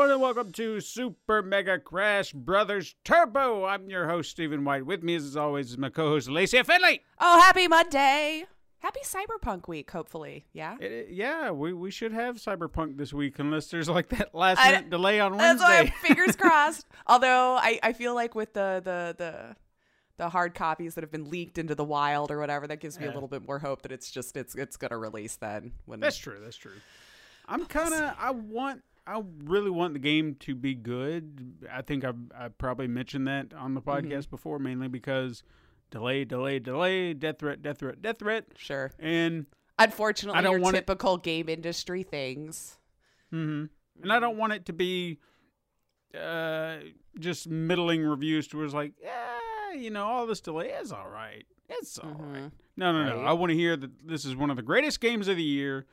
Everyone, and welcome to Super Mega Crash Brothers Turbo. I'm your host, Stephen White. With me, as always, is my co-host, Lacey Finley. Oh, happy Monday. Happy Cyberpunk week, hopefully. Yeah. It- yeah, we, we should have Cyberpunk this week, unless there's like that last I- minute delay on Wednesday. fingers crossed. Although I, I feel like with the, the the the hard copies that have been leaked into the wild or whatever, that gives me a little bit more hope that it's just it's it's gonna release then. When That's true. That's true. I'm kind of. I want. I really want the game to be good. I think I've, I've probably mentioned that on the Mm-hmm. podcast before, mainly because delay, delay, delay, death threat, death threat, death threat, Sure. and Unfortunately, I don't want it- typical game industry things. hmm And I don't want it to be uh, just middling reviews to where it's like, yeah, you know, all this delay is all right. It's all right. No, no, no. Right. I want to hear that this is one of the greatest games of the year,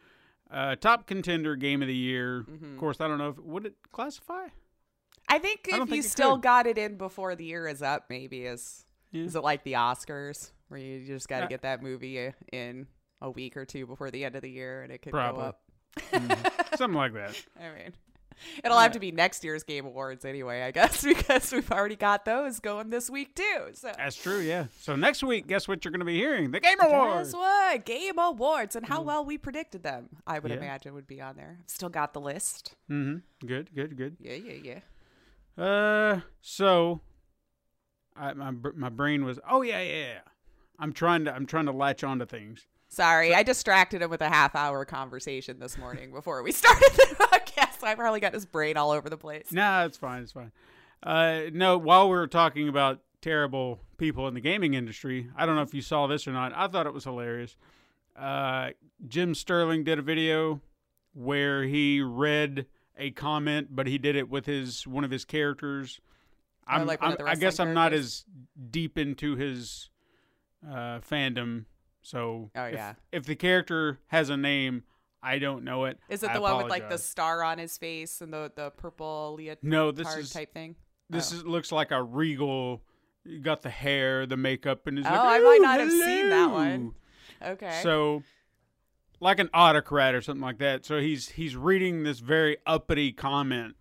uh, top contender game of the year. Of course, I don't know if would it classify. I think I if you still could. got it in before the year is up, maybe is Yeah. is it like the Oscars where you just got to Uh, get that movie in a week or two before the end of the year and it could Probably. go up. Something like that. I mean, it'll have to be next year's Game Awards anyway, I guess, because we've already got those going this week too. So That's true. Yeah. So next week, guess what you're going to be hearing? The Game Awards. guess what? Game Awards and how well we predicted them, I would Yeah. imagine would be on there. Still got the list. Mm-hmm. Good. Good. Good. Yeah, yeah, yeah. Uh, so I, my my brain was, oh yeah, yeah. yeah. I'm trying to I'm trying to latch onto things. Sorry, I distracted him with a half hour conversation this morning before we started the podcast. I probably got his brain all over the place. Nah, it's fine. It's fine. Uh, no, while we were talking about terrible people in the gaming industry, I don't know if you saw this or not. I thought it was hilarious. Uh, Jim Sterling did a video where he read a comment, but he did it with his one of his characters. Oh, like I'm- I guess I'm not as deep into his uh, fandom, so Oh, if- yeah. if, the character has a name, I don't know it. Is it I the one with like the star on his face and the the purple leotard No, this is type thing? this Oh. is looks like a regal. You got the hair, the makeup, and his. Oh, like, I might "Ooh, not have seen that one." Okay. So, like an autocrat or something like that. So he's he's reading this very uppity comment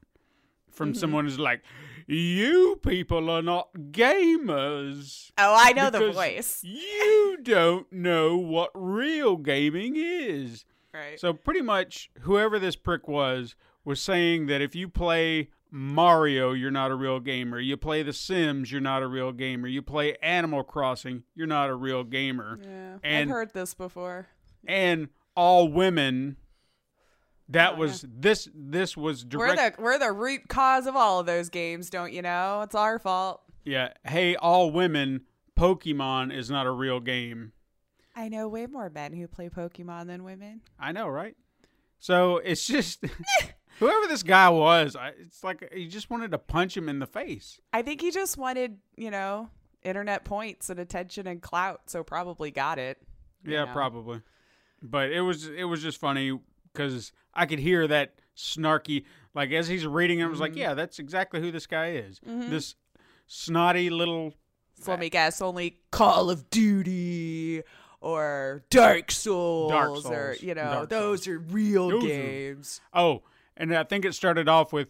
from Mm-hmm. someone who's like, "You people are not gamers." oh, I know the voice. You don't know what real gaming is. Right. So pretty much whoever this prick was was saying that if you play Mario, you're not a real gamer. You play The Sims, you're not a real gamer. You play Animal Crossing, you're not a real gamer. yeah, and- I've heard this before. And all women that Oh, was this this was We're direct the we're the root cause of all of those games, don't you know? It's our fault. Yeah, hey all women, Pokemon is not a real game. I know way more men who play Pokemon than women. I know, right? So it's just whoever this guy was, I, it's like he just wanted to punch him in the face. I think he just wanted, you know, internet points and attention and clout, so probably got it. Yeah, know. probably. But it was it was just funny because I could hear that snarky like as he's reading it, I was Mm-hmm. like, yeah, that's exactly who this guy is. This snotty little So let me guess, only Call of Duty or Dark Souls, Dark or you know, Dark those are real Those are- games. oh, and I think it started off with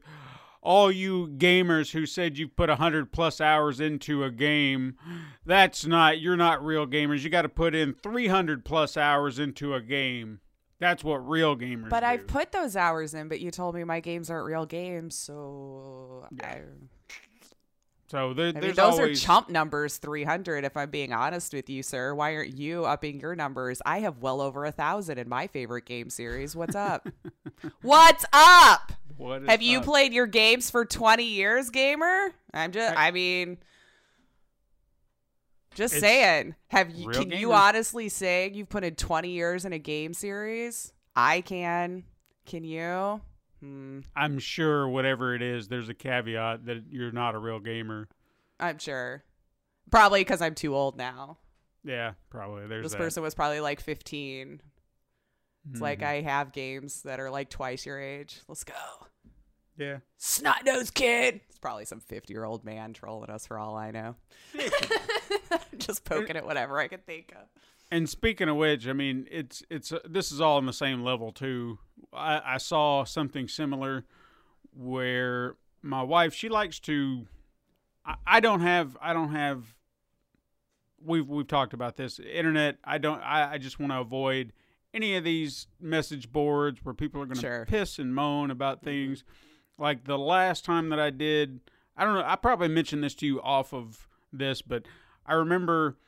all you gamers who said you put 100 plus hours into a game, that's not, you're not real gamers. You got to put in 300 plus hours into a game. That's what real gamers But do. I've put those hours in, but you told me my games aren't real games, so I So there, I mean, there's those always are chump numbers, 300, if I'm being honest with you, sir. Why aren't you upping your numbers? I have well over a thousand in my favorite game series. What's up? What's up? What Have you up? played your games for 20 years, gamer? I'm just, I mean, just It's saying. Have you, can you honestly say you've put in 20 years in a game series? I can. Can you? Hmm, I'm sure whatever it is, there's a caveat that you're not a real gamer. I'm sure. Probably because I'm too old now. Yeah, probably. There's this that. person was probably like 15. It's like Mhm. I have games that are like twice your age. Let's go. yeah. Snot nosed kid. It's probably some 50 year old man trolling us for all I know. Just poking at whatever I can think of. And speaking of which, I mean, it's it's uh, this is all on the same level too. I, I saw something similar where my wife she likes to. I, I don't have I don't have. We've we've talked about this internet. I don't. I, I just want to avoid any of these message boards where people are going to Sure. piss and moan about things. Like the last time that I did, I don't know. I probably mentioned this to you off of this, but I remember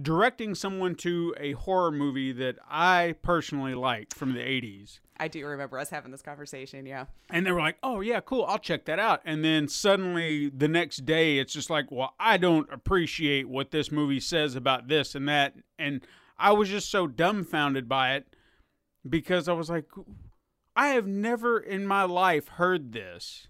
directing someone to a horror movie that I personally liked from the 80s. I do remember us having this conversation. Yeah. And they were like, oh, yeah, cool, I'll check that out. And then suddenly the next day, it's just like, well, I don't appreciate what this movie says about this and that. And I was just so dumbfounded by it because I was like, I have never in my life heard this.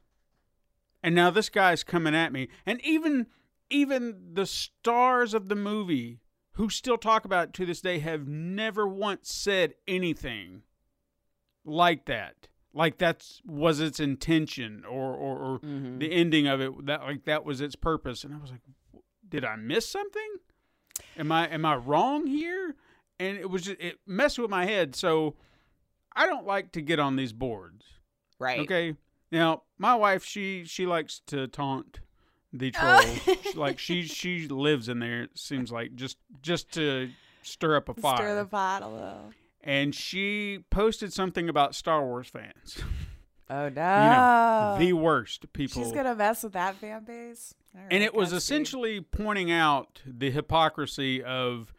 And now this guy's coming at me. And even even the stars of the movie who still talk about it to this day have never once said anything like that. Like that's was its intention or or, or mm-hmm. the ending of it that like that was its purpose. And I was like, did I miss something? Am I am I wrong here? And it was just, it messed with my head. So I don't like to get on these boards. Right. Okay. Now, my wife, she she likes to taunt the oh. troll. She- like she she lives in there. It seems like just just to stir up a fire. Stir the pot a little. and she posted something about Star Wars fans. Oh, no. you know, the worst people. She's going to mess with that fan base. And it was essentially pointing out the hypocrisy of.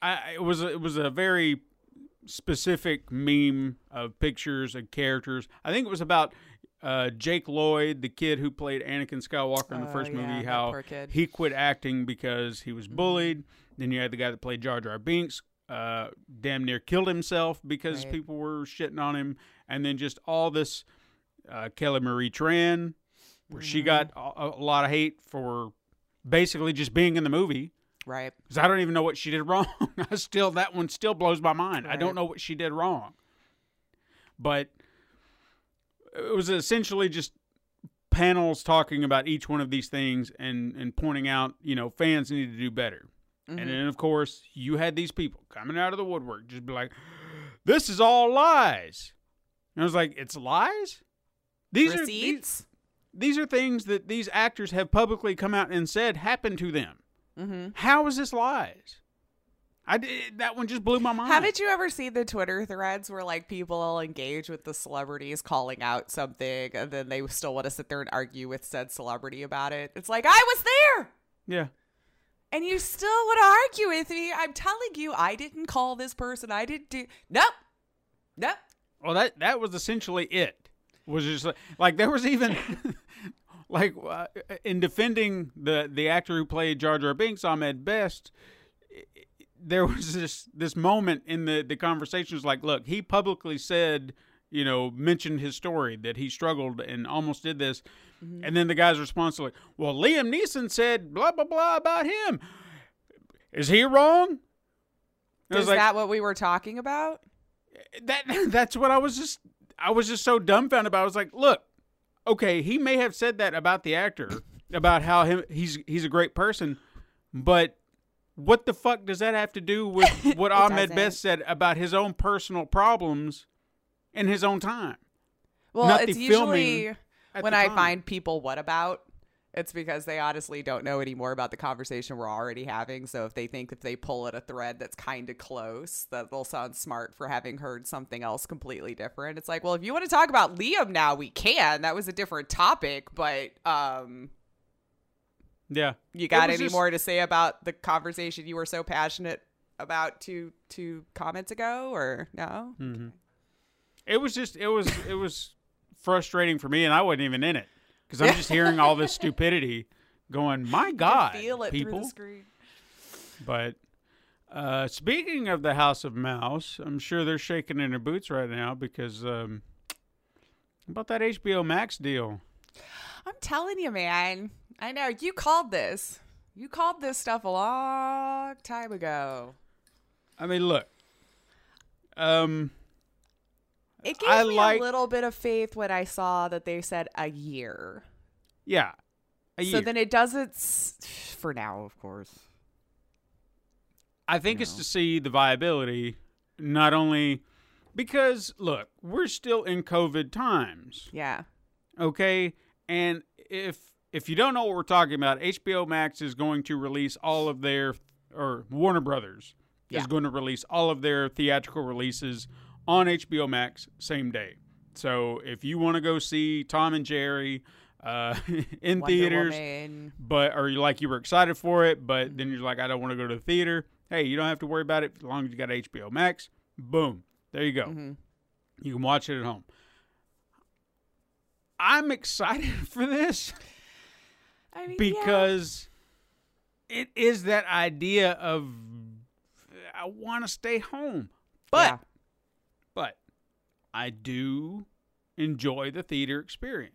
I it was it was a very specific meme of pictures and characters. I think it was about uh, Jake Lloyd, the kid who played Anakin Skywalker in the Oh, first yeah, movie, how he quit acting because he was bullied. Then you had the guy that played Jar Jar Binks, uh, damn near killed himself because Right. people were shitting on him, and then just all this uh, Kelly Marie Tran, where she got Mm-hmm. a, a lot of hate for basically just being in the movie. Right. Because I don't even know what she did wrong. I still that one still blows my mind. I don't know what she did wrong. But it was essentially just panels talking about each one of these things and and pointing out, you know, fans need to do better. Mm-hmm. And then of course, you had these people coming out of the woodwork just be like, "This is all lies." And I was like, "It's lies?" These are these, these are things that these actors have publicly come out and said happened to them. Mm-hmm. How is this lies? I did, that one just blew my mind. Haven't you ever seen the Twitter threads where like people all engage with the celebrities calling out something and then they still want to sit there and argue with said celebrity about it? It's like, I was there! Yeah. And you still want to argue with me. I'm telling you, I didn't call this person. I didn't do. Nope. Nope. Well, that that was essentially it. Was just like, like there was even like uh, in defending the the actor who played Jar Jar Binks, Ahmed Best. There was this this moment in the the conversations like, look, he publicly said, you know, mentioned his story that he struggled and almost did this, mm-hmm. and then the guy's response like, well, Liam Neeson said blah blah blah about him. Is he wrong? Is like, that what we were talking about? that that's what I was just I was just so dumbfounded about. I was like, look, okay, he may have said that about the actor, about how him he's he's a great person, but what the fuck does that have to do with what Ahmed doesn't. Best said about his own personal problems in his own time? Well, Not it's usually when I time. find people what about It's because they honestly don't know any more about the conversation we're already having. So if they think if they pull at a thread that's kind of close, that they'll sound smart for having heard something else completely different. It's like, well, if you want to talk about Liam now, we can. That was a different topic, but um, Yeah. you got any just- more to say about the conversation you were so passionate about two two comments ago, or no? Hmm. It was just it was it was frustrating for me, and I wasn't even in it because I'm just hearing all this stupidity, going, my God, Feel it people. through the screen. But uh, speaking of the House of Mouse, I'm sure they're shaking in their boots right now because um, about that HBO Max deal. I'm telling you, man. I know you called this. You called this stuff a long time ago. I mean, look, um, It gave I me like- a little bit of faith when I saw that they said a year. yeah, a So then it doesn't, s- for now, of course. I think it's to see the viability, not only because look, we're still in COVID times. Yeah. okay and if if you don't know what we're talking about hbo max is going to release all of their or warner brothers Yeah. is going to release all of their theatrical releases on hbo max same day so if you want to go see tom and jerry uh, in Wonder theaters Woman. but or you like you were excited for it but then you're like i don't want to go to the theater hey you don't have to worry about it as long as you got hbo max boom there you go Mhm. you can watch it at home i'm excited for this I mean, yeah. because it is that idea of i want to stay home but Yeah. but i do enjoy the theater experience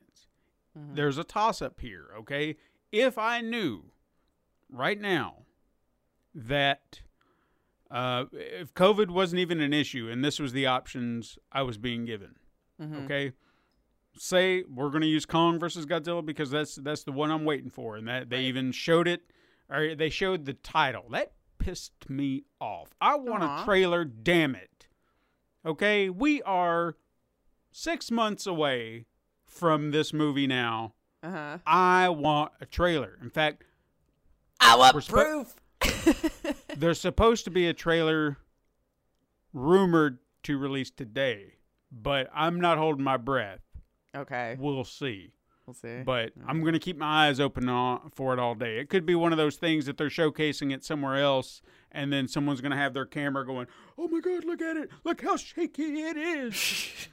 Mm-hmm. there's a toss up here okay if i knew right now that uh, if covid wasn't even an issue and this was the options i was being given Mhm. okay say we're going to use kong versus godzilla because that's that's the one i'm waiting for and that they even showed it or they showed the title. That pissed me off. I want Aw. a trailer damn it. Okay we are six months away from this movie now. Uh-huh. i want a trailer. In fact I want We're spo- proof. there's supposed to be a trailer rumored to release today but i'm not holding my breath okay. we'll see We'll see. but I'm going to keep my eyes open for it all day. It could be one of those things that they're showcasing it somewhere else, and then someone's going to have their camera going, "Oh my God, look at it! Look how shaky it is."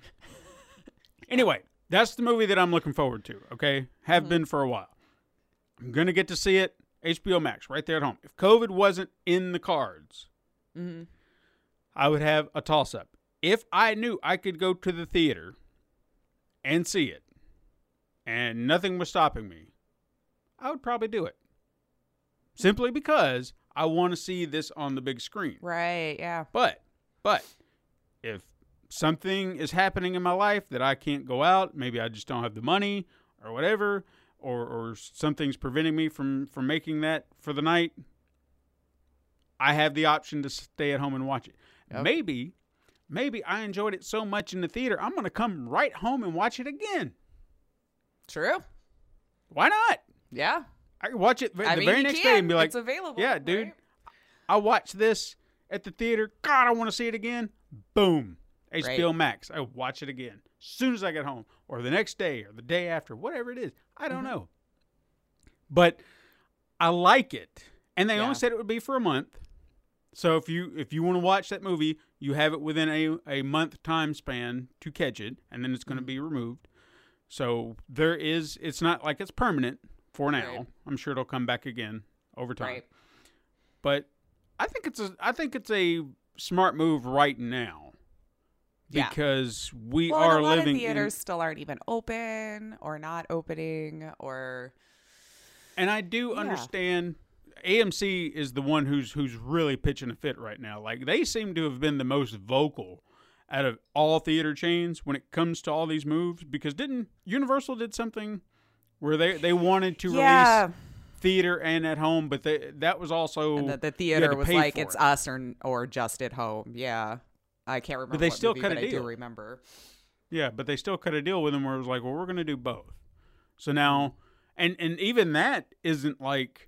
anyway, that's the movie that I'm looking forward to. Okay, have been for a while. I'm going to get to see it. HBO Max right there at home. If COVID wasn't in the cards, mm-hmm. I would have a toss up. If I knew I could go to the theater and see it and nothing was stopping me, I would probably do it. Simply because I want to see this on the big screen. Right. Yeah. But, but, if something is happening in my life that I can't go out, maybe I just don't have the money or whatever, or, or something's preventing me from, from making that for the night, I have the option to stay at home and watch it. Yep. Maybe, maybe I enjoyed it so much in the theater, I'm going to come right home and watch it again. True. Why not? Yeah. I can watch it the I mean, very next can. day and be like, it's available. yeah, dude, right? I watched this at the theater. God, I want to see it again. Boom. HBO Right. Max. I watch it again as soon as I get home, or the next day, or the day after, whatever it is. I don't Mm-hmm. know. But I like it, and they Yeah. only said it would be for a month. So if you if you want to watch that movie, you have it within a a month time span to catch it, and then it's Mm-hmm. going to be removed. So there is. It's not like it's permanent for now. Right. I'm sure it'll come back again over time Right. but I think it's a I think it's a smart move right now Yeah. because we Well, are a lot living of theaters still aren't even open or not opening or and I do Yeah. understand AMC is the one who's who's really pitching a fit right now. Like they seem to have been the most vocal out of all theater chains when it comes to all these moves because didn't Universal did something where they they wanted to yeah. release theater and at home but they, that was also And the, the theater was like it's it. us or or just at home. Yeah. I can't remember. But they still movie, cut a but I deal. do remember. Yeah, but they still cut a deal with them where it was like, well, we're going to do both. So now, and and even that isn't like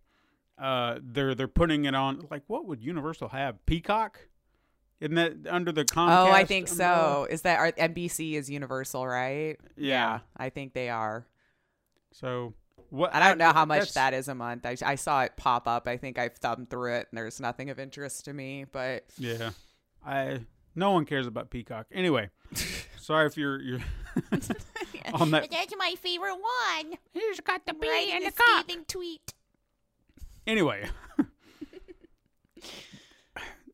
uh they're they're putting it on like what would Universal have Peacock? Isn't that under the Comcast? Oh, I think umbrella? so. Is that our NBC is Universal, right? Yeah. I think they are. So what? I don't know how much that's- a month. I, I saw it pop up. I think I've thumbed through it, and there's nothing of interest to me. But Yeah, I. No one cares about Peacock. Anyway, sorry if you're you're on that. That's my favorite one. He's got the Writing a scathing tweet. Anyway,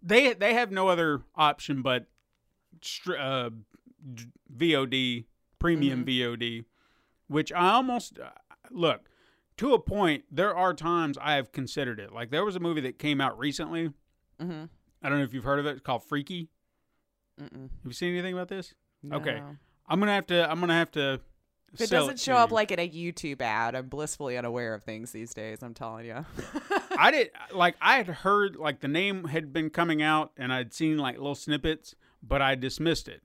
they they have no other option but uh, VOD premium VOD, which I almost uh, look to a point. There are times I have considered it. Like there was a movie that came out recently. Mhm. I don't know if you've heard of it. It's called Freaky. Mm-mm. Have you seen anything about this? Okay. I'm gonna have to. I'm gonna have to. If it sell doesn't to show up like in a YouTube ad, I'm blissfully unaware of things these days. I'm telling you. I did like I had heard like the name had been coming out and I'd seen like little snippets, but I dismissed it.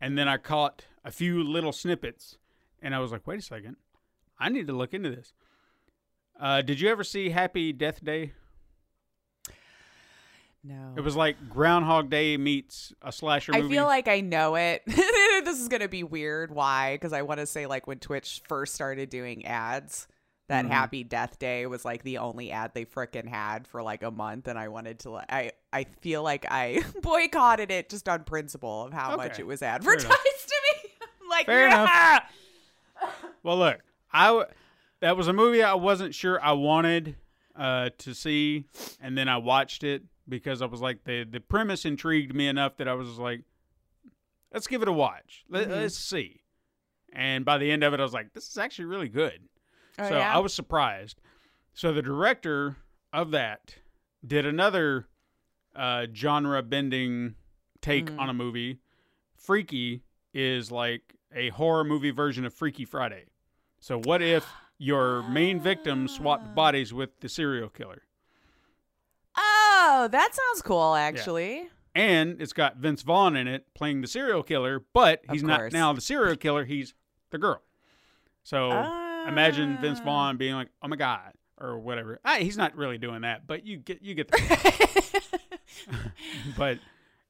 And then I caught a few little snippets and I was like, wait a second. I need to look into this. Uh, did you ever see Happy Death Day? no. It was like Groundhog Day meets a slasher movie. I feel like I know it. this is gonna be weird. Why? Because I want to say like when Twitch first started doing ads, that Mhm. Happy Death Day was like the only ad they frickin' had for like a month, and I wanted to. li- I I feel like I boycotted it just on principle of how much it was advertised to me. Like, Fair enough. Well, look, I w- that was a movie I wasn't sure I wanted uh, to see, and then I watched it because I was like the the premise intrigued me enough that I was like, let's give it a watch. Let, Mhm. Let's see. And by the end of it, I was like, this is actually really good. Oh, so yeah? I was surprised. So the director of that did another uh, genre bending take Mhm. on a movie. Freaky is like a horror movie version of Freaky Friday. So what if your main victim swapped bodies with the serial killer? Oh, that sounds cool. Actually, And it's got Vince Vaughn in it playing the serial killer, but he's not now the serial killer, he's the girl. So imagine Vince Ah. Vaughn being like, "Oh my god," or whatever. I, he's not really doing that, but you get you get. The, but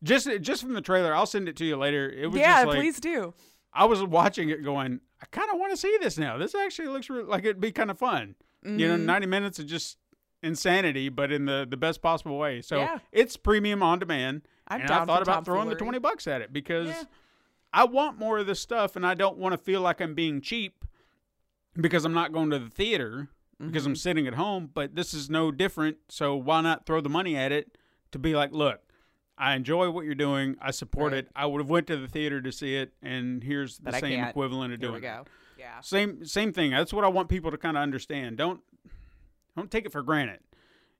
just just from the trailer, I'll send it to you later. It was yeah, just like, please do. I was watching it, going, I kind of want to see this now. This actually looks re- like it'd be kind of fun. You know, Mhm. ninety minutes of just insanity, but in the the best possible way. So Yeah. it's premium on demand. I'm and I thought about throwing the twenty bucks at it because Yeah. I want more of this stuff, and I don't want to feel like I'm being cheap because I'm not going to the theater because Mm-hmm. I'm sitting at home. But this is no different. So why not throw the money at it to be like, look, I enjoy what you're doing. I support Right. it. I would have went to the theater to see it, and here's the But same equivalent of Here doing we go. Yeah. Same same thing. That's what I want people to kind of understand. Don't don't take it for granted.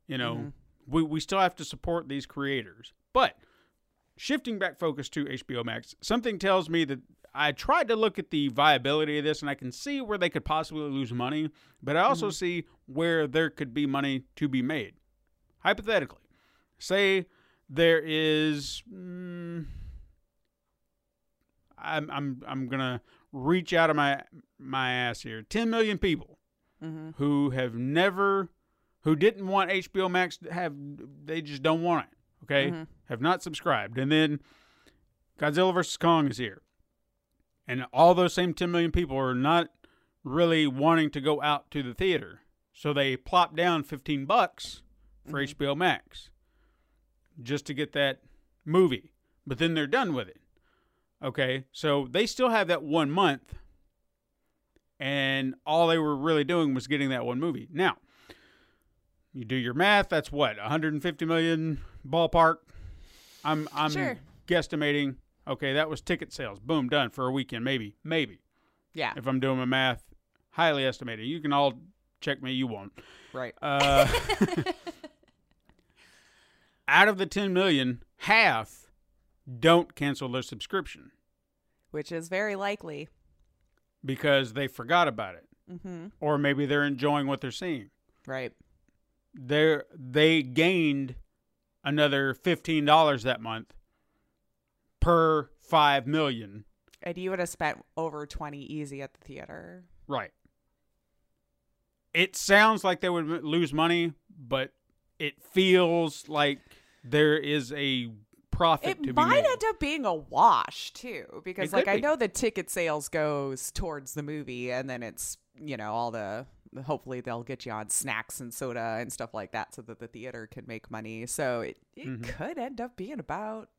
You know, Mhm. we we still have to support these creators. But shifting back focus to HBO Max, something tells me that I tried to look at the viability of this and I can see where they could possibly lose money, but I also see where there could be money to be made. Hypothetically, say there is mm, I'm I'm I'm going to reach out of my my ass here. 10 million people Mm-hmm. who have never who didn't want HBO Max to have they just don't want it. Okay? Mhm. Have not subscribed. And then Godzilla vs. Kong is here. And all those same 10 million people are not really wanting to go out to the theater. So they plop down 15 bucks for HBO Max just to get that movie. But then they're done with it. Okay? So they still have that 1 month and all they were really doing was getting that one movie. Now, you do your math, that's what, 150 million ballpark. I'm I'm Sure. guesstimating. Okay, that was ticket sales. Boom, done for a weekend maybe. Maybe. Yeah. If I'm doing my math, highly estimated. You can all check me, you won't. Right. Uh, out of the 10 million, half don't cancel their subscription Which is very likely. Because they forgot about it Mm-hmm. or maybe they're enjoying what they're seeing. Right. they they gained another fifteen dollars that month per five million. And you would have spent over twenty easy at the theater. Right. it sounds like they would lose money, but it feels like there is a profit to It be might end up being a wash too, because It like I be. know the ticket sales goes towards the movie, and then it's you know all the hopefully they'll get you on snacks and soda and stuff like that, so that the theater can make money. So it it Mm-hmm. could end up being about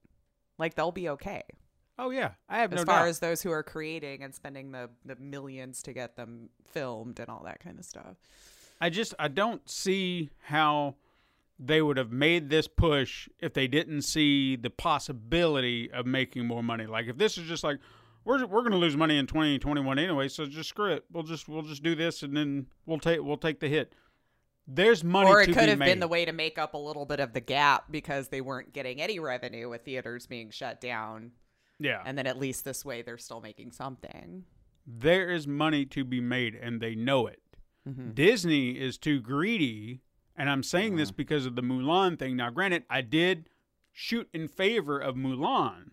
like they'll be okay oh yeah, I have as no far doubt. as those who are creating and spending the the millions to get them filmed and all that kind of stuff. I just I don't see how they would have made this push if they didn't see the possibility of making more money. Like if this is just like we're we're going to lose money in 2021 anyway, so just screw it. We'll just we'll just do this and then we'll take we'll take the hit. There's money or it could be have made. been the way to make up a little bit of the gap because they weren't getting any revenue with theaters being shut down. yeah. And then at least this way they're still making something. there is money to be made and they know it. Mm-hmm. Disney is too greedy, and I'm saying this mm. because of the Mulan thing. Now, granted, I did shoot in favor of Mulan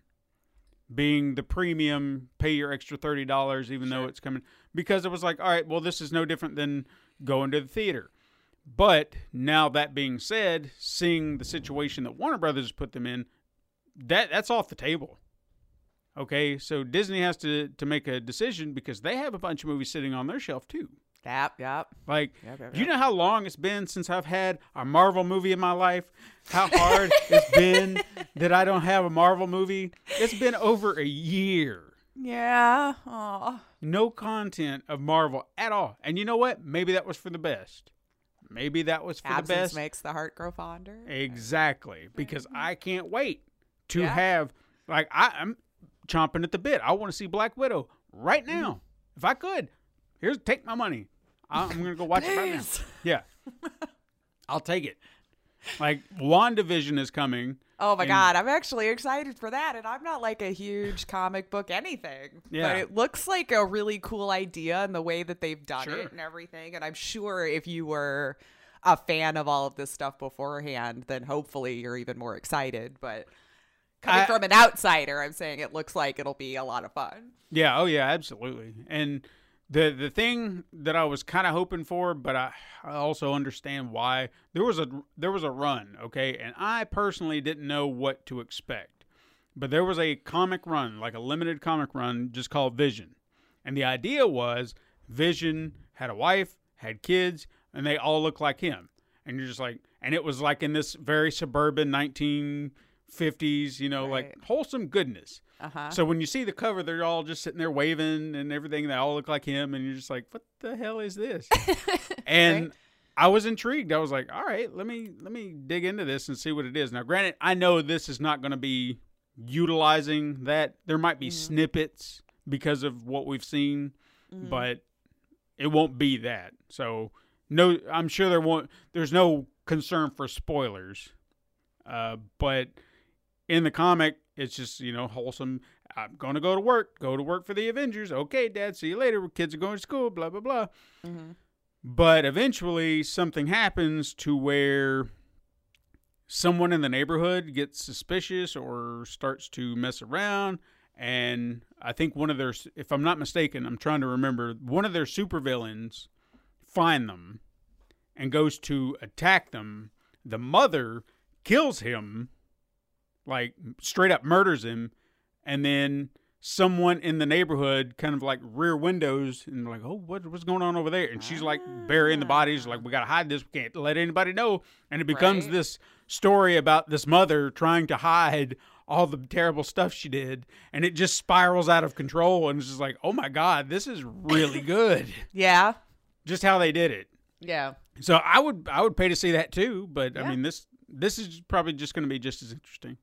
being the premium, pay your extra thirty dollars, even though it's coming, because it was like, all right, well, this is no different than going to the theater. But now that being said, seeing the situation that Warner Brothers put them in, that that's off the table. Okay, so Disney has to to make a decision because they have a bunch of movies sitting on their shelf too. Yep, yep. Like, Yep, yep, you know how long it's been since I've had a Marvel movie in my life? How hard it's been that I don't have a Marvel movie? It's been over a year. Yeah. Aw. No content of Marvel at all. And you know what? Maybe that was for the best. Maybe that was for the Absence best. makes the heart grow fonder. Exactly, because I can't wait to Yeah. have like I, I'm chomping at the bit. I want to see Black Widow right Mm-hmm. now. If I could, here's take my money. I'm gonna go watch it right now. Yeah, I'll take it. Like WandaVision is coming. Oh my And- god, I'm actually excited for that, and I'm not like a huge comic book anything. Yeah. But it looks like a really cool idea and the way that they've done Sure. it and everything. And I'm sure if you were a fan of all of this stuff beforehand, then hopefully you're even more excited. But coming I- from an outsider, I'm saying it looks like it'll be a lot of fun. Yeah, oh yeah, absolutely. And the the thing that I was kind of hoping for, but I, I also understand why there was a there was a run, okay, and I personally didn't know what to expect, but there was a comic run, like a limited comic run, just called Vision, and the idea was Vision had a wife, had kids, and they all look like him, and you're just like, and it was like in this very suburban 1950s, you know, like wholesome goodness. Uh huh. So when you see the cover, they're all just sitting there waving and everything. They all look like him, and you're just like, "What the hell is this?" and Right. I was intrigued. I was like, "All right, let me let me dig into this and see what it is." Now, granted, I know this is not going to be utilizing that. There might be snippets because of what we've seen, but it won't be that. So no, I'm sure there won't. There's no concern for spoilers, uh, but in the comic, it's just you know wholesome. I'm gonna go to work. Go to work for the Avengers. Okay, Dad. See you later. Kids are going to school. Blah blah blah. Mm-hmm. But eventually, something happens to where someone in the neighborhood gets suspicious or starts to mess around. And I think one of their, if I'm not mistaken, I'm trying to remember, one of their supervillains find them and goes to attack them. The mother kills him, like straight up murders him, and then someone in the neighborhood kind of like rear windows and like, oh, what, what's going on over there? And she's like burying the bodies, like we gotta hide this, we can't let anybody know. And it becomes Right. this story about this mother trying to hide all the terrible stuff she did, and it just spirals out of control. And it's just like, oh my god, this is really good. Yeah. just how they did it. Yeah. So I would I would pay to see that too, but I mean this this is probably just going to be just as interesting.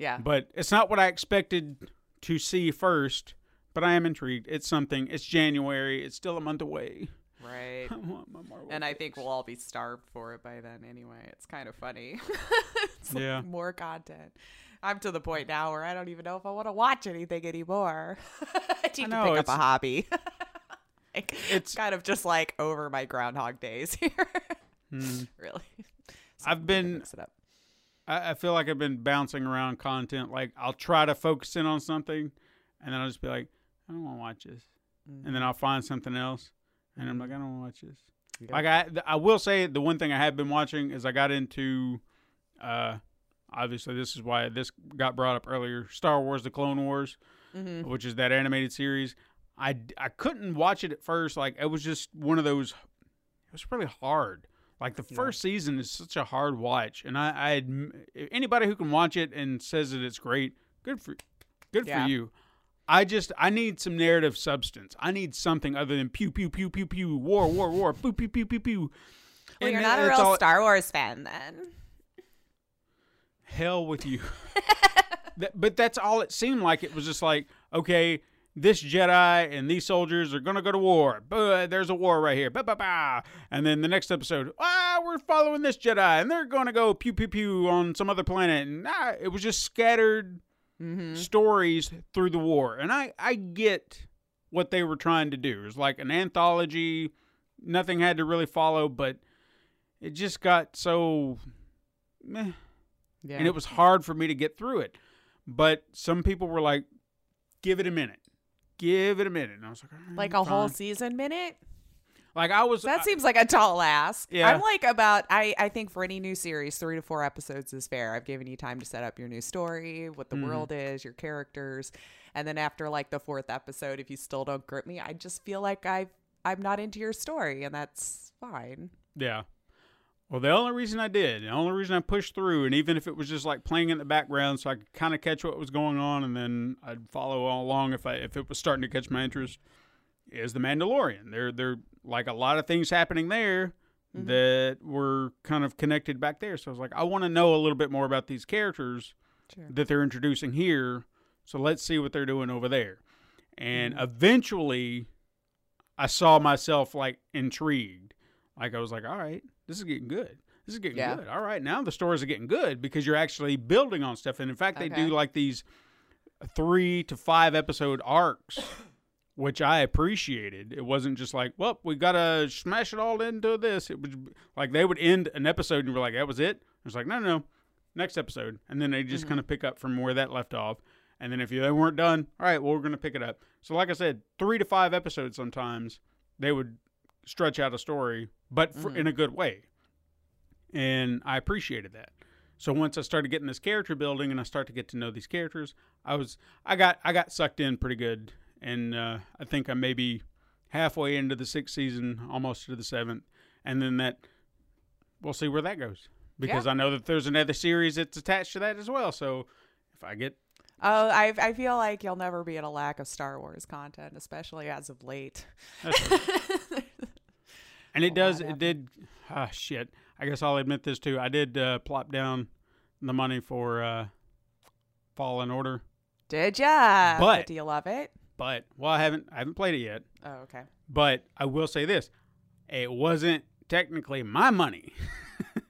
Yeah. But it's not what I expected to see first, but I am intrigued. It's something. It's January. It's still a month away. right. I want my Marvel And I think we'll all be starved for it by then anyway. It's kind of funny. it's like Yeah. more content. I'm to the point now where I don't even know if I want to watch anything anymore. I need know, to pick up a hobby. Like, It's- kind of just like over my groundhog days here. Hmm. really. So I've been- mix it up. I, I feel like I've been bouncing around content. Like I'll try to focus in on something, and then I'll just be like, I don't want to watch this, and then I'll find something else, and I'm like, I don't want to watch this. Like I, I will say the one thing I have been watching is I got into, uh, obviously this is why this got brought up earlier. Star Wars: The Clone Wars, Mm-hmm. which is that animated series. I I couldn't watch it at first. Like it was just one of those. It was really hard. Like the first season is such a hard watch, and I, I anybody who can watch it and says that it's great, good for, good Yeah. for you. I just I need some narrative substance. I need something other than pew pew pew pew pew war war war pew pew pew pew pew. Well, And you're not a real all- Star Wars fan then. hell with you. That- but that's all it seemed like. It was just like, okay, this Jedi and these soldiers are gonna go to war. But there's a war right here. Ba ba ba. And then the next episode, ah, we're following this Jedi, and they're gonna go pew pew pew on some other planet. And ah, it was just scattered stories through the war. And I I get what they were trying to do. It was like an anthology. Nothing had to really follow, but it just got so meh Yeah. and it was hard for me to get through it. But some people were like, "Give it a minute, give it a minute," and I was like, "All right, like a whole season minute. Like I was, That I- seems like a tall ask. Yeah. I'm like about I I think for any new series, three to four episodes is fair. I've given you time to set up your new story, what the Mm-hmm. world is, your characters, and then after like the fourth episode, if you still don't grip me, I just feel like I I'm not into your story, and that's fine. yeah. Well, the only reason I did, the only reason I pushed through, and even if it was just like playing in the background, so I could kind of catch what was going on, and then I'd follow along if I if it was starting to catch my interest, is the Mandalorian. There, there like a lot of things happening there mm-hmm. that were kind of connected back there. So I was like, I want to know a little bit more about these characters Sure. that they're introducing here. So let's see what they're doing over there. And mm-hmm. eventually, I saw myself like intrigued. Like I was like, all right, this is getting good. This is getting Yeah. good. All right, now the stories are getting good because you're actually building on stuff. And in fact, they Okay. do like these three to five episode arcs, which I appreciated. It wasn't just like, well, we gotta smash it all into this. It was like they would end an episode and were like, that was it. It was like, no, no, no, next episode, and then they just mm-hmm. kind of pick up from where that left off. And then if you, they weren't done, all right, well, we're gonna pick it up. So, like I said, three to five episodes sometimes they would stretch out a story, but for, in a good way. And I appreciated that. So once I started getting this character building and I start to get to know these characters, I was I got I got sucked in pretty good, and uh, I think I'm maybe halfway into the sixth season, almost to the seventh, and then that we'll see where that goes because I know that there's another series that's attached to that as well. So if I get Oh, I I feel like you'll never be at a lack of Star Wars content, especially as of late. And it does. It did. Ah, shit. I guess I'll admit this too. I did uh, plop down the money for uh, Fallen Order, Did ya? But- do you love it? but well, I haven't. I haven't played it yet. Oh, okay. But I will say this: it wasn't technically my money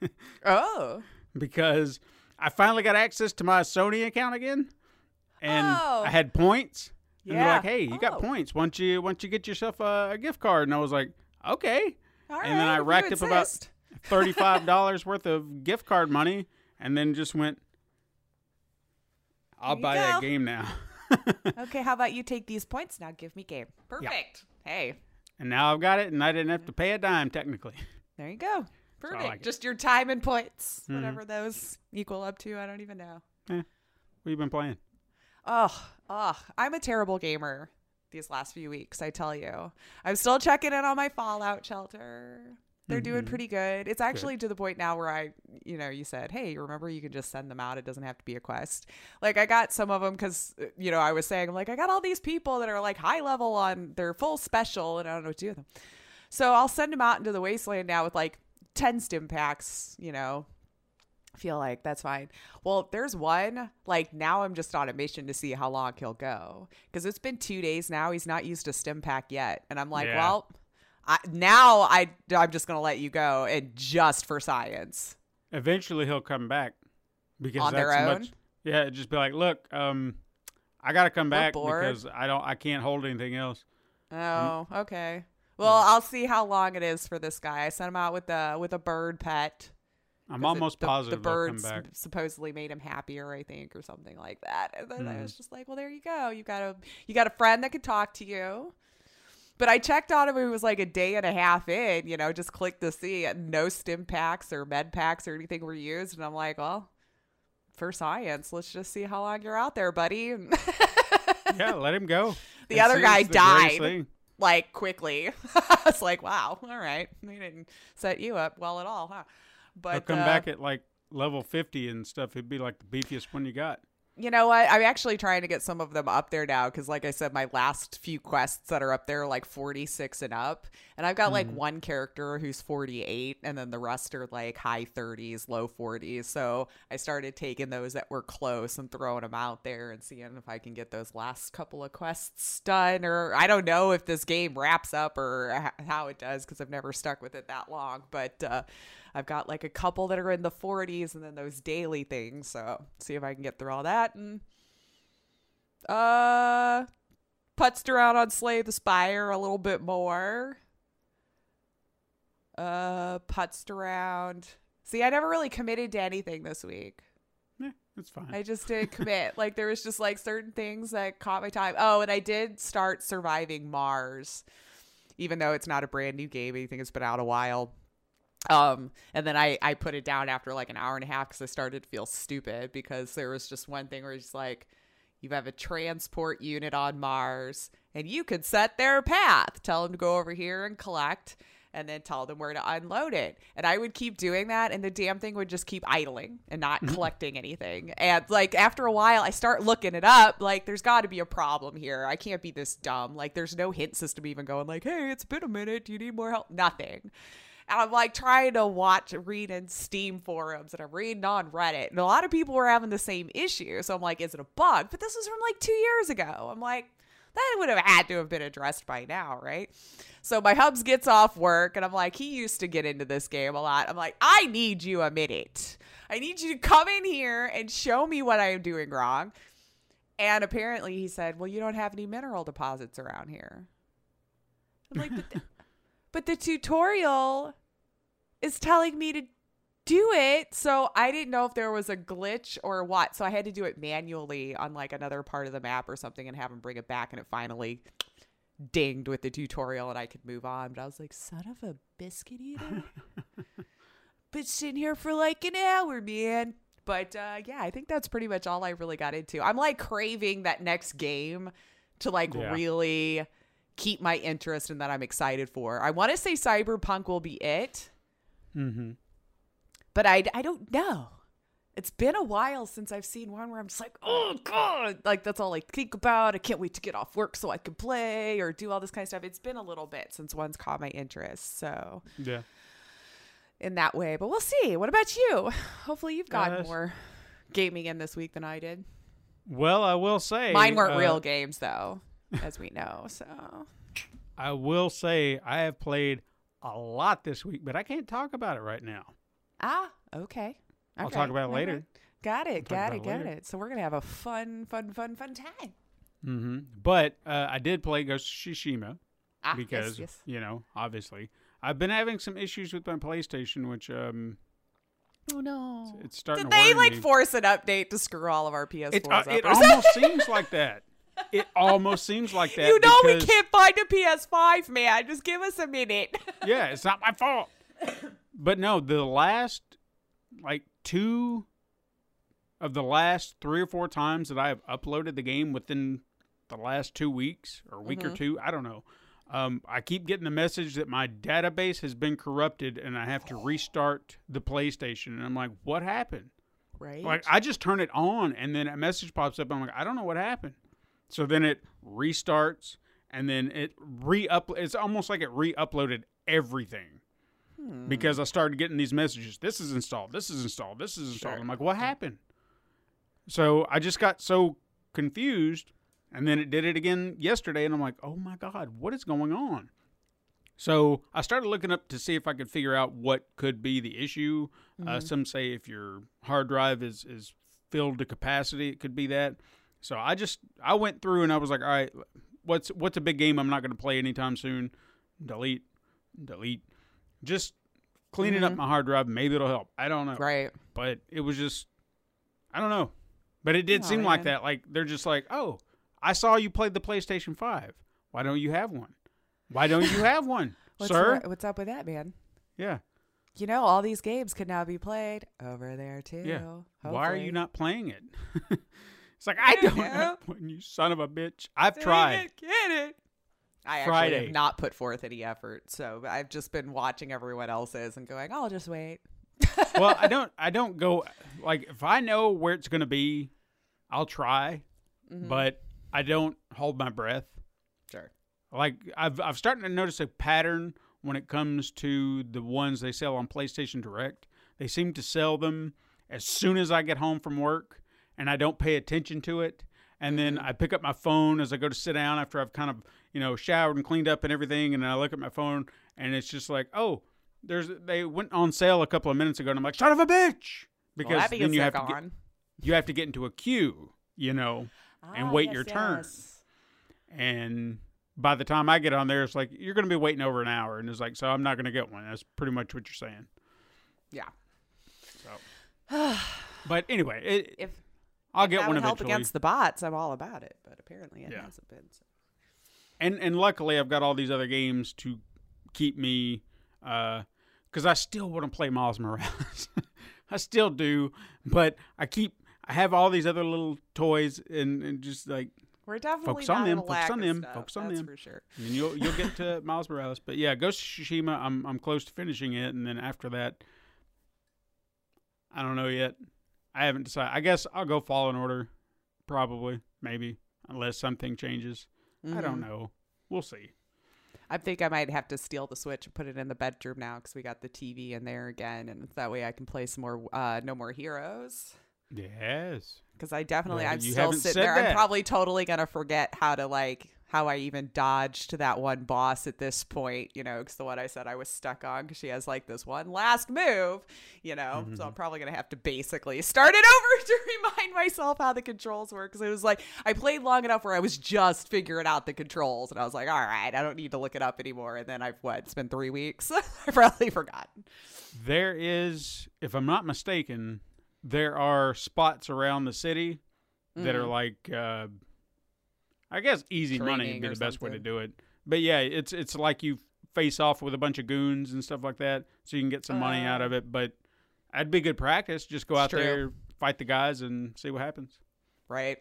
Oh, because I finally got access to my Sony account again, and Oh. I had points. And they're Yeah. like, "Hey, you got Oh. points. Once you once you get yourself a, a gift card," and I was like, "Okay." All right. And then I racked up about thirty-five dollars worth of gift card money, and then just went. I'll buy that game now, Okay, how about you take these points now? Give me game. Perfect. Hey, and now I've got it, and I didn't have to pay a dime technically. there you go. Perfect. like. Just your time and points, Mhm. whatever those equal up to. I don't even know. What you been playing? Oh, oh, I'm a terrible gamer these last few weeks, I tell you. I'm still checking in on my Fallout shelter. They're doing Mhm. pretty good. It's actually to the point now where I, you know, you said, hey, remember you can just send them out. It doesn't have to be a quest. Like, I got some of them because, you know, I was saying, I'm like, I got all these people that are like high level on their full special and I don't know what to do with them. So I'll send them out into the wasteland now with like 10 stim packs, you know, feel like that's fine. Well, there's one like now I'm just on a mission to see how long he'll go because it's been two days now. He's not used a stim pack yet, and I'm like, Yeah. well, I, now I I'm just gonna let you go and just for science. Eventually, he'll come back because On their that's own? much. Yeah, just be like, look, um, I got to come We're back bored. because I don't, I can't hold anything else. Oh, okay. Well, I'll see how long it is for this guy. I sent him out with a with a bird pet. I'm 'cause it- almost the, positive the birds back. supposedly made him happier, I think, or something like that. And then I Mhm. was just like, well, there you go. You got a you got a friend that could talk to you. But I checked on him. It was like a day and a half in. You know, just clicked to see it. No stim packs or med packs or anything were used, and I'm like, well, for science, let's just see how long you're out there, buddy. Yeah, let him go. The And other guy the died. like quickly. it's like, wow, all right, they didn't set you up well at all, huh? But He'll come uh, back at like level 50 and stuff. It'd be like the beefiest one you got. You know what? I'm actually trying to get some of them up there now because, like I said, my last few quests that are up there are like 46 and up. And I've got like one character who's 48, and then the rest are like high 30s, low 40s. So I started taking those that were close and throwing them out there and seeing if I can get those last couple of quests done. Or I don't know if this game wraps up or how it does because I've never stuck with it that long. But uh, I've got like a couple that are in the 40s and then those daily things. So see if I can get through all that and uh putzed around on Slay the Spire a little bit more. Uh putzed around. See, I never really committed to anything this week. Yeah, it's fine. I just didn't commit. like there was just like certain things that caught my time. Oh, and I did start surviving Mars, even though it's not a brand new game. I think it's been out a while. Um, and then I I put it down after like an hour and a half because I started to feel stupid because there was just one thing where it's like, you have a transport unit on Mars and you can set their path. Tell them to go over here and collect and then tell them where to unload it. And I would keep doing that and the damn thing would just keep idling and not mm-hmm. collecting anything. And like after a while I start looking it up, like there's got to be a problem here. I can't be this dumb. Like there's no hint system even going like, "Hey, it's been a minute. Do you need more help?" Nothing. And I'm like trying to watch, read in Steam forums, and I'm reading on Reddit, and a lot of people were having the same issue. So I'm like, is it a bug? But this was from like two years ago. I'm like, that would have had to have been addressed by now, right? So my hubs gets off work, and I'm like, he used to get into this game a lot. I'm like, I need you a minute. I need you to come in here and show me what I am doing wrong. And apparently he said, well, you don't have any mineral deposits around here. I'm like, but the, but the tutorial is telling me to do it. So I didn't know if there was a glitch or what. So I had to do it manually on like another part of the map or something and have him bring it back. And it finally dinged with the tutorial and I could move on. But I was like, son of a biscuit eater. Been sitting here for like an hour, man. But uh, yeah, I think that's pretty much all I really got into. I'm like craving that next game to like Yeah. really keep my interest and that I'm excited for. I want to say Cyberpunk will be it, mm-hmm. But I, I don't know. It's been a while since I've seen one where I'm just like, oh god, like that's all I think about. I can't wait to get off work so I can play or do all this kind of stuff. It's been a little bit since one's caught my interest, so Yeah. in that way. But we'll see. What about you? Hopefully, you've got Uh, more gaming in this week than I did. Well, I will say Mine weren't uh, real games though, as we know. So I will say I have played a lot this week, but I can't talk about it right now. Ah, okay. I'll talk about it later. right. Got it. Got it. Got later. it. So we're gonna have a fun, fun, fun, fun time. Mm-hmm. But uh, I did play Ghost of Tsushima Ah, because yes, yes. you know, obviously, I've been having some issues with my PlayStation, which um, Oh no. it's starting Did they like me. force an update to screw all of our PS4s It, uh, up? it almost seems like that. It almost seems like that. you know we can't find a PS5, man. Just give us a minute. yeah, it's not my fault. But no, the last like two of the last three or four times that I have uploaded the game within the last two weeks or week or two, I don't know. Um, I keep getting the message that my database has been corrupted and I have to restart the PlayStation. And I'm like, what happened? right. Like I just turn it on and then a message pops up. I'm like, I don't know what happened. So then it restarts and then it re-up. It's almost like it re-uploaded everything because I started getting these messages. This is installed. This is installed. This is installed. I'm like, what happened? So I just got so confused, and then it did it again yesterday, and I'm like, oh my god, what is going on? So I started looking up to see if I could figure out what could be the issue. Uh, some say if your hard drive is is filled to capacity, it could be that. So I just I went through and I was like, all right, what's what's a big game I'm not going to play anytime soon? Delete, delete. Just cleaning up mm-hmm. my hard drive. Maybe it'll help. I don't know. right. But it was just I don't know. But it did Aw, seem like that. Like they're just like, oh, I saw you played the PlayStation Five. Why don't you have one? Why don't you have one, What's sir? wha- what's up with that, man? Yeah, You know, all these games can now be played over there too. yeah. Why are you not playing it? it's like I don't know. have one, you son of a bitch. I've Dang tried. Get it? I actually have not put forth any effort, so I've just been watching everyone else's and going, "I'll just wait." well, I don't. I don't go like if I know where it's going to be, I'll try, Mm-hmm. but I don't hold my breath. Sure. Like I've I've starting to notice a pattern when it comes to the ones they sell on PlayStation Direct. They seem to sell them as soon as I get home from work, and I don't pay attention to it. And then I pick up my phone as I go to sit down after I've kind of you know showered and cleaned up and everything, and I look at my phone, and it's just like, oh, there's they went on sale a couple of minutes ago, and I'm like, son of a bitch, because well, then you have to get you have to get into a queue, you know, and Ah, wait yes, your turn. yes. And by the time I get on there, it's like you're going to be waiting over an hour, and it's like, so I'm not going to get one. That's pretty much what you're saying. Yeah. So. But anyway, it, If I'll that get one would help against the bots, I'm all about it. But apparently, it Yeah. hasn't been. So. And and luckily, I've got all these other games to keep me, uh, because I still want to play Miles Morales. I still do, but I keep I have all these other little toys, and, and just like We're definitely Focus on them, focus on them, stuff, focus on that's them. for sure. and you'll you'll get to Miles Morales. But yeah, Ghost of Tsushima, I'm I'm close to finishing it, and then after that, I don't know yet. I haven't decided. I guess I'll go Fallen Order, probably, maybe, unless something changes. I Mm-hmm. don't know. We'll see. I think I might have to steal the Switch and put it in the bedroom now because we got the TV in there again, and that way I can play some more uh, No More Heroes. Yes. Because I definitely, Well, I'm still sitting there. I'm probably totally gonna forget how to like how I even dodged that one boss at this point. You know, because the one I said I was stuck on because she has like this one last move. You know, so Mm-hmm. I'm probably gonna have to basically start it over to remind myself how the controls work. Because it was like I played long enough where I was just figuring out the controls, and I was like, all right, I don't need to look it up anymore. And then I've what? It's been three weeks. I probably forgot. There is, if I'm not mistaken, there are spots around the city that are like, uh, I guess, easy money would be the best way to do it. But yeah, it's it's like you face off with a bunch of goons and stuff like that, so you can get some money out of it. But that'd be good practice. Just go out true. there, fight the guys, and see what happens. right?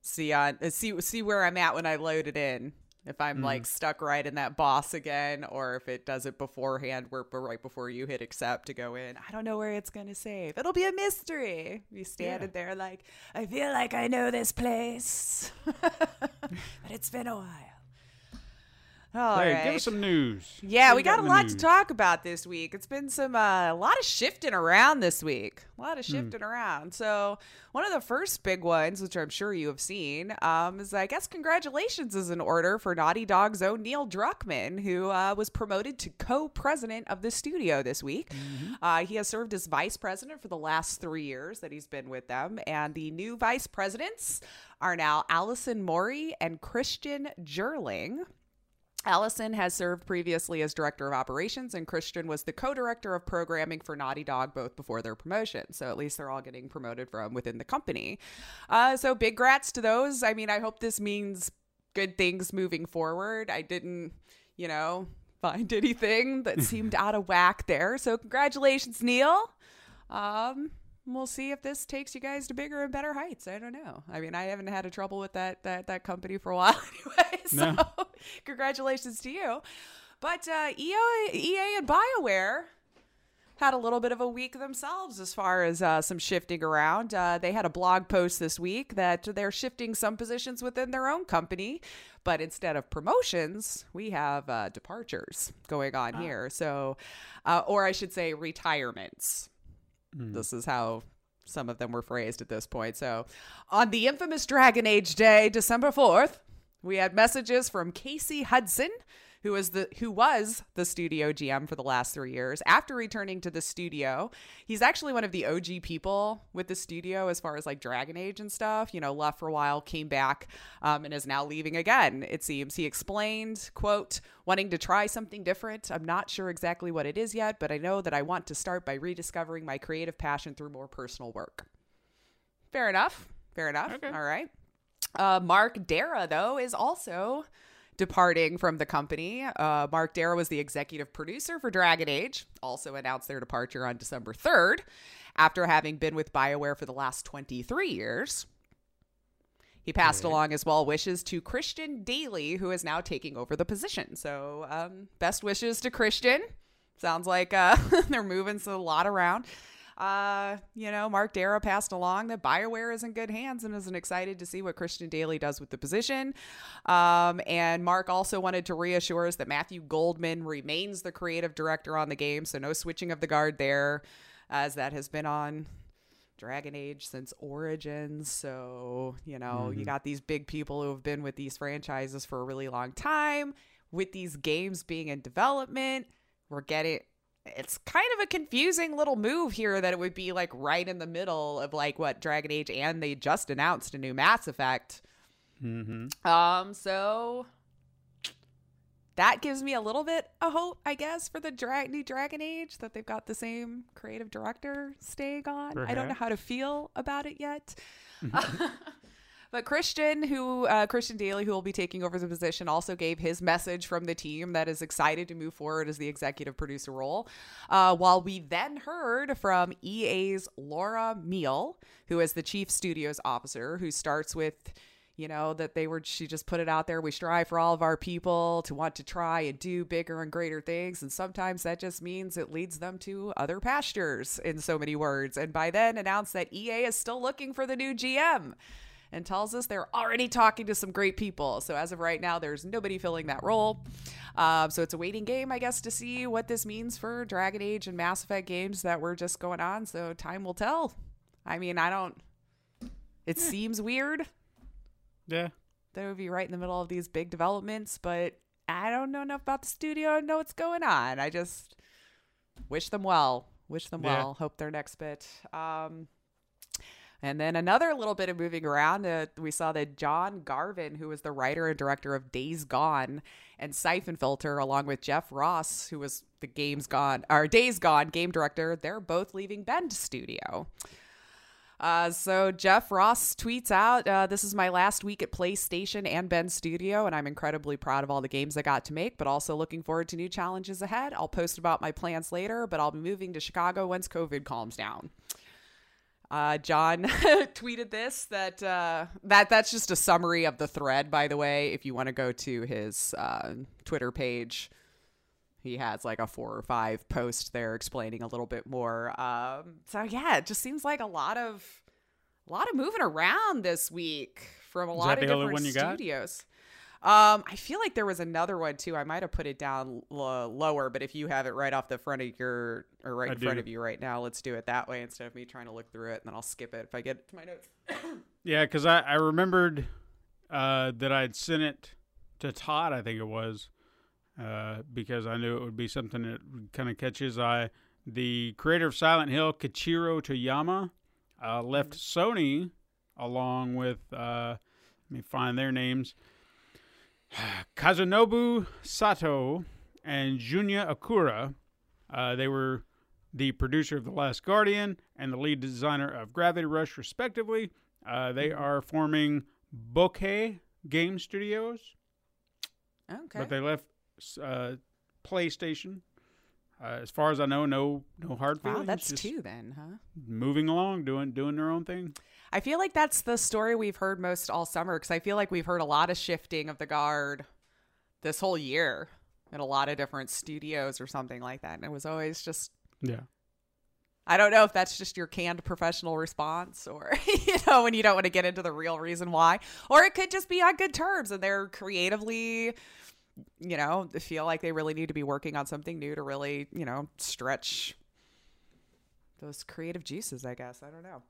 See on uh, see see where I'm at when I load it in. If I'm like mm-hmm. stuck right in that boss again, or if it does it beforehand, where right before you hit accept to go in, I don't know where it's gonna save. It'll be a mystery. You standing there like I feel like I know this place, but it's been a while. All hey, right. give us some news. Yeah, What we you got a lot news? to talk about this week. It's been some uh, a lot of shifting around this week. A lot of Hmm. shifting around. So one of the first big ones, which I'm sure you have seen, um, is I guess congratulations is in order for Naughty Dog's own Neil Druckmann, who uh, was promoted to co-president of the studio this week. Mm-hmm. Uh, he has served as vice president for the last three years that he's been with them, and the new vice presidents are now Alison Mori and Christian Gyrling. Allison has served previously as director of operations, and Christian was the co director of programming for Naughty Dog both before their promotion. So at least they're all getting promoted from within the company. Uh, so big grats to those. I mean, I hope this means good things moving forward. I didn't, you know, find anything that seemed out of whack there. So congratulations, Neil. Um, we'll see if this takes you guys to bigger and better heights. I don't know. I mean, I haven't had a trouble with that that that company for a while anyway. So No. congratulations to you. But uh, EA, EA and BioWare had a little bit of a week themselves as far as uh, some shifting around. Uh, they had a blog post this week that they're shifting some positions within their own company, but instead of promotions, we have uh, departures going on here. So, uh, or I should say, retirements. Mm. This is how some of them were phrased at this point. So, on the infamous Dragon Age Day, December 4th, we had messages from Casey Hudson, who was the who was the studio GM for the last 3 years. After returning to the studio, he's actually one of the OG people with the studio as far as like Dragon Age and stuff, you know, left for a while, came back um, and is now leaving again. It seems he explained, quote, wanting to try something different. I'm not sure exactly what it is yet, but I know that I want to start by rediscovering my creative passion through more personal work. Fair enough. Fair enough. Okay. All right. Uh, Mark Darrah, though, is also departing from the company. Uh, Mark Darrah was the executive producer for Dragon Age, also announced their departure on December 3rd after having been with BioWare for the last 23 years. He passed along his well wishes to Christian Dailey, who is now taking over the position. So, um, best wishes to Christian. Sounds like uh, they're moving a lot around. Uh, you know, Mark Darrah passed along that BioWare is in good hands and isn't excited to see what Christian Dailey does with the position. Um, and Mark also wanted to reassure us that Matthew Goldman remains the creative director on the game, so no switching of the guard there, as that has been on Dragon Age since Origins. So, you know, you got these big people who have been with these franchises for a really long time. With these games being in development, we're getting it's kind of a confusing little move here that it would be like right in the middle of like what Dragon Age and they just announced a new Mass Effect. Mm-hmm. Um, so that gives me a little bit of hope, I guess, for the dra- new Dragon Age that they've got the same creative director staying on. I don't know how to feel about it yet. But Christian, who uh, Christian Dailey, who will be taking over the position, also gave his message from the team that is excited to move forward as the executive producer role. Uh, while we then heard from EA's Laura Miele, who is the chief studios officer, who starts with, you know, that they were. She just put it out there. We strive for all of our people to want to try and do bigger and greater things, and sometimes that just means it leads them to other pastures. In so many words, and by then announced that EA is still looking for the new GM and tells us they're already talking to some great people. So as of right now, there's nobody filling that role. Um, so it's a waiting game, I guess, to see what this means for Dragon Age and Mass Effect games that were just going on. So time will tell. I mean, I don't. It seems weird Yeah. that would be right in the middle of these big developments, but I don't know enough about the studio to know what's going on. I just wish them well. Wish them Yeah. well. Hope their next bit. Um, and then another little bit of moving around. Uh, we saw that John Garvin, who was the writer and director of Days Gone and Siphon Filter, along with Jeff Ross, who was the Games Gone or Days Gone game director, they're both leaving Bend Studio. Uh, so Jeff Ross tweets out, uh, "This is my last week at PlayStation and Bend Studio, and I'm incredibly proud of all the games I got to make, but also looking forward to new challenges ahead. I'll post about my plans later, but I'll be moving to Chicago once COVID calms down." Uh, John tweeted this that uh, that that's just a summary of the thread. By the way, if you want to go to his uh, Twitter page, he has like a four or five post there explaining a little bit more. Um, so yeah, it just seems like a lot of a lot of moving around this week from a lot of the different one you got? studios. Um, I feel like there was another one too. I might have put it down l- lower, but if you have it right off the front of your or right I in front do. of you right now, let's do it that way instead of me trying to look through it and then I'll skip it if I get to my notes. Yeah, because I, I remembered uh, that I'd sent it to Todd, I think it was, uh, because I knew it would be something that would kind of catch his eye. The creator of Silent Hill, Keiichiro Toyama, uh, left Sony along with, uh, let me find their names, Kazunobu Sato and Junya Okura. Uh, they were the producer of The Last Guardian and the lead designer of Gravity Rush, respectively. Uh, they are forming Bokeh Game Studios, Okay. but they left uh, PlayStation. Uh, as far as I know, no no hard feelings. wow, that's just two then, huh? Moving along, doing doing their own thing. I feel like that's the story we've heard most all summer because I feel like we've heard a lot of shifting of the guard this whole year in a lot of different studios or something like that. And it was always just, Yeah. I don't know if that's just your canned professional response or, you know, when you don't want to get into the real reason why. Or it could just be on good terms and they're creatively, you know, feel like they really need to be working on something new to really, you know, stretch those creative juices, I guess. I don't know.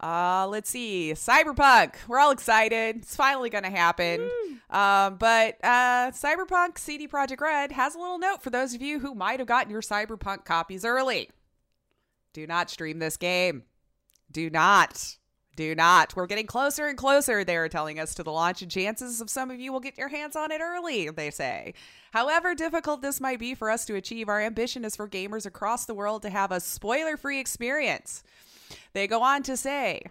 Uh, let's see. Cyberpunk. We're all excited. It's finally going to happen. Um, but uh, Cyberpunk CD Projekt Red has a little note for those of you who might have gotten your Cyberpunk copies early. Do not stream this game. Do not. Do not. We're getting closer and closer, they're telling us, to the launch, and chances of some of you will get your hands on it early, they say. However difficult this might be for us to achieve, our ambition is for gamers across the world to have a spoiler free experience. They go on to say,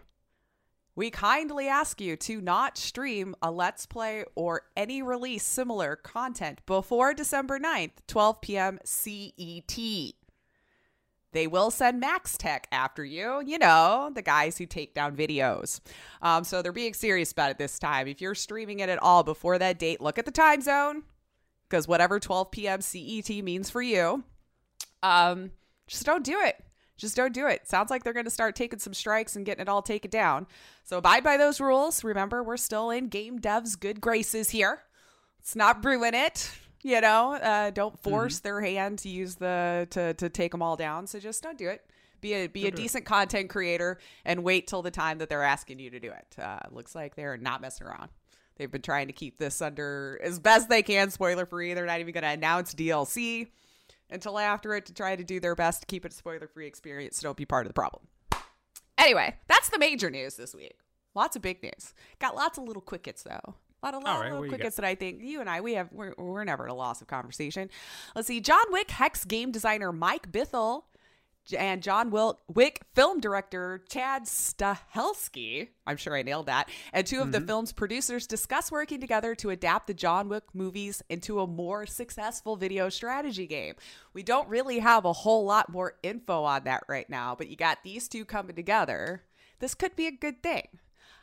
we kindly ask you to not stream a Let's Play or any release similar content before December 9th, 12 p.m. CET. They will send Max Tech after you, you know, the guys who take down videos. Um, so they're being serious about it this time. If you're streaming it at all before that date, look at the time zone because whatever 12 p.m. CET means for you, um, just don't do it. Just don't do it. Sounds like they're going to start taking some strikes and getting it all taken down. So abide by those rules. Remember, we're still in game devs' good graces here. Let's not ruin it. You know, uh, don't force their hand to use the to to take them all down. So just don't do it. Be a be a decent content creator and wait till the time that they're asking you to do it. Uh, looks like they're not messing around. They've been trying to keep this under as best they can, spoiler free. They're not even going to announce DLC until after it to try to do their best to keep it a spoiler free experience so don't be part of the problem. Anyway, that's the major news this week. Lots of big news. Got lots of little quick hits though. A lot of, lot right, little what you quick got? hits that I think you and I we have we're, we're never at a loss of conversation. Let's see. John Wick Hex game designer Mike Bithell and John Wil- Wick film director Chad Stahelski, I'm sure I nailed that, and 2 of the mm-hmm. film's producers discuss working together to adapt the John Wick movies into a more successful video strategy game. We don't really have a whole lot more info on that right now, but you got these two coming together. This could be a good thing.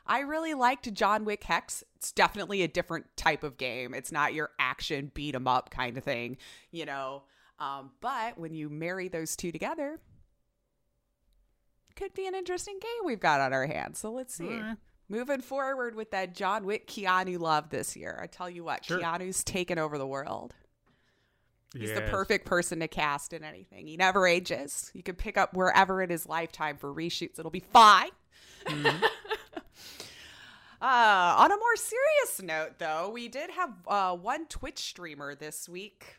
I really liked John Wick Hex. It's definitely a different type of game. It's not your action beat 'em up kind of thing, you know. Um, but when you marry those two together, could be an interesting game we've got on our hands. So let's see. Moving forward with that John Wick Keanu love this year. I tell you what, Sure. Keanu's taken over the world. He's the perfect person to cast in anything. He never ages. You can pick up wherever in his lifetime for reshoots. It'll be fine. uh, on a more serious note, though, we did have uh, one Twitch streamer this week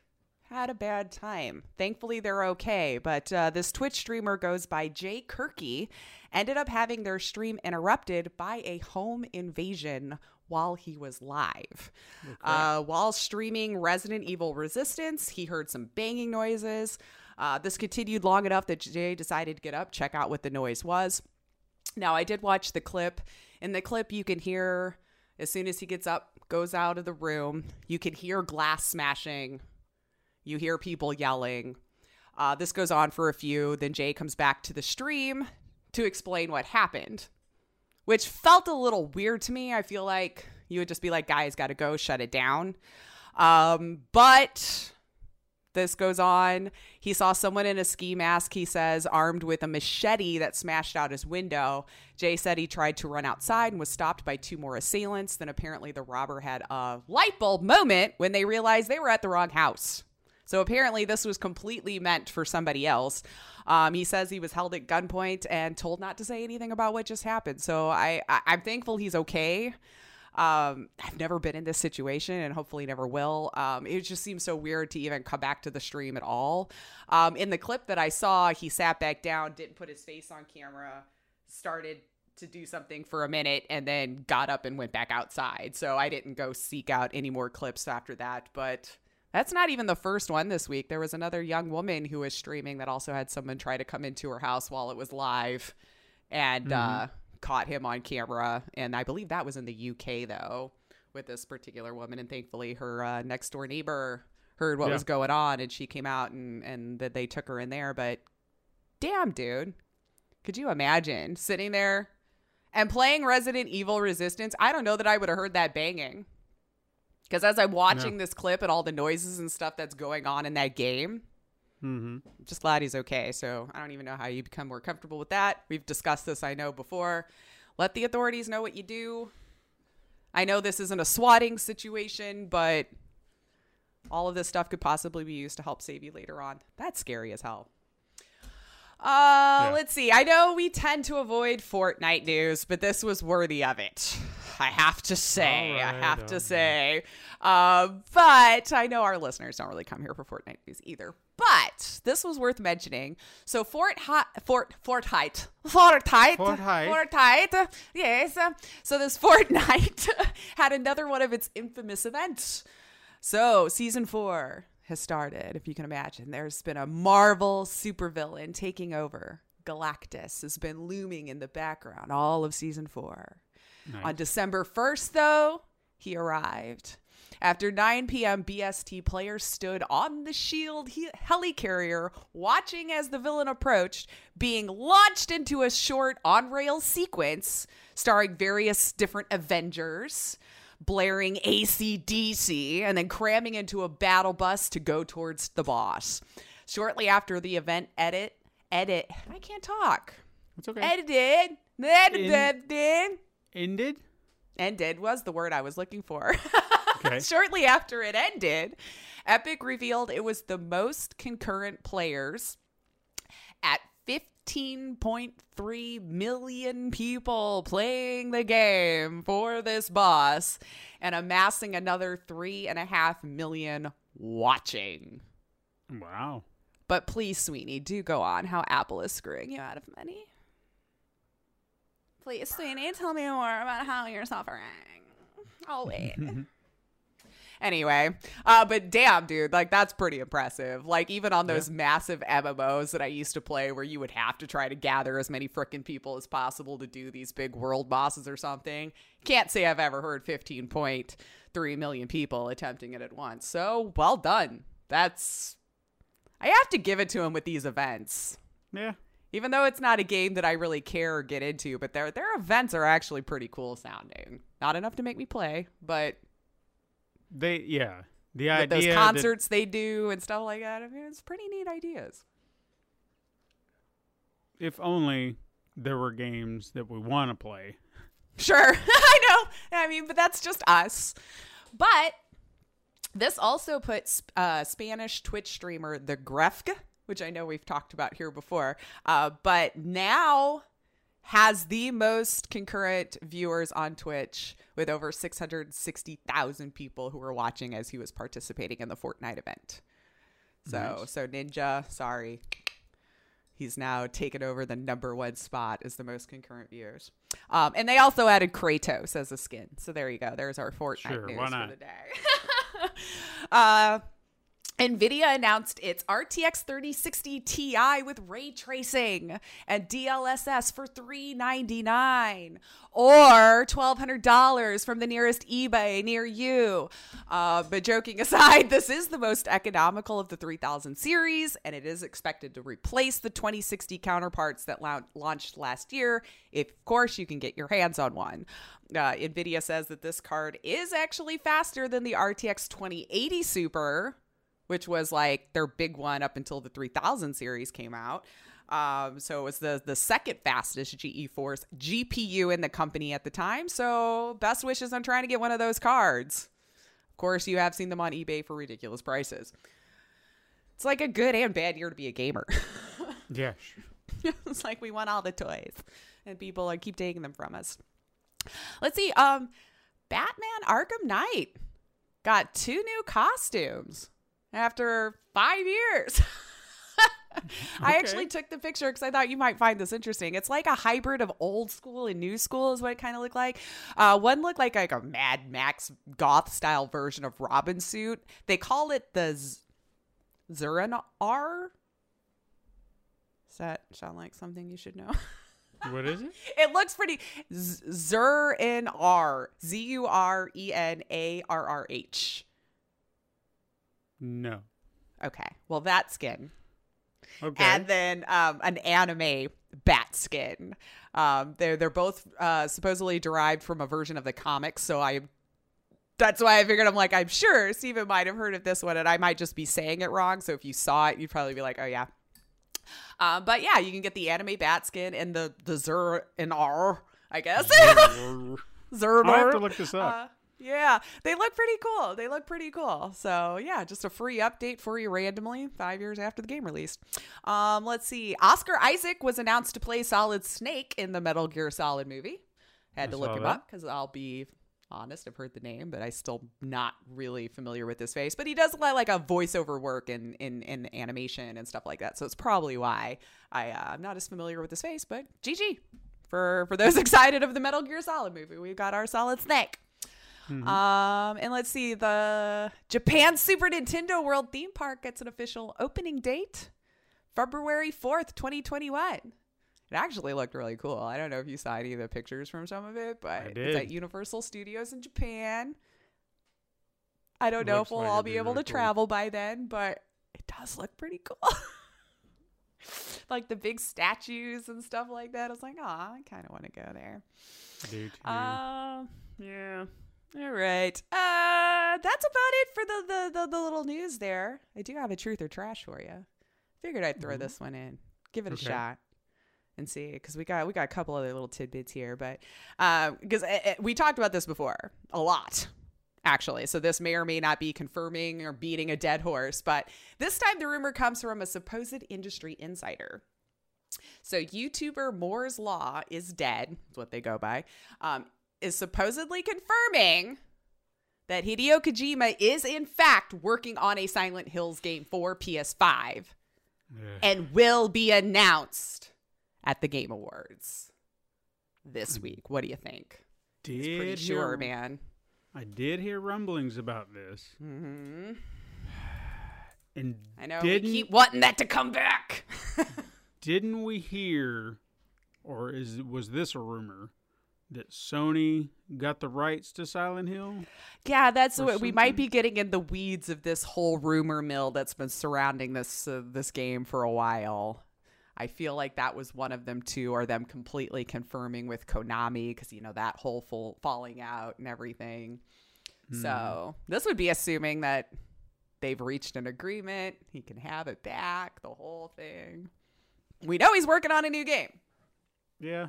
had a bad time. Thankfully, they're okay. But uh, this Twitch streamer goes by Jay Kirky, ended up having their stream interrupted by a home invasion while he was live. Uh, while streaming Resident Evil Resistance, he heard some banging noises. Uh, this continued long enough that Jay decided to get up, check out what the noise was. Now, I did watch the clip. In the clip, you can hear as soon as he gets up, goes out of the room, you can hear glass smashing. You hear people yelling. Uh, this goes on for a few. Then Jay comes back to the stream to explain what happened, which felt a little weird to me. I feel like you would just be like, guys, got to go, shut it down. Um, but this goes on. He saw someone in a ski mask, he says, armed with a machete that smashed out his window. Jay said he tried to run outside and was stopped by two more assailants. Then apparently the robber had a light bulb moment when they realized they were at the wrong house. So apparently this was completely meant for somebody else. Um, he says he was held at gunpoint and told not to say anything about what just happened. So I, I I'm thankful he's okay. Um, I've never been in this situation and hopefully never will. Um, it just seems so weird to even come back to the stream at all. Um, in the clip that I saw, he sat back down, didn't put his face on camera, started to do something for a minute, and then got up and went back outside. So I didn't go seek out any more clips after that. But that's not even the first one this week. There was another young woman who was streaming that also had someone try to come into her house while it was live and uh, caught him on camera. And I believe that was in the UK, though, with this particular woman. And thankfully, her uh, next door neighbor heard what Yeah. was going on and she came out and, and that they took her in there. But damn, dude, could you imagine sitting there and playing Resident Evil Resistance? I don't know that I would have heard that banging. Because as I'm watching this clip and all the noises and stuff that's going on in that game, Mm-hmm. Just glad he's okay. So I don't even know how you become more comfortable with that. We've discussed this, I know, before. Let the authorities know what you do. I know this isn't a swatting situation, but all of this stuff could possibly be used to help save you later on. That's scary as hell. Uh, let's see. I know we tend to avoid Fortnite news, but this was worthy of it. I have to say, All I right, have to say. Uh, but I know our listeners don't really come here for Fortnite news either. But this was worth mentioning. So Fort Hi- Fort Fortnite, Fortnite, Fortnite. Fortnite. Yes. So this Fortnite had another one of its infamous events. So, season four has started, if you can imagine. There's been a Marvel supervillain taking over. Galactus has been looming in the background all of season four. Nice. On December 1st, though, he arrived. After 9 p.m., BST players stood on the Shield he- helicarrier, watching as the villain approached, being launched into a short on rail sequence starring various different Avengers, blaring ACDC, and then cramming into a battle bus to go towards the boss. Shortly after the event, edit, edit, I can't talk. It's okay. Edited, edited, Ended. ended was the word I was looking for. Okay. Shortly after it ended, Epic revealed it was the most concurrent players at 15.3 million people playing the game for this boss and amassing another three and a half million watching. Wow. But please, Sweeney, do go on how Apple is screwing you out of money. Please, Sweeney, tell me more about how you're suffering. I'll wait. anyway, uh, but damn, dude, like that's pretty impressive. Like even on those massive MMOs that I used to play, where you would have to try to gather as many freaking people as possible to do these big world bosses or something. Can't say I've ever heard 15.3 million people attempting it at once. So well done. That's I have to give it to him with these events. Yeah. Even though it's not a game that I really care or get into, but their their events are actually pretty cool sounding. Not enough to make me play, but They yeah. The idea those that- concerts they do and stuff like that. I mean, it's pretty neat ideas. if only there were games that we want to play. Sure, I know. I mean, but that's just us. But this also puts uh, Spanish Twitch streamer the Grefg, which I know we've talked about here before, uh, but now has the most concurrent viewers on Twitch with over 660,000 people who were watching as he was participating in the Fortnite event. So, Nice. so Ninja, sorry. He's now taken over the number one spot as the most concurrent viewers. Um, and they also added Kratos as a skin. So there you go. There's our Fortnite Sure, news why for the day. uh, NVIDIA announced its RTX 3060 Ti with ray tracing and DLSS for 399 or $1,200 from the nearest eBay near you. Uh, but joking aside, this is the most economical of the 3000 series, and it is expected to replace the 2060 counterparts that lau- launched last year, if, of course, you can get your hands on one. Uh, NVIDIA says that this card is actually faster than the RTX 2080 Super which was like their big one up until the 3000 series came out. Um, so it was the the second fastest GeForce GPU in the company at the time. So best wishes on trying to get one of those cards. Of course, you have seen them on eBay for ridiculous prices. It's like a good and bad year to be a gamer. Yeah. It's like we want all the toys, and people are keep taking them from us. Let's see. Um, Batman Arkham Knight got two new costumes after five years. I actually took the picture because I thought you might find this interesting. It's like a hybrid of old school and new school, is what it kind of looked like. Uh, one looked like like a Mad Max goth style version of Robin suit. They call it the Z- Zuranar. Does that sound like something you should know? What is it? it looks pretty Z- Zuranar. Z U R E N A R R H. No. Okay. Well, that skin. Okay. and then um, an anime bat skin. Um, they're they're both uh, supposedly derived from a version of the comics, so I. That's why I figured I'm like I'm sure Steven might have heard of this one, and I might just be saying it wrong. So if you saw it, you'd probably be like, oh yeah. Um, but yeah, you can get the anime bat skin and the the Zur and R, I guess. Zerner. I'll have to look this up. Uh, yeah, they look pretty cool. They look pretty cool. So yeah, just a free update for you randomly five years after the game released. Um, let's see. Oscar Isaac was announced to play Solid Snake in the Metal Gear Solid movie. Had I to look him that. up because I'll be honest, I've heard the name, but I still not really familiar with his face. But he does a lot like a voiceover work in in, in animation and stuff like that. So it's probably why I uh, I'm not as familiar with his face. But GG for for those excited of the Metal Gear Solid movie, we've got our Solid Snake. Um, and let's see, the Japan Super Nintendo World Theme Park gets an official opening date, February 4th, 2021. It actually looked really cool. I don't know if you saw any of the pictures from some of it, but it's at Universal Studios in Japan. I don't know if we'll like all be able really to cool. travel by then, but it does look pretty cool. like the big statues and stuff like that. I was like, oh, I kind of want to go there. Dude, Uh, yeah. All right. Uh, that's about it for the, the, the, the little news there. I do have a truth or trash for you. Figured I'd throw this one in, give it a shot, and see because we got we got a couple other little tidbits here. But because uh, we talked about this before a lot, actually. So this may or may not be confirming or beating a dead horse. But this time the rumor comes from a supposed industry insider. So YouTuber Moore's Law is dead, is what they go by, um, is supposedly confirming that Hideo Kojima is in fact working on a Silent Hills game for PS5 yeah. and will be announced at the Game Awards this week. What do you think? did It's pretty hear- sure, man. I did hear rumblings about this, Mm-hmm. and I know we keep wanting that to come back. didn't we hear, or is was this a rumor that Sony got the rights to Silent Hill? Yeah, that's what we might be getting in the weeds of this whole rumor mill that's been surrounding this uh, this game for a while. I feel like that was one of them too, or them completely confirming with Konami because you know that whole full falling out and everything. So this would be assuming that they've reached an agreement. He can have it back, the whole thing. We know he's working on a new game. Yeah.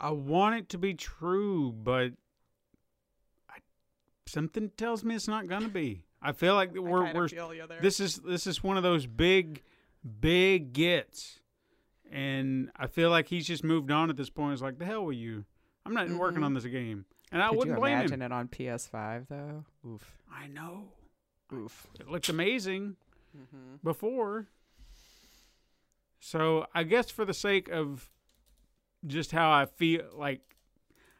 I want it to be true, but I, something tells me it's not gonna be. I feel like we're we're this is this is one of those big big gets, and I feel like he's just moved on at this point. It's like the hell with you. I'm not working Mhm. on this game, and I Could wouldn't you blame imagine him. it on PS5 though? Oof. I know Oof. it looked amazing Mm-hmm. before. So I guess for the sake of just how I feel, like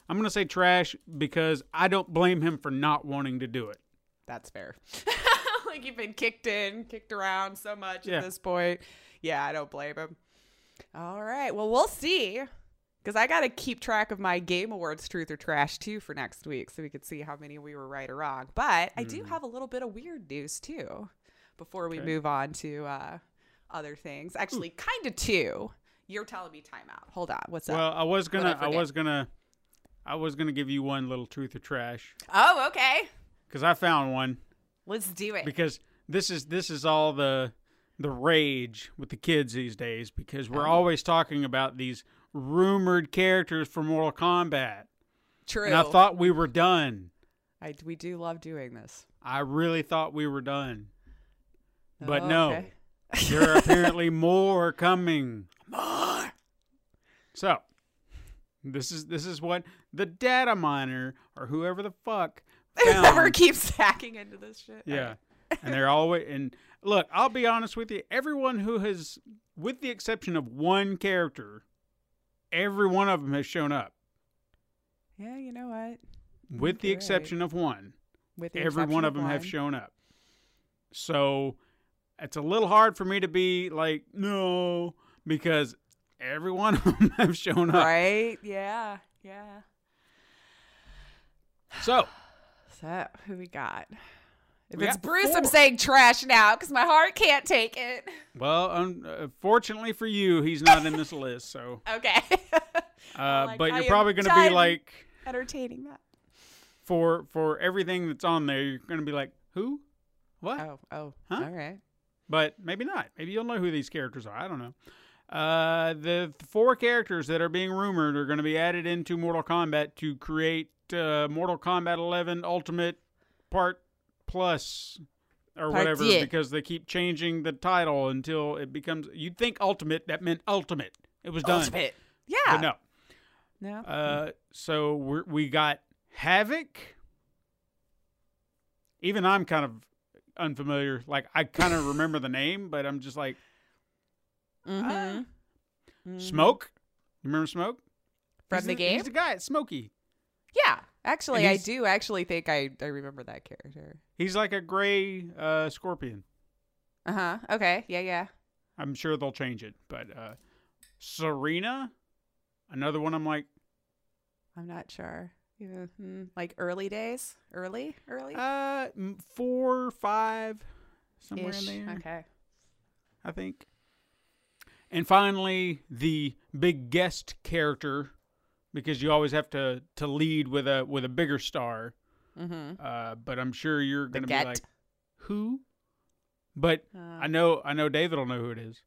I'm gonna say trash because I don't blame him for not wanting to do it. That's fair. like you've been kicked in, kicked around so much Yeah. at this point. Yeah, I don't blame him. All right. Well, we'll see. Because I got to keep track of my Game Awards truth or trash too for next week so we could see how many we were right or wrong. But I do have a little bit of weird news too before we move on to uh, other things. Actually, kind of two. You're telling me timeout. Hold on. What's Well, up? Well, I was gonna, I, forget? was gonna, I was gonna give you one little truth or trash Oh, okay. because I found one Let's do it. because this is this is all the the rage with the kids these days because Oh. we're always talking about these rumored characters for Mortal Kombat, True. and I thought we were done. I, we do love doing this. I really thought we were done. But Oh, no, okay. there are apparently more coming. More. So, this is this is what the data miner or whoever the fuck Whoever keeps hacking into this shit. yeah, and they're always and look. I'll be honest with you. Everyone who has, with the exception of one character, every one of them has shown up. Yeah, you know what? With the You're right. exception of one, With every one of them have shown up. So it's a little hard for me to be like no because every one of them have shown up. Right? Yeah. Yeah. So So who we got? If We it's got Bruce, I'm saying trash now because my heart can't take it. well, un- uh, fortunately for you, he's not in this list. So, Okay. uh, like but you're you probably going to be like Entertaining that. for for everything that's on there, you're going to be like who, what? Oh, oh. Huh? All right. But maybe not. Maybe you'll know who these characters are. I don't know. Uh, the four characters that are being rumored are going to be added into Mortal Kombat to create uh, Mortal Kombat 11 Ultimate Part Plus or Part whatever because they keep changing the title until it becomes. You'd think Ultimate that meant Ultimate. It was done. Ultimate. Yeah. But no. No. Uh, so we're, we got Havik. Even I'm kind of unfamiliar. Like I kind of remember the name, but I'm just like mm-hmm. Smoke. You remember Smoke From He's the game? He's the guy. Smokey. Yeah. Actually, I do actually think I, I remember that character. He's like a gray uh, scorpion. Uh huh. Okay. Yeah, yeah. I'm sure they'll change it. But uh, Sareena, another one. I'm like, I'm not sure. Yeah, hmm, Like early days, early, early. uh, m- four, five, somewhere Ish. in there. Okay. I think. And finally, the big guest character, because you always have to to lead with a with a bigger star. Mm-hmm. Uh, but I'm sure you're gonna be like, who? But Uh, I know I know David will know who it is.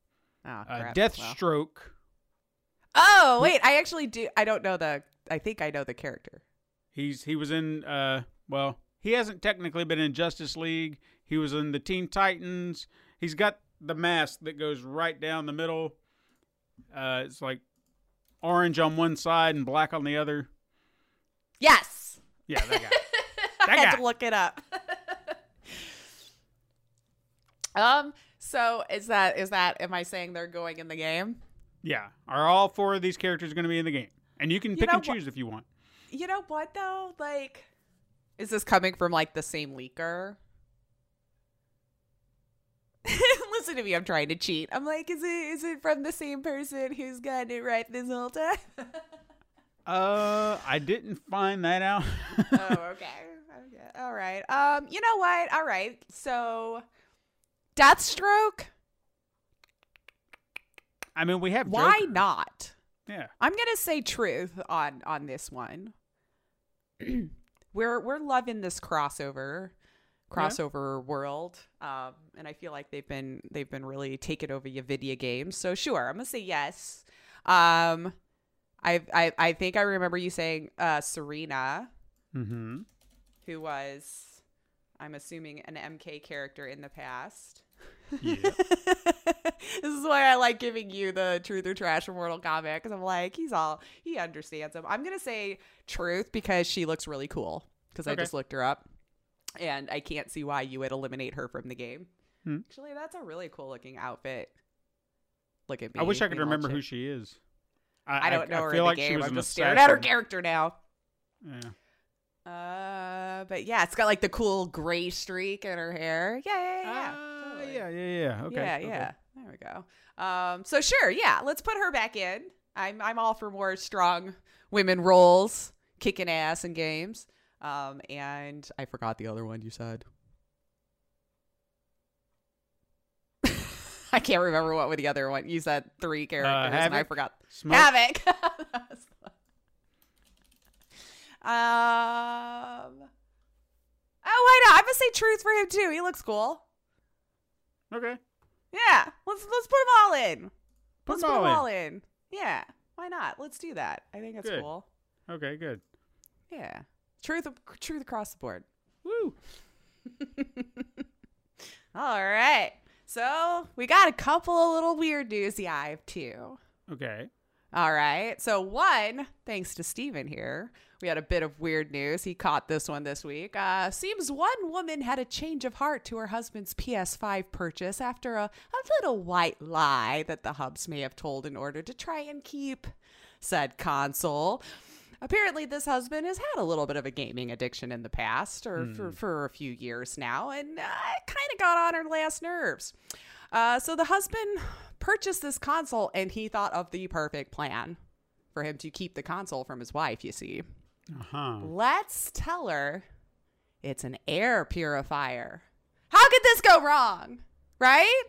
oh, Uh, crap. Well. Deathstroke. Oh wait, I actually do. I don't know the. I think I know the character. He's he was in uh well he hasn't technically been in Justice League. He was in the Teen Titans. He's got the mask that goes right down the middle. Uh, it's like orange on one side and black on the other. Yes. Yeah, that guy. I That had guy. to look it up. um. So is that is that? Am I saying they're going in the game? yeah, are all four of these characters going to be in the game? And you can You pick know and choose if you want. You know what though? Like, is this coming from like the same leaker? Listen to me, I'm trying to cheat. I'm like, is it is it from the same person who's gotten it right this whole time? Uh, I didn't find that out. oh, okay. Okay. All right. Um, you know what? All right. So Deathstroke, I mean, we have why Joker. not? Yeah. I'm gonna say truth on on this one. we're we're loving this crossover crossover world, um, and I feel like they've been they've been really taking over your video games. So sure, I'm gonna say yes. Um, I I I think I remember you saying uh, Sareena, Mm-hmm. who was, I'm assuming, an MK character in the past. Yeah. this is why I like giving you the truth or trash from Mortal Kombat because I'm like, he's all he understands him. I'm gonna say truth because she looks really cool because I just looked her up, and I can't see why you would eliminate her from the game. Hmm. Actually, that's a really cool looking outfit. Look at me. I wish I could remember who she is. I don't know I her feel in like the she game. I'm just staring at her character now. Yeah. Uh, but yeah, it's got like the cool gray streak in her hair. Yeah, yeah, yeah. Ah, totally. yeah, yeah, yeah. Okay. yeah, okay. yeah. There we go. Um, so sure, yeah, let's put her back in. I'm I'm all for more strong women roles, kicking ass in games. Um, and I forgot the other one you said. I can't remember what was the other one. You said three characters, and I forgot. Smoke. Havik. um. Oh, why not? I'm gonna say truth for him too. He looks cool. Okay. Yeah, let's let's put them all in. Put let's 'em put all them in. all in. Yeah, why not? Let's do that. I think that's Good. cool. Okay. Good. Yeah, truth truth across the board. Woo. All right, so we got a couple of little weird news. Yeah, I have two. Okay. All right. So, one, thanks to Steven here, we had a bit of weird news. He caught this one this week. Uh, seems one woman had a change of heart to her husband's PS5 purchase after a, a little white lie that the hubs may have told in order to try and keep said console. Apparently, this husband has had a little bit of a gaming addiction in the past, or for, for a few years now, and uh, it kind of got on her last nerves. Uh, so the husband purchased this console, and he thought of the perfect plan for him to keep the console from his wife. You see, Uh huh. let's tell her it's an air purifier. How could this go wrong? Right?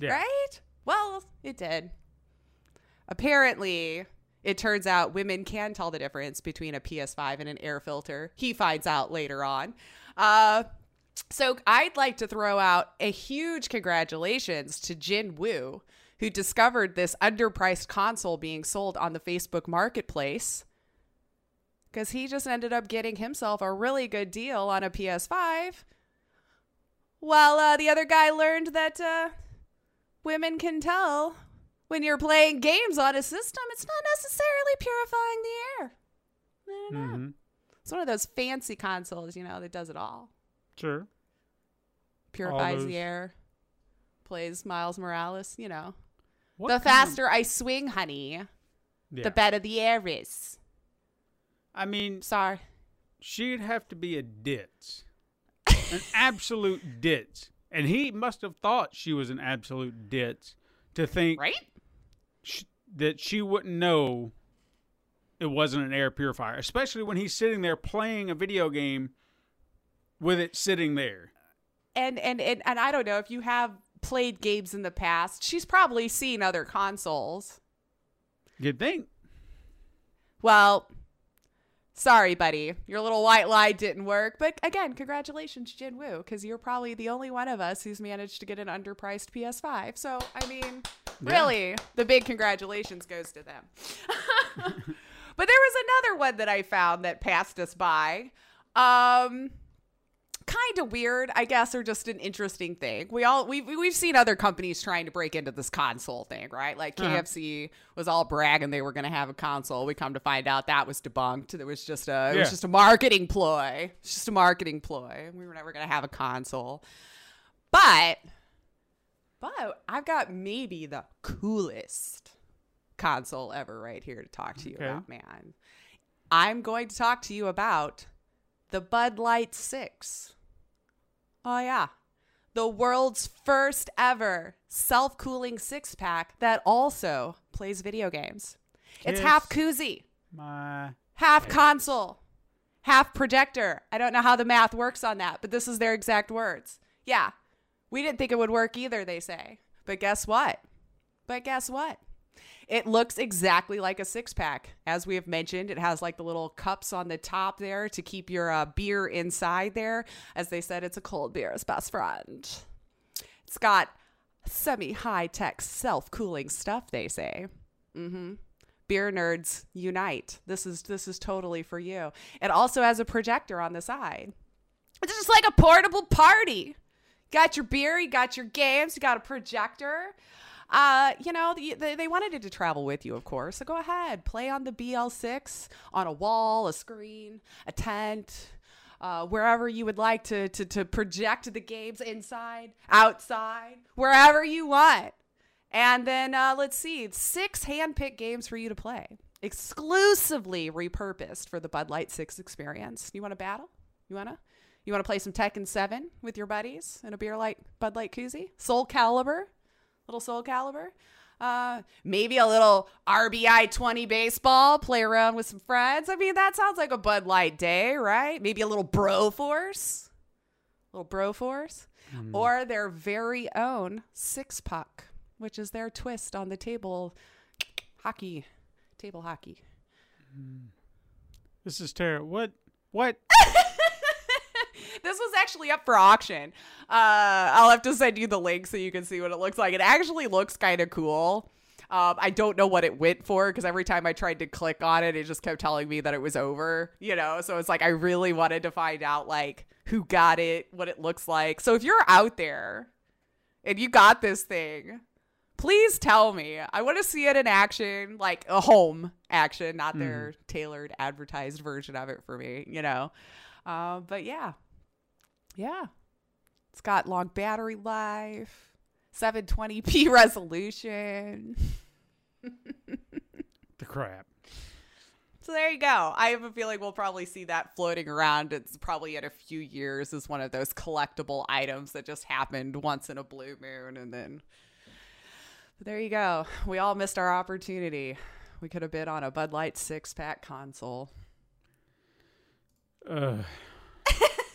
Yeah. Right? Well, it did. Apparently, it turns out women can tell the difference between a PS5 and an air filter. He finds out later on. Uh, so I'd like to throw out a huge congratulations to Jin Woo, who discovered this underpriced console being sold on the Facebook Marketplace. Because he just ended up getting himself a really good deal on a PS5. While uh, the other guy learned that uh, women can tell when you're playing games on a system, it's not necessarily purifying the air. I don't know. hmm It's one of those fancy consoles, you know, that does it all. Sure. Purifies those- the air, plays Miles Morales, you know. What the kind of- faster I swing, honey, Yeah. the better the air is. I mean, Sorry. she'd have to be a ditz, an absolute ditz, and he must have thought she was an absolute ditz to think right? Sh- that she wouldn't know it wasn't an air purifier, especially when he's sitting there playing a video game with it sitting there. And and and, and I don't know if you have played games in the past. She's probably seen other consoles. You'd think. Well, sorry, buddy. Your little white lie didn't work. But again, congratulations, Jinwoo, because you're probably the only one of us who's managed to get an underpriced PS5. So, I mean, Yeah. really, the big congratulations goes to them. but there was another one that I found that passed us by. Um, kind of weird, I guess, or just an interesting thing. We all we've we've seen other companies trying to break into this console thing, right? Like Uh-huh. KFC was all bragging they were going to have a console. We come to find out that was debunked. It was just a it was just a marketing ploy. It's just a marketing ploy. We were never going to have a console. But but I've got maybe the coolest console ever right here to talk to you Okay. about, man. I'm going to talk to you about the Bud Light 6. Oh, yeah. The world's first ever self cooling six pack that also plays video games. It's half koozie, My half console, half projector. I don't know how the math works on that, but this is their exact words. Yeah. We didn't think it would work either, they say. But guess what? But guess what? It looks exactly like a six pack. As we have mentioned, it has like the little cups on the top there to keep your uh, beer inside there. As they said, it's a cold beer's best friend. It's got semi high tech self cooling stuff, they say. Mm-hmm. Beer nerds unite. This is this is totally for you. It also has a projector on the side. It's just like a portable party. Got your beer, you got your games, you got a projector. Uh, you know, they, they wanted it to travel with you, of course. So go ahead, play on the BL6 on a wall, a screen, a tent, uh, wherever you would like to, to, to project the games inside, outside, wherever you want. And then uh, let's see, six hand-picked games for you to play, exclusively repurposed for the Bud Light Six experience. You want to battle? You wanna? You want to play some Tekken Seven with your buddies in a beer like Bud Light koozie? Soulcalibur, little Soulcalibur. Uh, maybe a little RBI 20 baseball, play around with some friends. I mean, that sounds like a Bud Light day, right? Maybe a little Broforce, little Broforce, or their very own Six Puck, which is their twist on the table hockey, table hockey. this is terrible. What what This was actually up for auction. Uh, I'll have to send you the link so you can see what it looks like. It actually looks kind of cool. Um, I don't know what it went for because every time I tried to click on it, it just kept telling me that it was over. You know, so it's like I really wanted to find out like who got it, what it looks like. So if you're out there and you got this thing, please tell me. I want to see it in action, like a home action, not their tailored advertised version of it for me. You know, uh, but yeah, yeah. It's got long battery life, 720p resolution. the crap? So there you go. I have a feeling we'll probably see that floating around. It's probably in a few years as one of those collectible items that just happened once in a blue moon and then there you go. We all missed our opportunity. We could have bid on a Bud Light six pack console. Uh,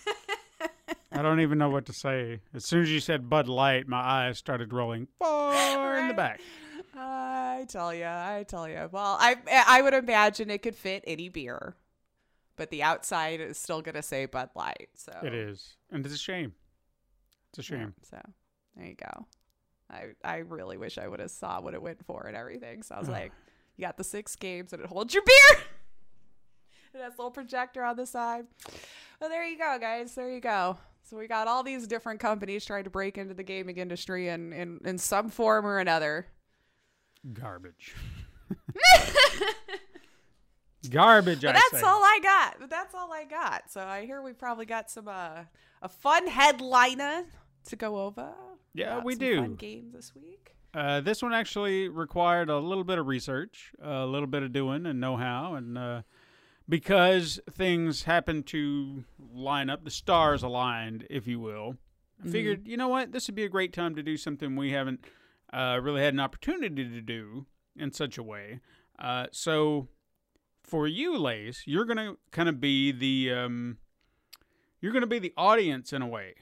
I don't even know what to say. As soon as you said Bud Light, my eyes started rolling far in the back. I tell you, I tell you. Well, I I would imagine it could fit any beer, but the outside is still gonna say Bud Light. So It is, and it's a shame. It's a Yeah, shame. so there you go. I I really wish I would have saw what it went for and everything. So I was like, you got the six games and it holds your beer. it has a little projector on the side. Well, there you go, guys. There you go. So we got all these different companies trying to break into the gaming industry in in, in some form or another. Garbage. Garbage. But I that's say. all I got. But that's all I got. So I hear we probably got some uh, a fun headliner to go over. Yeah, we some do. Fun games this week. Uh, this one actually required a little bit of research, a little bit of doing and know-how, and uh, because things happened to line up, the stars aligned, if you will. I figured, you know what, this would be a great time to do something we haven't uh, really had an opportunity to do in such a way. Uh, so for you, Lace, you're gonna kind of be the um, you're gonna be the audience in a way.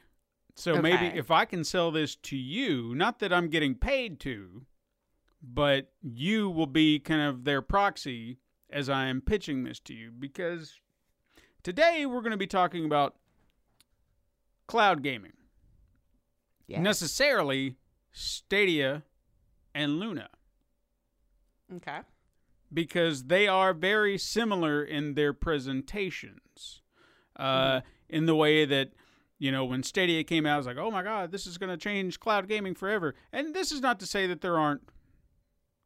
So maybe if I can sell this to you, not that I'm getting paid to, but you will be kind of their proxy as I am pitching this to you because today we're going to be talking about cloud gaming. Yeah. Necessarily Stadia and Luna Okay. because they are very similar in their presentations. Uh, In the way that, you know, when Stadia came out, I was like, oh my God, this is going to change cloud gaming forever. And this is not to say that there aren't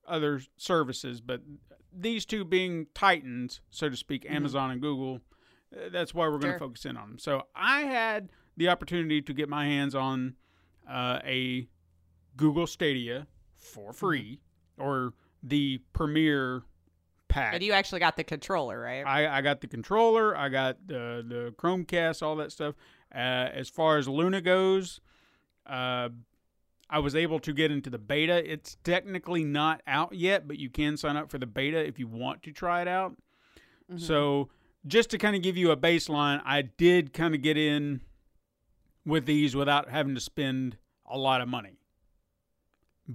other services, but these two being titans, so to speak, Amazon and Google, uh, that's why we're going to Sure. focus in on them. So I had the opportunity to get my hands on uh, a Google Stadia for free, or the premier pack. And you actually got the controller, right? I, I got the controller, I got the the Chromecast, all that stuff. Uh, as far as Luna goes, uh, I was able to get into the beta. It's technically not out yet, but you can sign up for the beta if you want to try it out. Mm-hmm. So, just to kind of give you a baseline, I did kind of get in with these without having to spend a lot of money.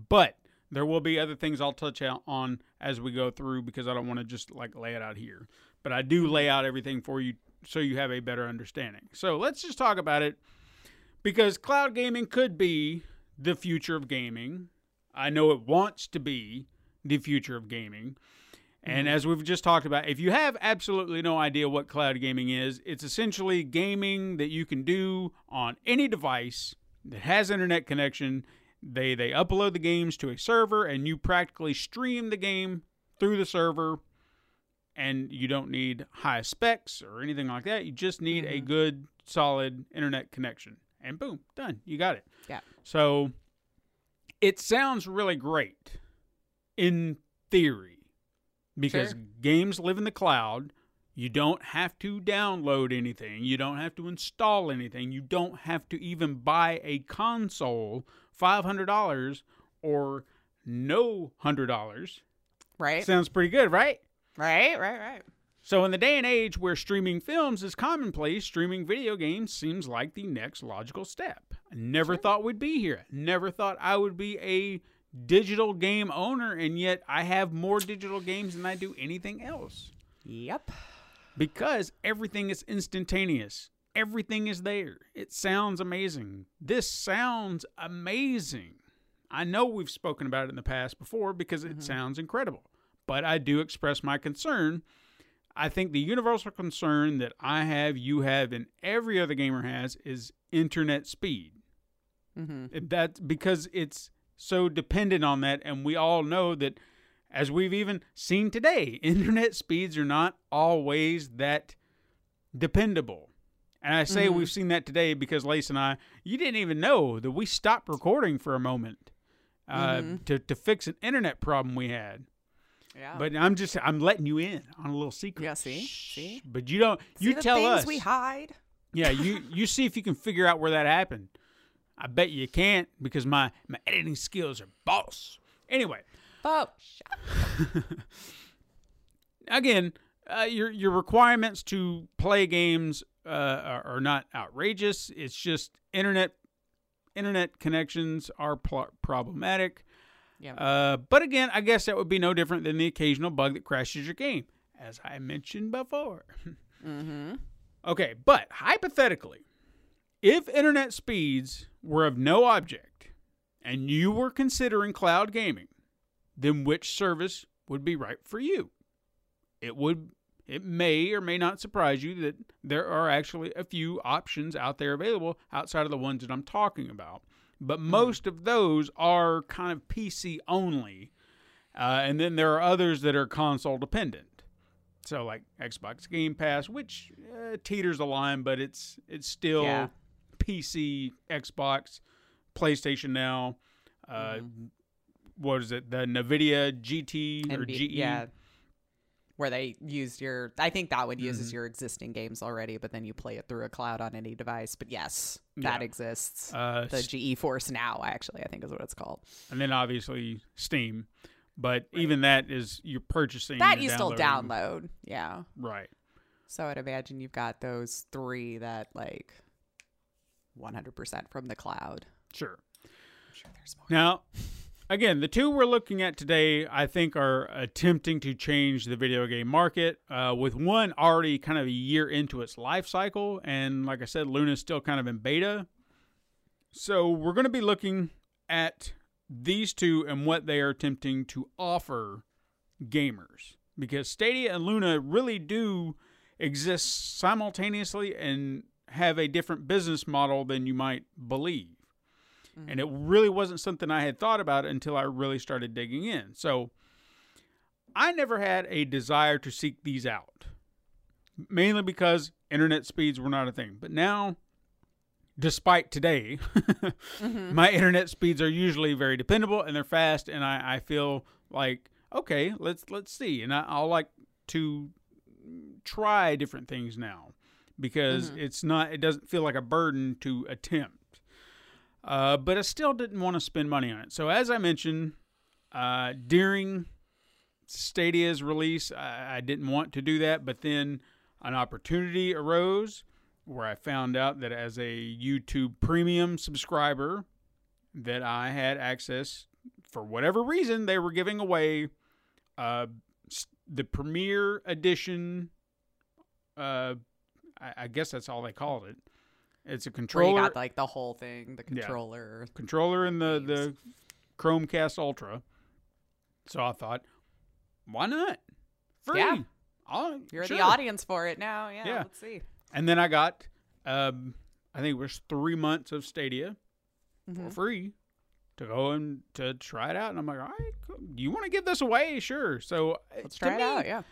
But there will be other things I'll touch on as we go through because I don't want to just like lay it out here. But I do lay out everything for you so you have a better understanding. So let's just talk about it because cloud gaming could be the future of gaming. I know it wants to be the future of gaming. And mm-hmm. as we've just talked about, if you have absolutely no idea what cloud gaming is, it's essentially gaming that you can do on any device that has internet connection. They they upload the games to a server and you practically stream the game through the server and you don't need high specs or anything like that. You just need a mm-hmm. good solid internet connection. And boom, done. You got it. Yeah. So it sounds really great in theory because Sure. games live in the cloud. You don't have to download anything. You don't have to install anything. You don't have to even buy a console, $500 or no $100. right? Sounds pretty good, right? right, right, right. So, in the day and age where streaming films is commonplace, streaming video games seems like the next logical step. I never thought we'd be here. Never thought I would be a digital game owner, and yet I have more digital games than I do anything else Yep. because everything is instantaneous. Everything is there. It sounds amazing. This sounds amazing. I know we've spoken about it in the past before because it mm-hmm. sounds incredible, but I do express my concern. I think the universal concern that I have, you have, and every other gamer has is internet speed. Mm-hmm. That because it's so dependent on that, and we all know that, as we've even seen today, internet speeds are not always that dependable. And I say we've seen that today because Lace and I, you didn't even know that we stopped recording for a moment uh, to to fix an internet problem we had. Yeah. But I'm just I'm letting you in on a little secret. Yeah, see? Shh. See? But you don't. See You the tell things us. we hide. Yeah, you you see if you can figure out where that happened. I bet you can't because my my editing skills are boss. Anyway, Oh, again, uh, your your requirements to play games uh, are, are not outrageous. It's just internet internet connections are pl- problematic. Yeah. Uh, but again, I guess that would be no different than the occasional bug that crashes your game, as I mentioned before. mm-hmm. Okay, but hypothetically, if internet speeds were of no object and you were considering cloud gaming, then which service would be right for you? It would it may or may not surprise you that there are actually a few options out there available outside of the ones that I'm talking about. But most of those are kind of PC only. Uh, and then there are others that are console dependent. So like Xbox Game Pass, which uh, teeters the line, but it's it's still Yeah. PC, Xbox, PlayStation now. Uh, what is it? The Nvidia GT or NB GE. Yeah. Where they used your. I think that one uses your existing games already, but then you play it through a cloud on any device. But yes, that Yeah. exists. Uh, the GeForce Now, actually, I think is what it's called. and then obviously Steam. But even that is you're purchasing That you're still download. Yeah. Right. So I'd imagine you've got those three that like 100% from the cloud. Sure. I'm sure there's more. Now, again, the two we're looking at today, I think, are attempting to change the video game market. Uh, with one already kind of a year into its life cycle, and like I said, Luna's still kind of in beta. So we're going to be looking at these two and what they are attempting to offer gamers, because Stadia and Luna really do exist simultaneously and have a different business model than you might believe Mm-hmm. and it really wasn't something I had thought about until I really started digging in. So I never had a desire to seek these out, mainly because internet speeds were not a thing. But now, despite today, mm-hmm. my internet speeds are usually very dependable and they're fast, and I, I feel like okay, let's let's see, and I, I'll like to try different things now because mm-hmm. it's not it doesn't feel like a burden to attempt. Uh, but I still didn't want to spend money on it. So as I mentioned, uh, during Stadia's release, I, I didn't want to do that. But then an opportunity arose where I found out that as a YouTube Premium subscriber, that I had access for whatever reason they were giving away uh, the Premier Edition. Uh, I, I guess that's all they called it. It's a Where controller you got like the whole thing, the Yeah. controller. controller and the the. Chromecast Ultra. So I thought, why not? Free. Yeah. I'll- You're sure. the audience for it now. Yeah, Yeah. let's see. And then I got, um, I think it was three months of Stadia Mm-hmm. for free to go and to try it out. And I'm like, all right, cool. you want to give this away? Sure. So uh, Let's try it me, out. Yeah.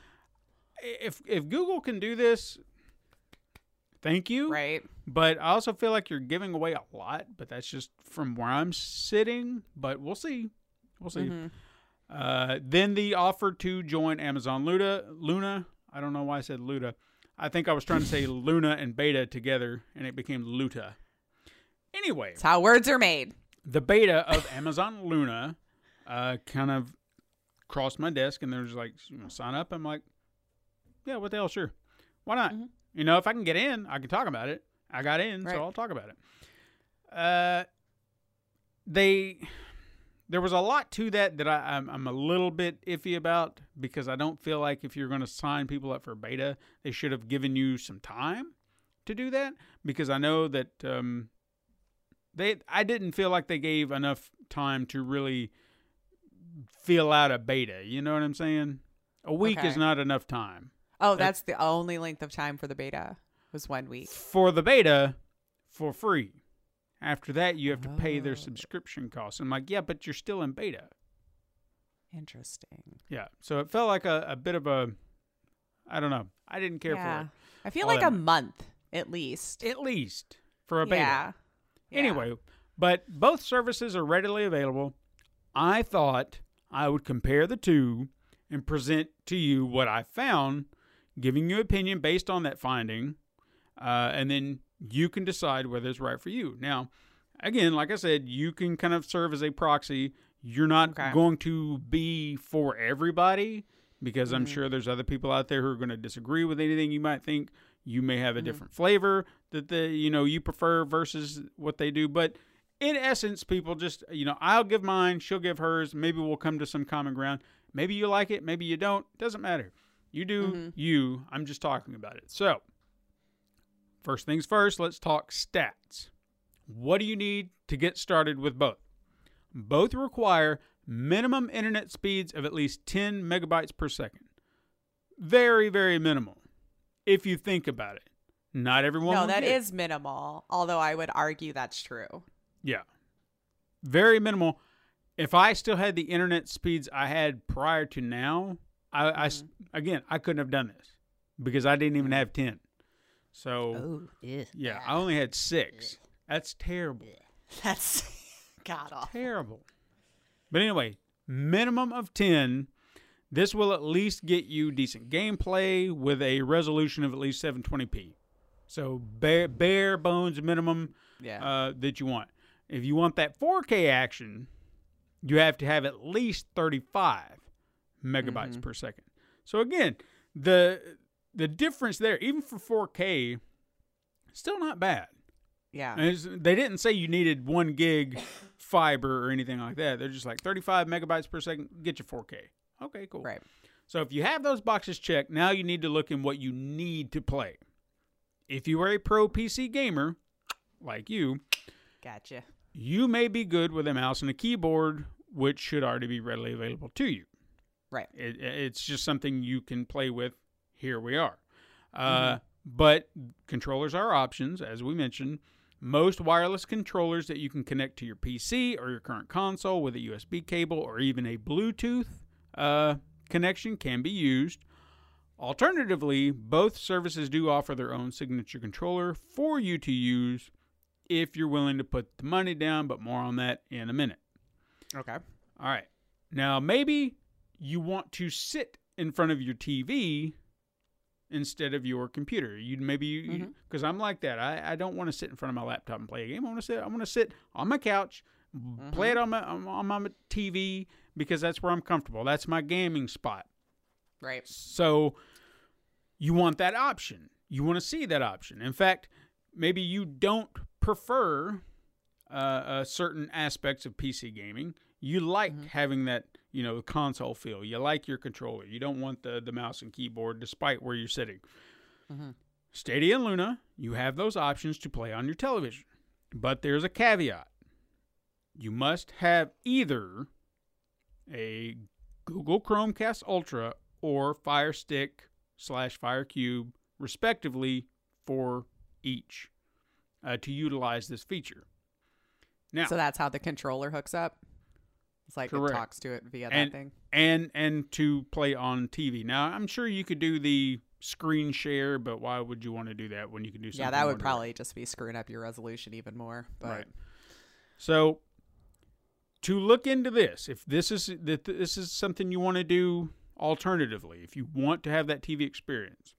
If if Google can do this, thank you. Right. But I also feel like you're giving away a lot, but that's just from where I'm sitting. But we'll see. We'll see. Mhm. Uh, then the offer to join Amazon Luna. Luna. I don't know why I said Luda. I think I was trying to say Luna and Beta together, and it became Luta. Anyway, It's how words are made. the beta of Amazon Luna uh, kind of crossed my desk, and there's like, sign up. I'm like, yeah, what the hell, sure, why not? Mhm. You know, if I can get in, I can talk about it. I got in, Right. so I'll talk about it. Uh, they, there was a lot to that that I, I'm, I'm a little bit iffy about because I don't feel like if you're going to sign people up for beta, they should have given you some time to do that because I know that um, they I didn't feel like they gave enough time to really fill out a beta. You know what I'm saying? A week is not enough time Oh, that's the only length of time for the beta was one week. for the beta for free. After that, you have to pay their Oh. subscription costs. I'm like, yeah, but you're still in beta. Interesting. Yeah, so it felt like a, a bit of a, I don't know. I didn't care yeah. for I feel all like a much. month at least. at least for a beta. Yeah. Yeah. Anyway, but both services are readily available. I thought I would compare the two and present to you what I found, giving you opinion based on that finding, uh, and then you can decide whether it's right for you. Now, again, like I said, you can kind of serve as a proxy. You're not Okay. going to be for everybody because I'm Mhm. sure there's other people out there who are going to disagree with anything you might think. You may have a Mhm. different flavor that the you know you prefer versus what they do, but in essence, people just you know I'll give mine, she'll give hers. Maybe we'll come to some common ground. Maybe you like it, maybe you don't. Doesn't matter. You do Mhm. you. I'm just talking about it. So, first things first, let's talk stats. What do you need to get started with both? Both require minimum internet speeds of at least 10 megabytes per second. Very, very minimal. If you think about it, not everyone. no, that is minimal. Although I would argue that's true. Yeah. Very minimal. If I still had the internet speeds I had prior to now, I, I s- again I couldn't have done this because I didn't even have ten. So Oh, yeah. yeah, I only had six. That's terrible. That's god awful. Terrible. But anyway, minimum of ten. This will at least get you decent gameplay with a resolution of at least 720p. So bare bare bones minimum Yeah. uh, that you want. If you want that 4K action, you have to have at least 35 megabytes mm-hmm. per second. So again, the the difference there, even for 4K, still not bad. yeah. And they didn't say you needed one gig fiber or anything like that. They're just like 35 megabytes per second, get your 4K. Okay, cool. Right. So if you have those boxes checked, now you need to look in what you need to play. If you are a pro PC gamer, like you, Gotcha. you may be good with a mouse and a keyboard, which should already be readily available to you. Right. It, it's just something you can play with. Here we are. Uh, But controllers are options, as we mentioned. Most wireless controllers that you can connect to your PC or your current console with a USB cable or even a Bluetooth uh, connection can be used. Alternatively, both services do offer their own signature controller for you to use if you're willing to put the money down, but more on that in a minute. Okay. All right. Now, maybe you want to sit in front of your TV instead of your computer. You maybe because I'm like that. I, I don't want to sit in front of my laptop and play a game. I want to sit. I want to sit on my couch, play it on my on, on my TV because that's where I'm comfortable. That's my gaming spot. Right. So you want that option. You want to see that option. In fact, maybe you don't prefer uh, uh, certain aspects of PC gaming. You like having that, you know, console feel. You like your controller. You don't want the the mouse and keyboard, despite where you're sitting. Stadia and Luna, you have those options to play on your television, but there's a caveat. You must have either a Google Chromecast Ultra or Fire Stick slash Fire Cube, respectively, for each uh, to utilize this feature. Now, So that's how the controller hooks up. It's like Correct. it talks to it via and, that thing. and and to play on TV. Now, I'm sure you could do the screen share, but why would you want to do that when you can do something? Yeah, that would direct? probably just be screwing up your resolution even more. But Right. So to look into this, if this is that this is something you want to do alternatively, if you want to have that TV experience,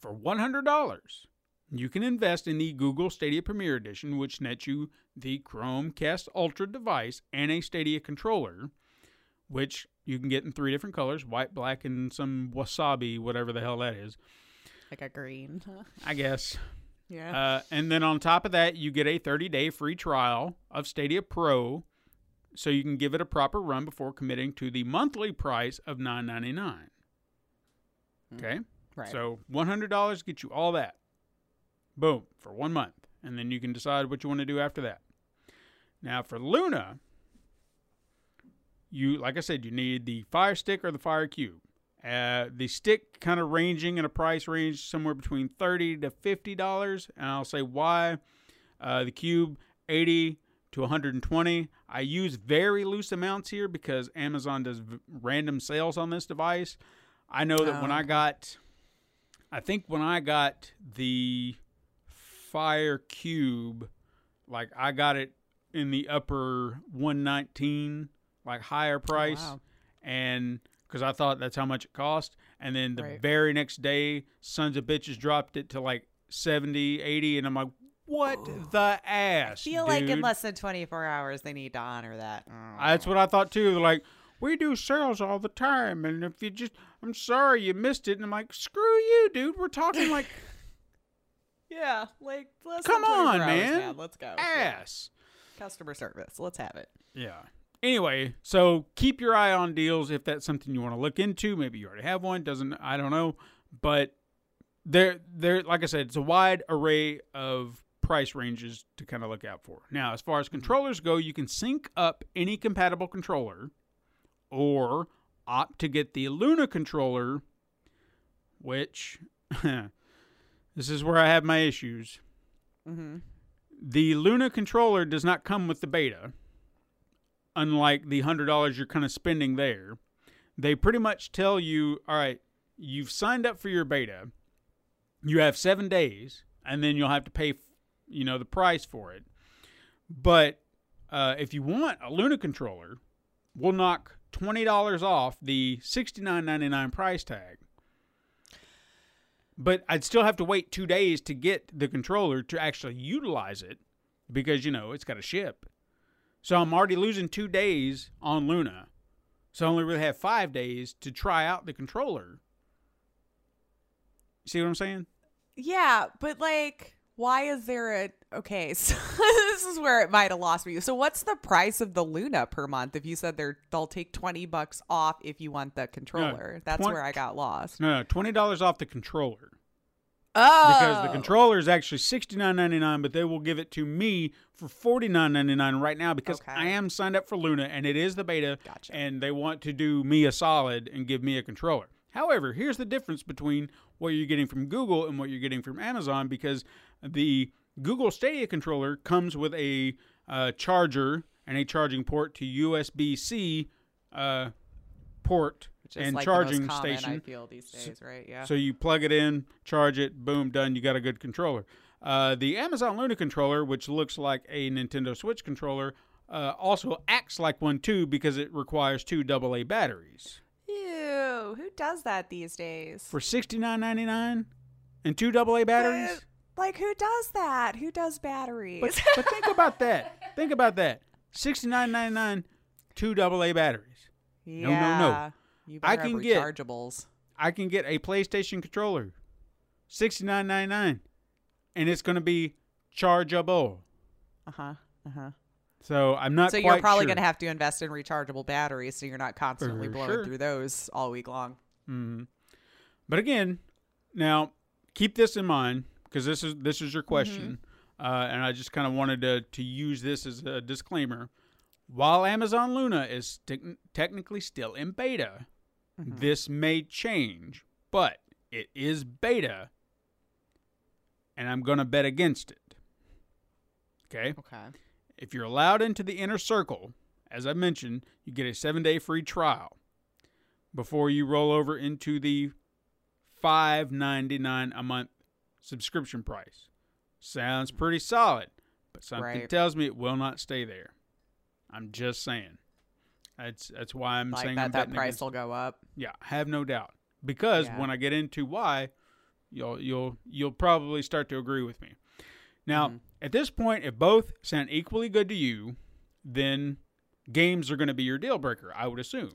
for one hundred dollars, you can invest in the Google Stadia Premier Edition, which nets you the Chromecast Ultra device and a Stadia controller, which you can get in three different colors: white, black, and some wasabi, whatever the hell that is. like a green. I guess. yeah. Uh, and then on top of that, you get a 30 day free trial of Stadia Pro, so you can give it a proper run before committing to the monthly price of $9.99. Okay, right. so $100 gets you all that. Boom for one month, and then you can decide what you want to do after that. Now for Luna, you like I said, you need the Fire Stick or the Fire Cube. Uh, the stick kind of ranging in a price range somewhere between thirty to fifty dollars, and I'll say why. Uh, the cube eighty to one hundred and twenty. I use very loose amounts here because Amazon does v- random sales on this device. I know that when Oh, I got, I think when I got the Fire Cube, like I got it in the upper one nineteen, like higher oh, price wow. and because I thought that's how much it cost. And then the Right. very next day, sons of bitches dropped it to like 70, 80, and I'm like, what the ass? I feel like in less than 24 hours they need to honor that. Mm. That's what I thought too. Like, we do sales all the time, and if you just, I'm sorry you missed it. And I'm like, screw you, dude. We're talking like Yeah, like less Come than 24 on, man. Let's go. Yeah. ass. Customer service. Let's have it. Yeah. Anyway, so keep your eye on deals if that's something you want to look into. Maybe you already have one. Doesn't I don't know, but there, there, like I said, it's a wide array of price ranges to kind of look out for. Now, as far as mm-hmm. controllers go, you can sync up any compatible controller, or opt to get the Luna controller, which this is where I have my issues. Mm-hmm. The Luna controller does not come with the beta, unlike the hundred dollars you're kind of spending there. They pretty much tell you, all right, you've signed up for your beta. You have seven days, and then you'll have to pay, you know, the price for it. But uh, if you want a Luna controller, we'll knock twenty dollars off the sixty nine ninety nine price tag. But I'd still have to wait two days to get the controller to actually utilize it because you know it's got to ship. So I'm already losing two days on Luna. So I only really have five days to try out the controller. See what I'm saying? Yeah, but like, why is there a okay? So this is where it might have lost me. So what's the price of the Luna per month? If you said they're they'll take twenty bucks off if you want the controller, that's twen- where I got lost. No, no, twenty dollars off the controller. Oh, because the oh. controller is actually sixty nine ninety nine, but they will give it to me for forty nine ninety nine right now because Okay. I am signed up for Luna and it is the beta, Gotcha. and they want to do me a solid and give me a controller. However, here's the difference between what you're getting from Google and what you're getting from Amazon because the Google Stadia controller comes with a uh, charger and a charging port to USB C uh, port Which and like charging common, station. I feel these days, right? Yeah. So you plug it in, charge it, boom, done. You got a good controller. Uh, the Amazon Luna controller, which looks like a Nintendo Switch controller, uh, also acts like one too because it requires two AA batteries. Ew, who does that these days? For sixty nine ninety nine and two AA batteries. Like, who does that? Who does batteries? But, but think about that. Think about that. Sixty nine ninety nine, two AA batteries. yeah. no, no. You I can get- rechargeables. I can get a PlayStation controller, sixty nine ninety nine, and it's going to be chargeable. Uh huh. Uh huh. So I'm not. So you're probably sure. going to have to invest in rechargeable batteries, so you're not constantly For blowing sure. through those all week long. hmm But again, now keep this in mind because this is this is your question, uh, and I just kind of wanted to to use this as a disclaimer. While Amazon Luna is tec- technically still in beta, this may change, but it is beta, and I'm going to bet against it. Okay. Okay. If you're allowed into the inner circle, as I mentioned, you get a seven day free trial before you roll over into the $5.99 a month subscription price. Sounds pretty solid, but something Right. tells me it will not stay there. I'm just saying. That's that's why I'm Like saying that, I'm that price against- will go up. yeah, have no doubt. Because Yeah. when I get into why, you'll you'll you'll probably start to agree with me. Now, Mm-hmm. at this point, if both sound equally good to you, then games are going to be your deal breaker, I would assume.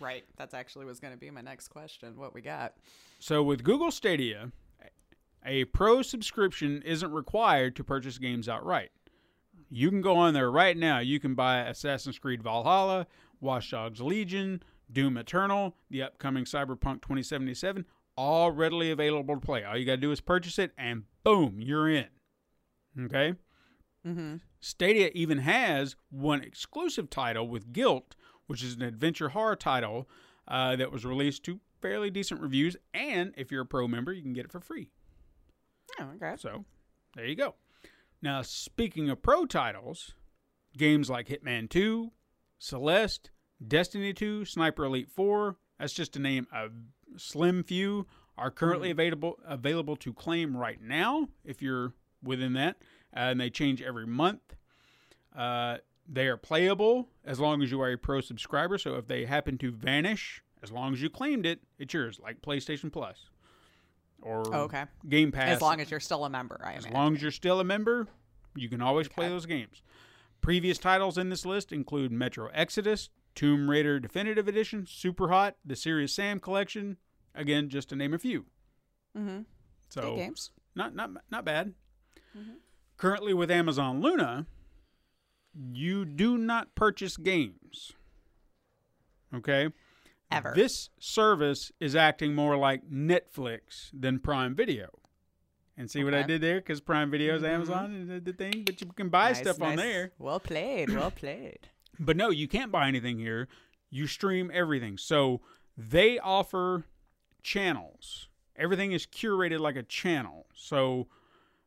Right. That's actually was going to be my next question. What we got? So with Google Stadia, a pro subscription isn't required to purchase games outright. You can go on there right now. You can buy Assassin's Creed Valhalla, Watch Dogs Legion, Doom Eternal, the upcoming Cyberpunk 2077, all readily available to play. All you got to do is purchase it, and boom, you're in. Okay? Mm-hmm. Stadia even has one exclusive title with Guilt, which is an adventure horror title uh, that was released to fairly decent reviews. And if you're a pro member, you can get it for free. Oh, okay. So there you go. Now, speaking of pro titles, games like Hitman 2, Celeste, Destiny 2, Sniper Elite 4, that's just to name a slim few, are currently available available to claim right now if you're within that. Uh, and they change every month. Uh, they are playable as long as you are a pro subscriber. So if they happen to vanish, as long as you claimed it, it's yours, like PlayStation Plus or Oh, okay. Game Pass. As long as you're still a member, I As imagine. long as you're still a member, you can always play those games. Previous titles in this list include Metro Exodus, Tomb Raider Definitive Edition, Super Hot, the Serious Sam Collection. Again, just to name a few. mm-hmm. So Good games. not not not bad. Mm-hmm. Currently with Amazon Luna, you do not purchase games. Okay? Ever. This service is acting more like Netflix than Prime Video. And see what I did there? Because Prime Video is Mhm. Amazon and the, thing, but you can buy Nice, stuff on there. Well played. Well played. But no, you can't buy anything here. You stream everything. So they offer channels. Everything is curated like a channel. So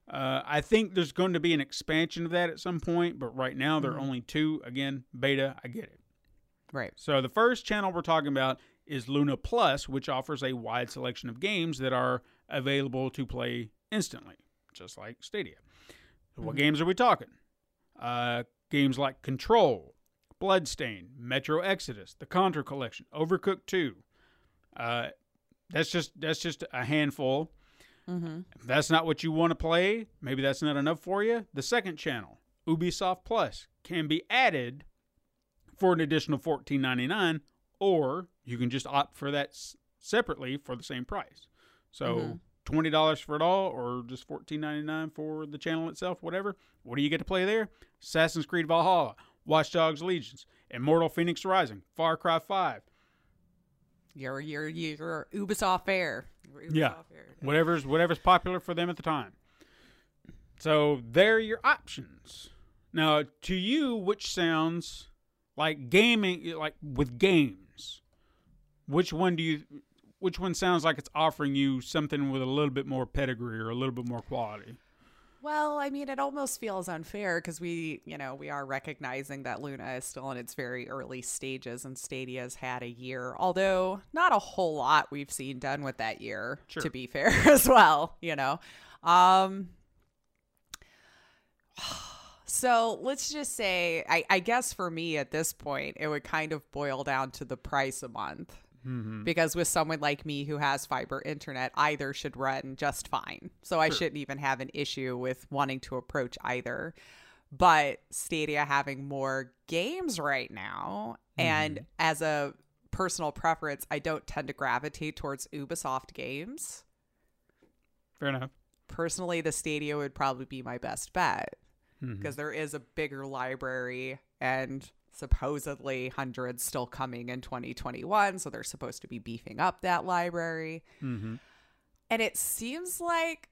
uh, I think there's going to be an expansion of that at some point, but right now there are only two. Again, beta, I get it. Right. So the first channel we're talking about is Luna Plus, which offers a wide selection of games that are available to play instantly, just like Stadia. So what games are we talking? Uh, games like Control, Bloodstain, Metro Exodus, the Contra Collection, Overcooked 2. Uh, that's just that's just a handful. Mm-hmm. If that's not what you want to play, maybe that's not enough for you. The second channel, Ubisoft Plus, can be added for an additional fourteen ninety nine, or you can just opt for that s- separately for the same price. So mm-hmm. twenty dollars for it all, or just fourteen ninety nine for the channel itself, whatever. What do you get to play there? Assassin's Creed Valhalla, Watch Dogs Legions, Immortal Fenyx Rising, Far Cry Five, Your your your Ubisoft Fair. Yeah. Whatever's whatever's popular for them at the time. So they're your options. Now, to you, which sounds like gaming, like with games, which one do you, which one sounds like it's offering you something with a little bit more pedigree or a little bit more quality? Well, I mean, it almost feels unfair because we, you know, we are recognizing that Luna is still in its very early stages and Stadia's had a year, although not a whole lot we've seen done with that year, Sure. to be fair as well, you know. Um, so let's just say, I, I guess for me at this point, it would kind of boil down to the price a month. Mm-hmm. Because with someone like me who has fiber internet, either should run just fine. So I shouldn't even have an issue with wanting to approach either. But Stadia having more games right now, and mm-hmm. as a personal preference, I don't tend to gravitate towards Ubisoft games. Fair enough. Personally, the Stadia would probably be my best bet mm-hmm. because there is a bigger library and supposedly hundreds still coming in 2021 so they're supposed to be beefing up that library Mm-hmm. and it seems like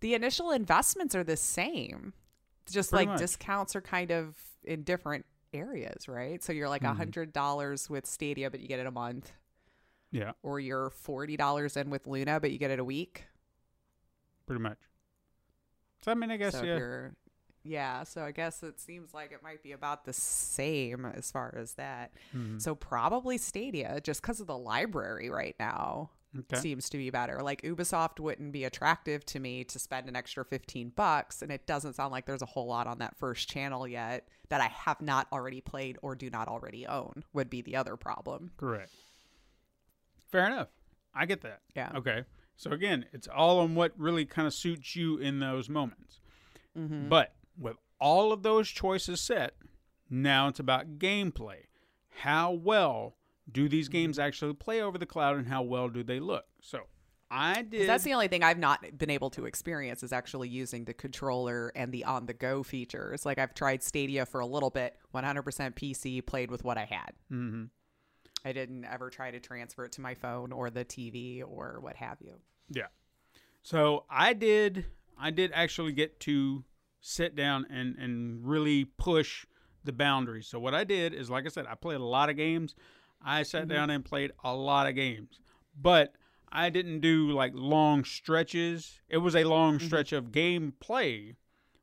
the initial investments are the same just Pretty like much. discounts are kind of in different areas right so you're like a Mm-hmm. hundred dollars with stadia but you get it a month Yeah, or you're forty dollars in with luna but you get it a week pretty much. So I mean, I guess so yeah. Yeah so i guess it seems like it might be about the same as far as that Mhm. so probably stadia just because of the library right now Okay. seems to be better like ubisoft wouldn't be attractive to me to spend an extra 15 bucks and it doesn't sound like there's a whole lot on that first channel yet that i have not already played or do not already own would be the other problem Correct. Fair enough. I get that. Yeah. Okay. So again, it's all on what really kind of suits you in those moments. Mm-hmm. But with all of those choices set, now it's about gameplay. How well do these games actually play over the cloud and how well do they look? So I did. That's the only thing I've not been able to experience is actually using the controller and the on the go features. Like I've tried Stadia for a little bit, 100% PC, played with what I had. Mhm. I didn't ever try to transfer it to my phone or the TV or what have you. Yeah. So I did I did actually get to sit down and and really push the boundaries. So what I did is like I said, I played a lot of games. I sat mm-hmm. down and played a lot of games. But I didn't do like long stretches. It was a long mm-hmm. stretch of gameplay,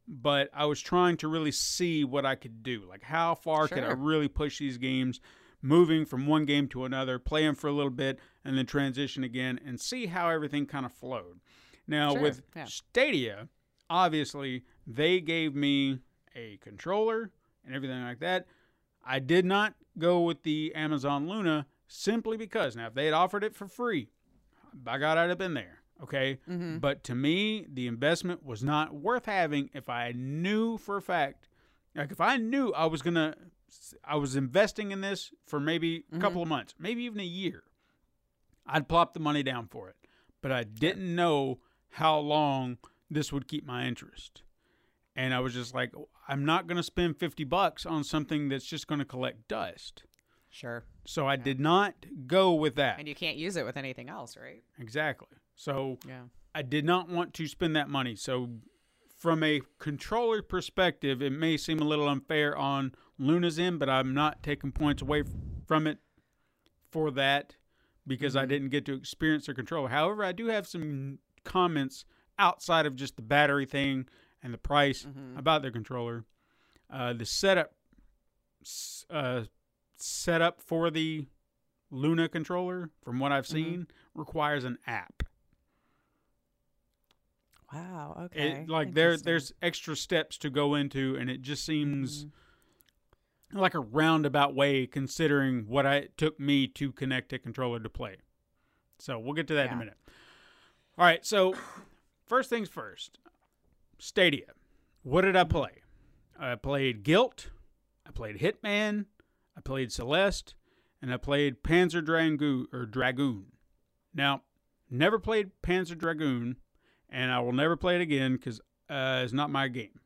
but I was trying to really see what I could do. Like how far could I really push these games moving from one game to another, play them for a little bit, and then transition again and see how everything kind of flowed. Now, Sure, with yeah. Stadia, obviously, they gave me a controller and everything like that. I did not go with the Amazon Luna simply because now, if they had offered it for free, by God, I'd have been there. Okay. Mm-hmm. But to me, the investment was not worth having if I knew for a fact, like if I knew I was going to, I was investing in this for maybe a couple of months, maybe even a year, I'd plop the money down for it. But I didn't know how long this would keep my interest. And I was just like, oh, I'm not going to spend 50 bucks on something that's just going to collect dust. Sure. So I did not go with that. And you can't use it with anything else, right? Exactly. So Yeah. I did not want to spend that money. So, from a controller perspective, it may seem a little unfair on Luna's end, but I'm not taking points away from it for that because I mm-hmm. didn't get to experience the controller. However, I do have some comments outside of just the battery thing and the price about the controller. Uh, the setup, uh, setup for the Luna controller, from what I've seen, requires an app. Wow. Okay. It, like there, there's extra steps to go into, and it just seems like a roundabout way considering what I, it took me to connect a controller to play. So we'll get to that in a minute. All right, so first things first Stadia. What did I play? I played Gylt, I played Hitman, I played Celeste, and I played Panzer Dragoon or Dragoon. Now, never played Panzer Dragoon, and I will never play it again because uh, it's not my game.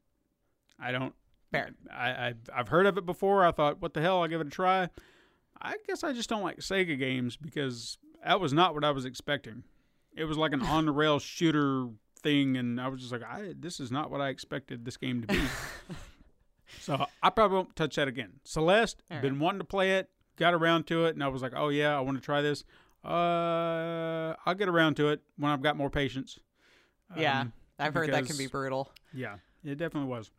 I don't. Fair. I, I've, I've heard of it before. I thought, what the hell? I'll give it a try. I guess I just don't like Sega games because that was not what I was expecting. It was like an on the rail shooter thing, and I was just like, I this is not what I expected this game to be. so I probably won't touch that again. Celeste, All been wanting to play it, got around to it, and I was like, oh yeah, I want to try this. Uh, I'll get around to it when I've got more patience. Yeah. Um, I've heard that can be brutal. yeah, it definitely was.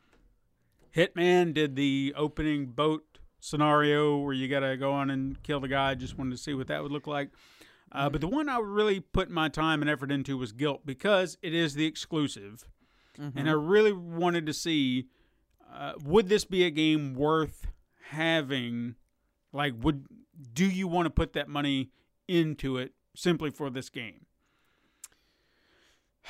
Hitman did the opening boat scenario where you got to go on and kill the guy. Just wanted to see what that would look like. Uh, but the one I really put my time and effort into was Gylt because it is the exclusive. And I really wanted to see uh, would this be a game worth having? Like, would do you want to put that money into it simply for this game?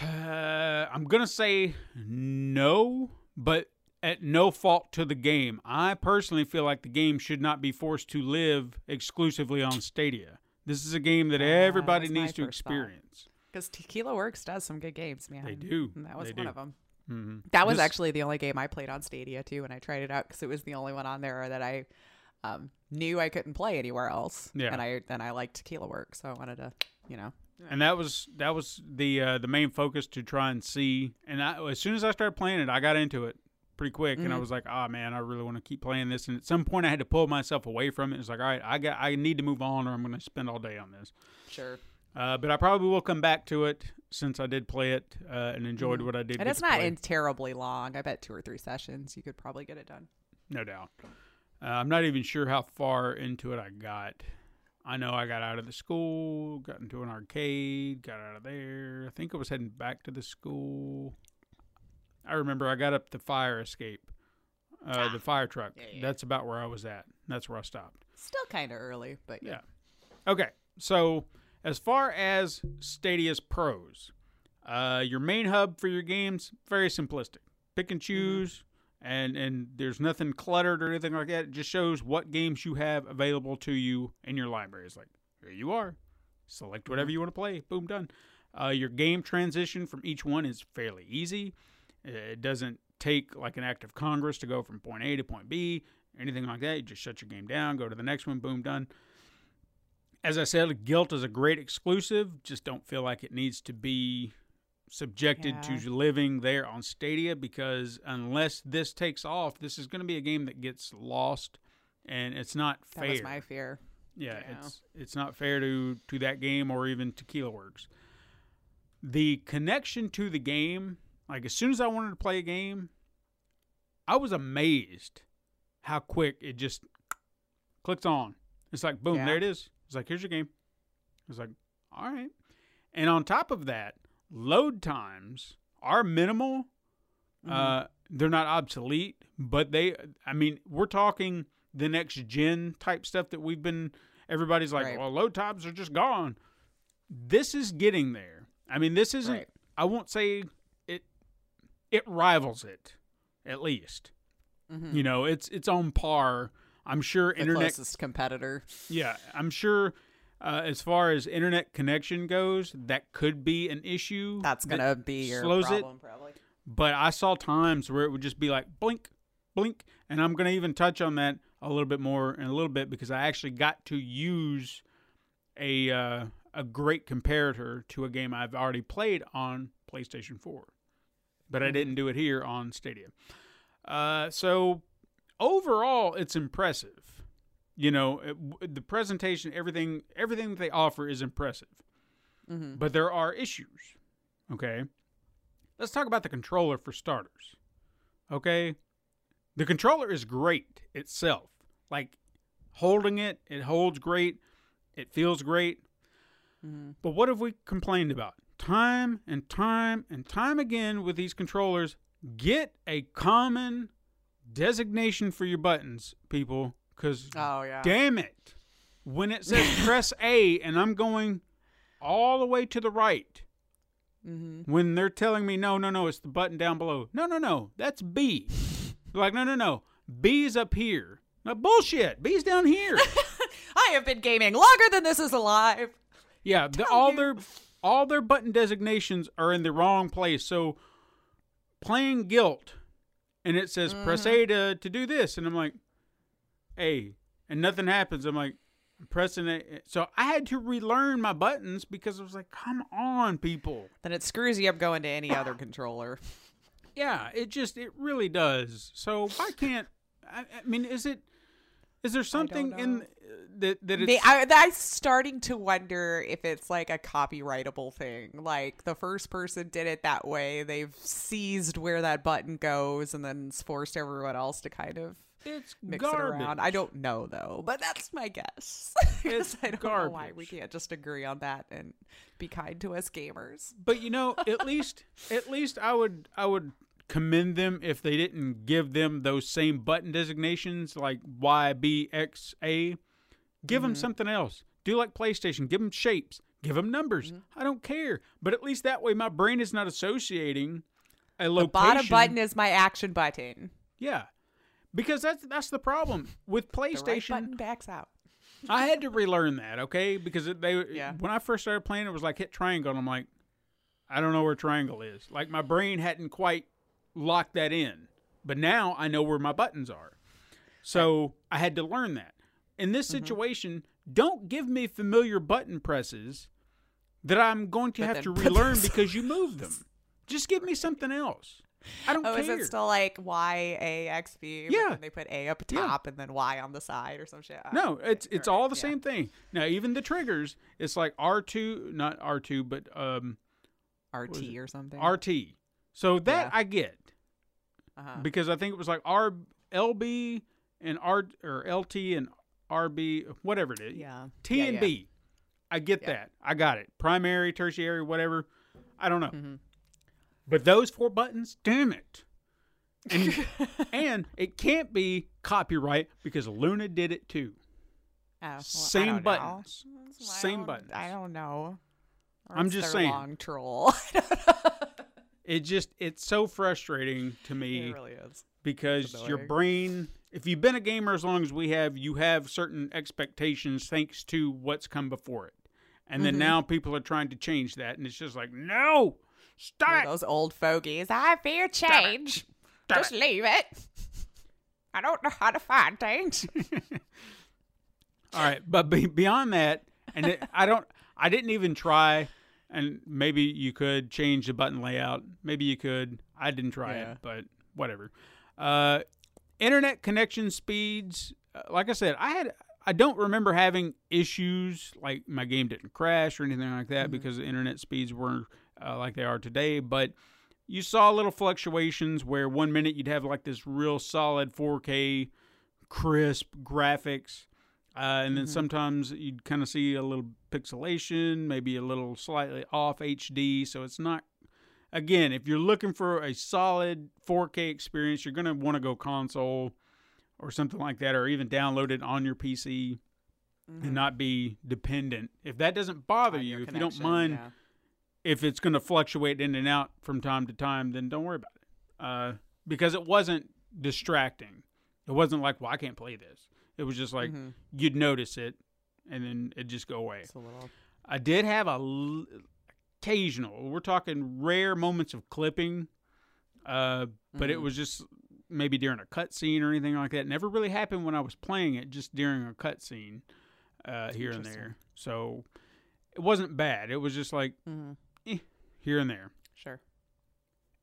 Uh, I'm gonna say no, but at no fault to the game. I personally feel like the game should not be forced to live exclusively on Stadia. This is a game that everybody my needs to experience. Because Tequila Works does some good games, man. They do. And that was They one do. of them. hmm That was This- actually the only game I played on Stadia too, and I tried it out because it was the only one on there that I um, knew I couldn't play anywhere else. Yeah. and I and I liked Tequila Works, so I wanted to, you know. and that was that was the uh, the main focus to try and see. And I, as soon as I started playing it, I got into it pretty quick, and I Mhm. was like, "Oh man, I really want to keep playing this." And at some point, I had to pull myself away from it. It's like, "All right, I got I need to move on, or I'm going to spend all day on this." Sure. Uh, but I probably will come back to it since I did play it uh, and enjoyed what I did. Mm-hmm. And it's not in terribly long. I bet two or three sessions you could probably get it done. no doubt. Uh, I'm not even sure how far into it I got. I know I got out of the school, got into an arcade, got out of there. I think I was heading back to the school. I remember I got up the fire escape, uh, the fire truck. Ah. Yeah, yeah. That's about where I was at. That's where I stopped. Still kind of early, but Yeah. Okay. So as far as Stadia's pros, uh, your main hub for your games very simplistic. Pick and choose, and and there's nothing cluttered or anything like that. It just shows what games you have available to you in your library. It's like here you are. Select whatever you want to play. Boom, done. Uh, your game transition from each one is fairly easy. It doesn't take like an act of Congress to go from point A to point B, anything like that. You just shut your game down, go to the next one, boom, done as I said, Gylt is a great exclusive. Just don't feel like it needs to be subjected Yeah. to living there on Stadia because unless this takes off, this is going to be a game that gets lost, and it's not that fair. was my fear. yeah, yeah. it's it's not fair to to that game or even Tequila Works. The connection to the game, like as soon as I wanted to play a game, I was amazed how quick it just clicked on. It's like boom, Yeah. there it is. It's like here's your game. It's like all right, and on top of that, load times are minimal. Mm-hmm. Uh, they're not obsolete, but they. I mean, we're talking the next gen type stuff that we've been. Everybody's like, Right. well, load times are just gone. This is getting there. I mean, this isn't. Right. I won't say it. It rivals it, at least. You know, it's it's on par. I'm sure Mm-hmm. The internet closest competitor. yeah, I'm sure. Uh, as far as internet connection goes, that could be an issue. That's gonna be your slows it. problem, probably. But I saw times where it would just be like blink, blink, and I'm gonna even touch on that a little bit more in a little bit because I actually got to use a uh, a great comparator to a game I've already played on PlayStation 4, but I didn't do it here on Stadia. Uh, so overall, it's impressive. You know, it, the presentation, everything, everything that they offer is impressive. Mm-hmm. But there are issues. Okay, let's talk about the controller for starters. Okay, the controller is great itself. Like holding it, it holds great. It feels great. Mm-hmm. But what have we complained about? Time and time and time again with these controllers, get a common designation for your buttons, people, because Oh yeah. damn it, when it says press A and I'm going all the way to the right, Mm-hmm. when they're telling me no, no, no, it's the button down below. No, no, no, that's B. Like no, no, no, B's up here. No bullshit. B's down here. I have been gaming longer than this is alive. Yeah, the, all their all their button designations are in the wrong place. So playing Gylt, and it says press mm-hmm. A to to do this, and I'm like, A, and nothing happens. I'm like, I'm pressing it. So I had to relearn my buttons because I was like, come on, people. Then it screws you up going to any other controller. Yeah, it just it really does. So why can't I, I mean, is it is there something in. That that it's They, I, I'm starting to wonder if it's like a copyrightable thing. Like the first person did it that way. They've seized where that button goes and then it's forced everyone else to kind of it's mix garbage. it around. I don't know though, but that's my guess. It's I don't know why we can't just agree on that and be kind to us gamers. But you know, at least at least I would I would commend them if they didn't give them those same button designations like Y B X A. Give them mm-hmm. something else. Do like PlayStation. Give them shapes. Give them numbers. Mm-hmm. I don't care. But at least that way, my brain is not associating a location. Bottom button is my action button. Yeah, because that's that's the problem with The right PlayStation. button backs out. I had to relearn that, okay? Because they Yeah. when I first started playing, it was like hit triangle, and I'm like, I don't know where triangle is. Like my brain hadn't quite locked that in, but now I know where my buttons are. So I had to learn that. In this Mm-hmm. situation, don't give me familiar button presses that I'm going to But have to relearn because you moved them. Just give me something else. I don't Oh, care. is it still like Y A X B? Yeah. They put A up Yeah. top and then Y on the side or some shit. Oh, No, it's it's Alright, all the yeah. same thing. Now, even the triggers, it's like R two, not R two, but um RT or something. RT. So that Yeah. I get uh-huh. because I think it was like R LB and R or LT and RB, whatever it is. Yeah. T Yeah, and yeah. B. I get Yeah. that. I got it. Primary, tertiary, whatever. I don't know. Mhm. But those four buttons, damn it. And and it can't be copyright because Luna did it too. Oh, well, Same buttons. Same buttons. I don't know. Or I'm just saying. Long troll. It just it's so frustrating to me it really is. because your brain if you've been a gamer as long as we have you have certain expectations thanks to what's come before it and then Mhm. now people are trying to change that and it's just like no stop it those old fogies. I fear change. Stop Just leave it. I don't know how to find things. all right but be, beyond that and it, i don't i didn't even try and maybe you could change the button layout maybe you could i didn't try Yeah. it but whatever uh internet connection speeds uh, like i said i had i don't remember having issues like my game didn't crash or anything like that because the internet speeds weren't uh, like they are today but you saw little fluctuations where one minute you'd have like this real solid 4k crisp graphics uh, and then sometimes you'd kind of see a little pixelation maybe a little slightly off hd so it's not again, if you're looking for a solid 4K experience, you're going to want to go console or something like that, or even download it on your PC and not be dependent. If that doesn't bother On you, if you don't mind yeah. if it's going to fluctuate in and out from time to time, then don't worry about it. Uh, because it wasn't distracting. It wasn't like, well, I can't play this. It was just like Mhm. you'd notice it and then it'd just go away. It's a little. I did have a l- occasional. We're talking rare moments of clipping, uh, but it Mhm. was just maybe during a cutscene or anything like that. Never really happened when I was playing it, just during a cutscene uh, here and there. So it wasn't bad. It was just like Mhm. here and there. Sure.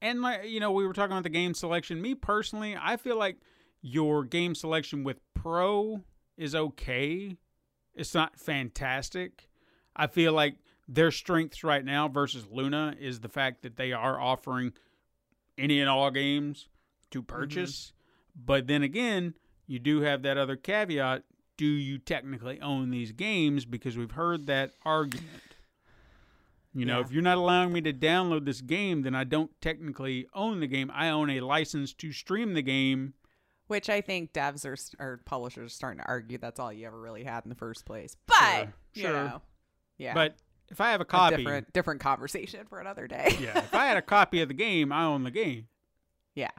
And like you know, we were talking about the game selection. Me personally, I feel like your game selection with Pro is okay. It's not fantastic. I feel like their strengths right now versus Luna is the fact that they are offering any and all games to mm-hmm. purchase. But then again, you do have that other caveat. Do you technically own these games? Because we've heard that argument. You know, Yeah. if you're not allowing me to download this game, then I don't technically own the game. I own a license to stream the game Which I think devs are or publishers are starting to argue that's all you ever really had in the first place. But Sure, you sure. know, yeah, But if I have a a copy, different different conversation for another day. yeah, if I had a copy of the game, I own the game. yeah.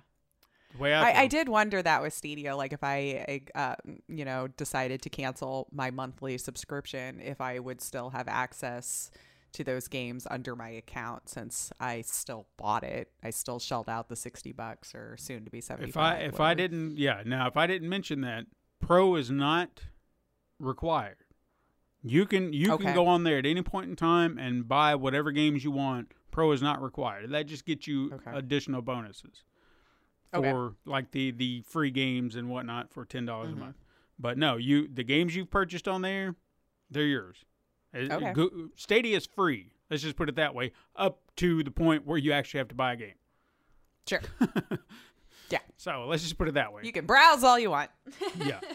The way I, I, I did wonder that with Stadia, like if I, uh, you know, decided to cancel my monthly subscription, if I would still have access to those games under my account since I still bought it. I still shelled out the sixty bucks or soon to be seventy. If I if I didn't, yeah, now if I didn't mention that, Pro is not required. You can you Okay. can go on there at any point in time and buy whatever games you want. Pro is not required. That just gets you Okay. additional bonuses Okay. for like the the free games and whatnot for ten dollars Mhm. a month. But no, you the games you've purchased on there, they're yours. It- it Okay. go- Stadia is free. Let's just put it that way, up to the point where you actually have to buy a game. sure, yeah, So let's just put it that way. you can browse all you want. yeah.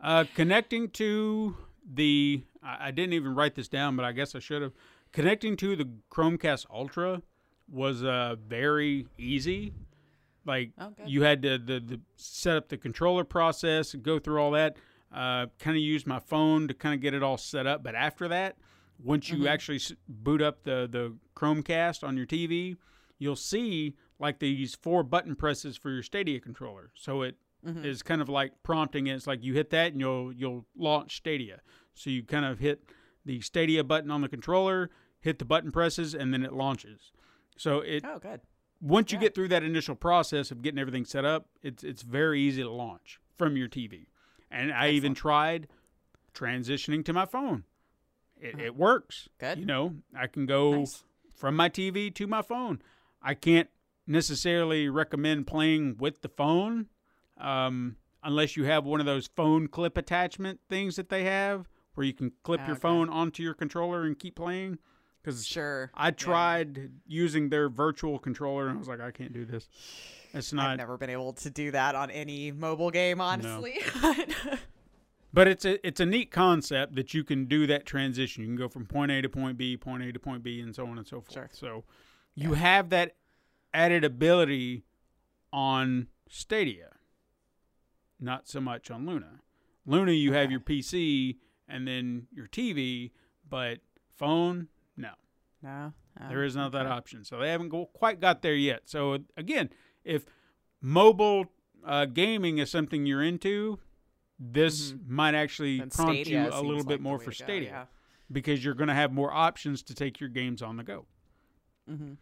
Uh, connecting to the, I, I didn't even write this down, but I guess I should have. Connecting to the Chromecast Ultra was uh, very easy. Like Oh, you had to the, the set up the controller process and go through all that. Uh, kind of use my phone to kind of get it all set up, but after that, once you actually s- boot up the the Chromecast on your TV, you'll see like these four button presses for your Stadia controller. So it is kind of like prompting it. It's like you hit that and you'll you'll launch Stadia. So you kind of hit the Stadia button on the controller, hit the button presses, and then it launches. So it Oh, good. once you get through that initial process of getting everything set up, it's it's very easy to launch from your TV. And I even tried transitioning to my phone. It, it works. Good. You know, I can go Nice. from my TV to my phone. I can't necessarily recommend playing with the phone um, unless you have one of those phone clip attachment things that they have where you can clip your Okay. phone onto your controller and keep playing. Because Sure. I Yeah. tried using their virtual controller and I was like, I can't do this. It's not. I've never been able to do that on any mobile game, honestly. But it's a it's a neat concept that you can do that transition. You can go from point A to point B, point A to point B, and so on and so forth. Sure. So you have that added ability on Stadia, not so much on Luna. Luna, you have your PC and then your TV, but phone, no. no. Oh, There is not that okay. option. So they haven't go, quite got there yet. So again, if mobile uh, gaming is something you're into, this might actually Then prompt Mm-hmm. Stadia you a little bit more for to go, yeah. because you're going to have more options to take your games on the go. Mm-hmm.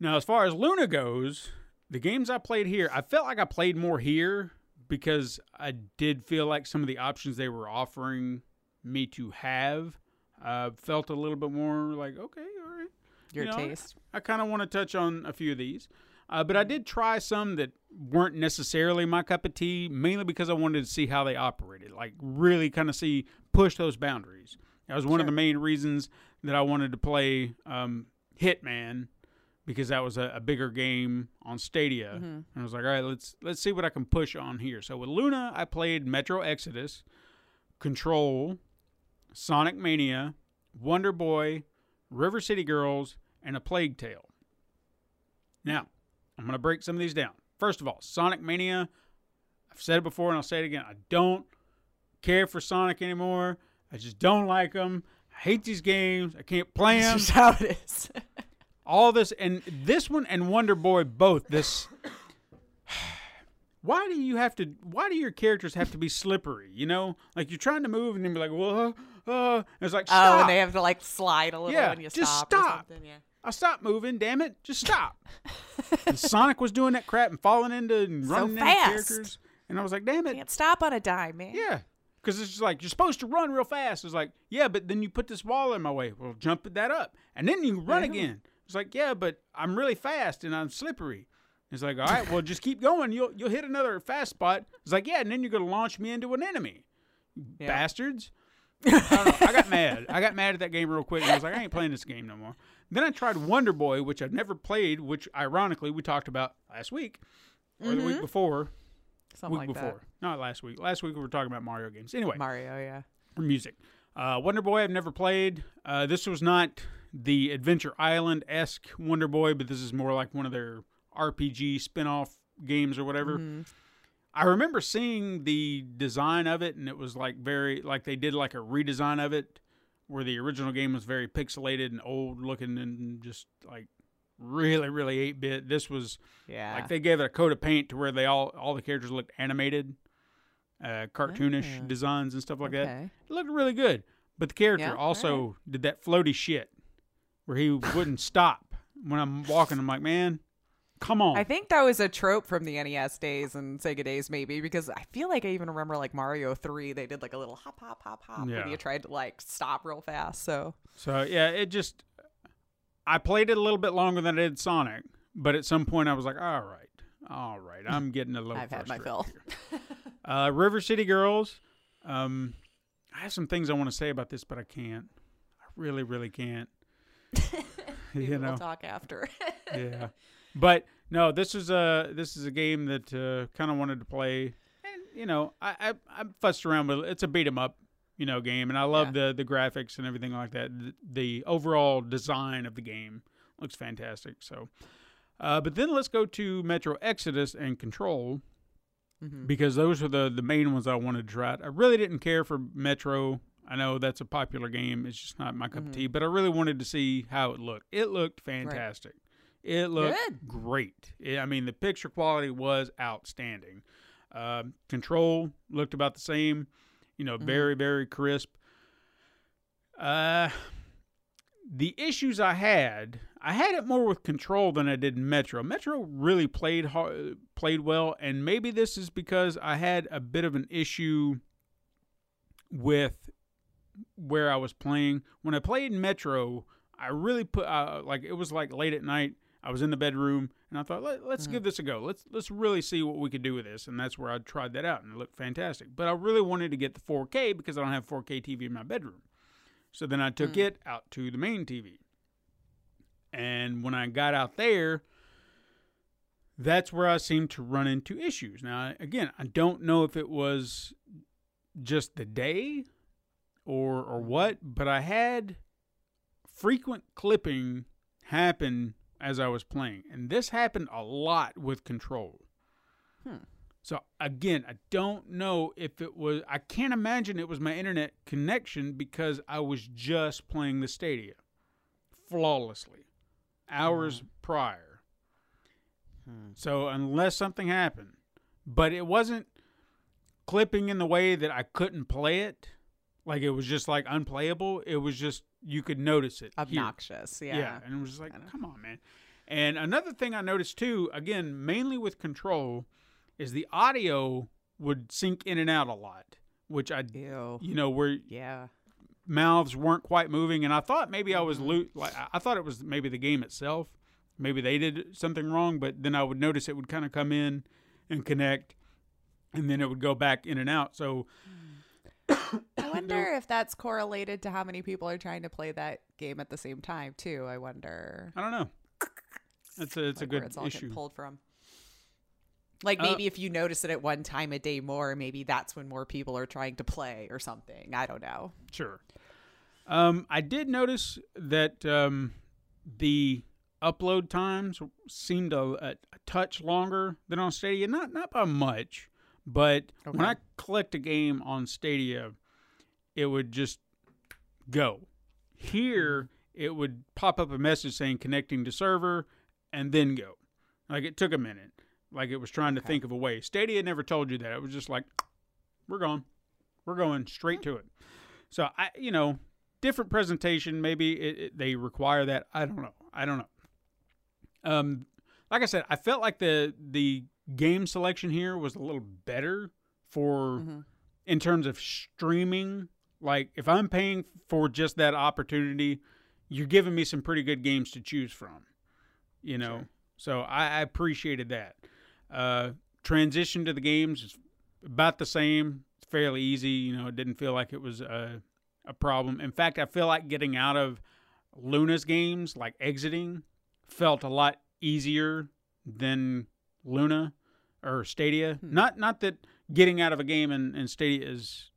Now, as far as Luna goes, the games I played here, I felt like I played more here because I did feel like some of the options they were offering me to have uh, felt a little bit more like, okay, all right. Your You know, taste. I kind of want to touch on a few of these. Uh, but I did try some that weren't necessarily my cup of tea, mainly because I wanted to see how they operated, like really kind of see push those boundaries. That was one of the main reasons that I wanted to play um, Hitman because that was a, a bigger game on Stadia, mm-hmm. and I was like, all right, let's let's see what I can push on here. So with Luna, I played Metro Exodus, Control, Sonic Mania, Wonder Boy, River City Girls, and A Plague Tale. Now, I'm going to break some of these down. First of all, Sonic Mania, I've said it before and I'll say it again. I don't care for Sonic anymore. I just don't like them. I hate these games. I can't play them. That's just how it is. All this and this one and Wonder Boy both. This. Why do you have to? Why do your characters have to be slippery? You know, like you're trying to move and you're like, "Whoa, uh," it's like, oh, and they have to like slide a little Yeah, when you just stop, or stop. something. Yeah. I stopped moving, damn it. Just stop. Sonic was doing that crap and falling into and So running into characters. And I was like, damn it. Can't stop on a dime, man. Yeah. Because it's just like, you're supposed to run real fast. It's like, yeah, but then you put this wall in my way. Well, jump that up. And then you run Yeah. again. It's like, yeah, but I'm really fast and I'm slippery. It's like, all right, well, just keep going. You'll you'll hit another fast spot. It's like, yeah, and then you're gonna launch me into an enemy. Yeah. Bastards. I don't know. I got mad. I got mad at that game real quick. And I was like, I ain't playing this game no more. Then I tried Wonder Boy, which I've never played, which ironically we talked about last week or the week before. Something week like before. Not last week. Last week we were talking about Mario games. Anyway. Mario, yeah. or music. Uh, Wonder Boy I've never played. Uh, this was not the Adventure Island esque Wonder Boy, but this is more like one of their RPG spin off games or whatever. I remember seeing the design of it, and it was like very like they did like a redesign of it, where the original game was very pixelated and old looking and just like really really eight bit. This was Yeah. like they gave it a coat of paint to where they all all the characters looked animated, uh, cartoonish Ah. designs and stuff like that. It looked really good. But the character Yeah, also did that floaty shit where he wouldn't stop when I'm walking. I'm like, man, come on. I think that was a trope from the NES days and Sega days, maybe, because I feel like I even remember like Mario 3, they did like a little hop, hop, hop, hop Yeah. when you tried to like stop real fast. So, So yeah, it just I played it a little bit longer than I did Sonic, but at some point I was like, all right, all right, I'm getting a little. I've had my fill. uh, River City Girls. Um, I have some things I want to say about this, but I can't. I really, really can't. You know, we'll talk after. yeah. But no, this is a this is a game that uh, kind of wanted to play, and you know, I, I I fussed around with it. It's a beat 'em up, you know, game, and I love the the graphics and everything like that. The, the overall design of the game looks fantastic. So, uh, but then let's go to Metro Exodus and Control Mhm. because those are the the main ones I wanted to try. I really didn't care for Metro. I know that's a popular game. It's just not my cup of tea. But I really wanted to see how it looked. It looked fantastic. It looked Good. great. It- I mean, the picture quality was outstanding. Um, control looked about the same. You know, very very crisp. Uh, the issues I had, I had it more with Control than I did Metro. Metro really played hard, played well, and maybe this is because I had a bit of an issue with where I was playing. When I played Metro, I really put uh, like it was like late at night. I was in the bedroom and I thought, Let, let's give this a go. Let's let's really see what we could do with this, and that's where I tried that out, and it looked fantastic. But I really wanted to get the 4K because I don't have 4K TV in my bedroom. So then I took it out to the main TV. And when I got out there, that's where I seemed to run into issues. Now, again, I don't know if it was just the day or or mm-hmm. what, but I had frequent clipping happen as I was playing. And this happened a lot with control. Hmm. So again, I don't know if it was I can't imagine it was my internet connection because I was just playing the Stadia flawlessly hours mm-hmm. prior. Hmm. So unless something happened, but it wasn't clipping in the way that I couldn't play it, like it was just like unplayable. It was just you could notice it. here. Obnoxious. Yeah. Yeah, and it was just like, come on, man. And another thing I noticed too, again, mainly with control, is the audio would sync in and out a lot, which I, Ew. you know, where Yeah. mouths weren't quite moving, and I thought maybe I was mm-hmm. lo- like I thought it was maybe the game itself, maybe they did something wrong, but then I would notice it would kind of come in and connect, and then it would go back in and out. So I mm. wonder if that's correlated to how many people are trying to play that game at the same time, too. I wonder. I don't know. It's a it's like, a good it's all issue. pulled from. Like Uh, maybe if you notice it at one time a day more, maybe that's when more people are trying to play or something. I don't know. Sure. Um, I did notice that um, the upload times seemed a, a, a touch longer than on Stadia. Not not by much, but when I clicked a game on Stadia, it would just go. Here, it would pop up a message saying connecting to server, and then go. Like it took a minute. Like it was trying to think of a way. Stadia never told you that. It was just like, we're gone. We're going straight to it. So I, you know, different presentation. Maybe it, it, they require that. I don't know. I don't know. Um, like I said, I felt like the the game selection here was a little better for in terms of streaming. Like if I'm paying for just that opportunity, you're giving me some pretty good games to choose from. You know, so I, I appreciated that. Uh, transition to the games is about the same. It's fairly easy. You know, it didn't feel like it was a, a problem. In fact, I feel like getting out of Luna's games, like exiting, felt a lot easier than Luna or Stadia. Not not that getting out of a game in, and Stadia is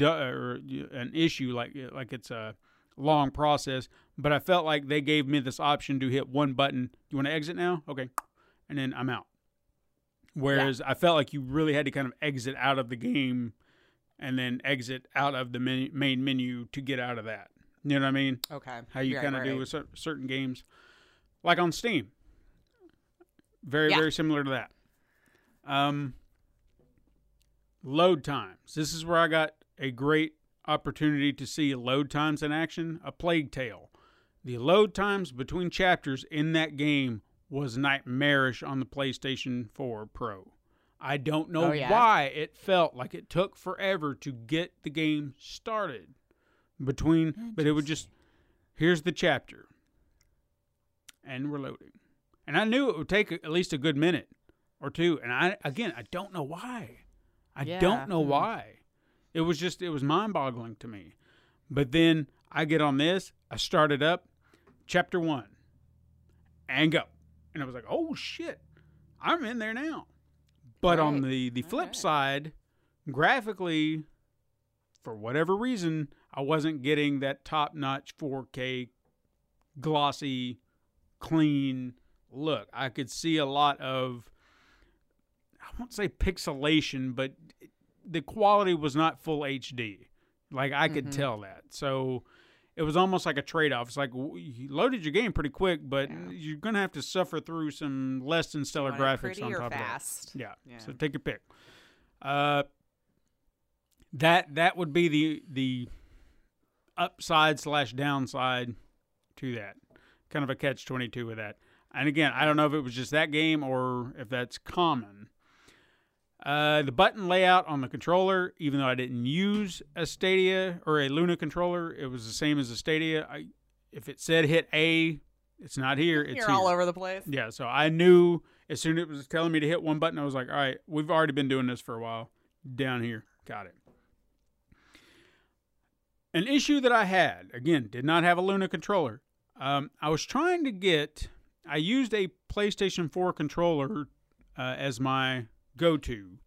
or an issue like like it's a long process, but I felt like they gave me this option to hit one button. You want to exit now? Okay, and then I'm out. Whereas I felt like you really had to kind of exit out of the game and then exit out of the menu, main menu to get out of that. You know what I mean? Okay. How you kind of right, do right. with cer- certain games, like on Steam. Very, Yeah. very similar to that. Um, load times. This is where I got a great opportunity to see load times in action. A Plague Tale. The load times between chapters in that game was nightmarish on the PlayStation 4 Pro. I don't know Oh, yeah? why it felt like it took forever to get the game started between, but it would just here's the chapter, and we're loading. And I knew it would take at least a good minute or two. And I again, I don't know why. I Yeah, don't know hmm. why. It was just it was mind-boggling to me. But then I get on this, I start it up, chapter one, and go, and I was like, oh shit, I'm in there now. But on Right. the the flip Alright. side, graphically, for whatever reason, I wasn't getting that top-notch 4K glossy, clean look. I could see a lot of I won't say pixelation, but the quality was not full HD. Like I could tell that. So it was almost like a trade-off. It's like you loaded your game pretty quick, but Yeah. you're gonna have to suffer through some less than stellar graphics on top fast? of that. Yeah. Yeah. So take your pick. Uh, that that would be the the upside slash downside to that. Kind of a catch twenty two with that. And again, I don't know if it was just that game or if that's common. Uh, the button layout on the controller, even though I didn't use a Stadia or a Luna controller, it was the same as a Stadia. I, if it said hit A, it's not here. It's You're here. all over the place. Yeah, so I knew as soon as it was telling me to hit one button, I was like, all right, we've already been doing this for a while. Down here. Got it. An issue that I had, again, did not have a Luna controller. Um, I was trying to get, I used a PlayStation 4 controller uh, as my go to,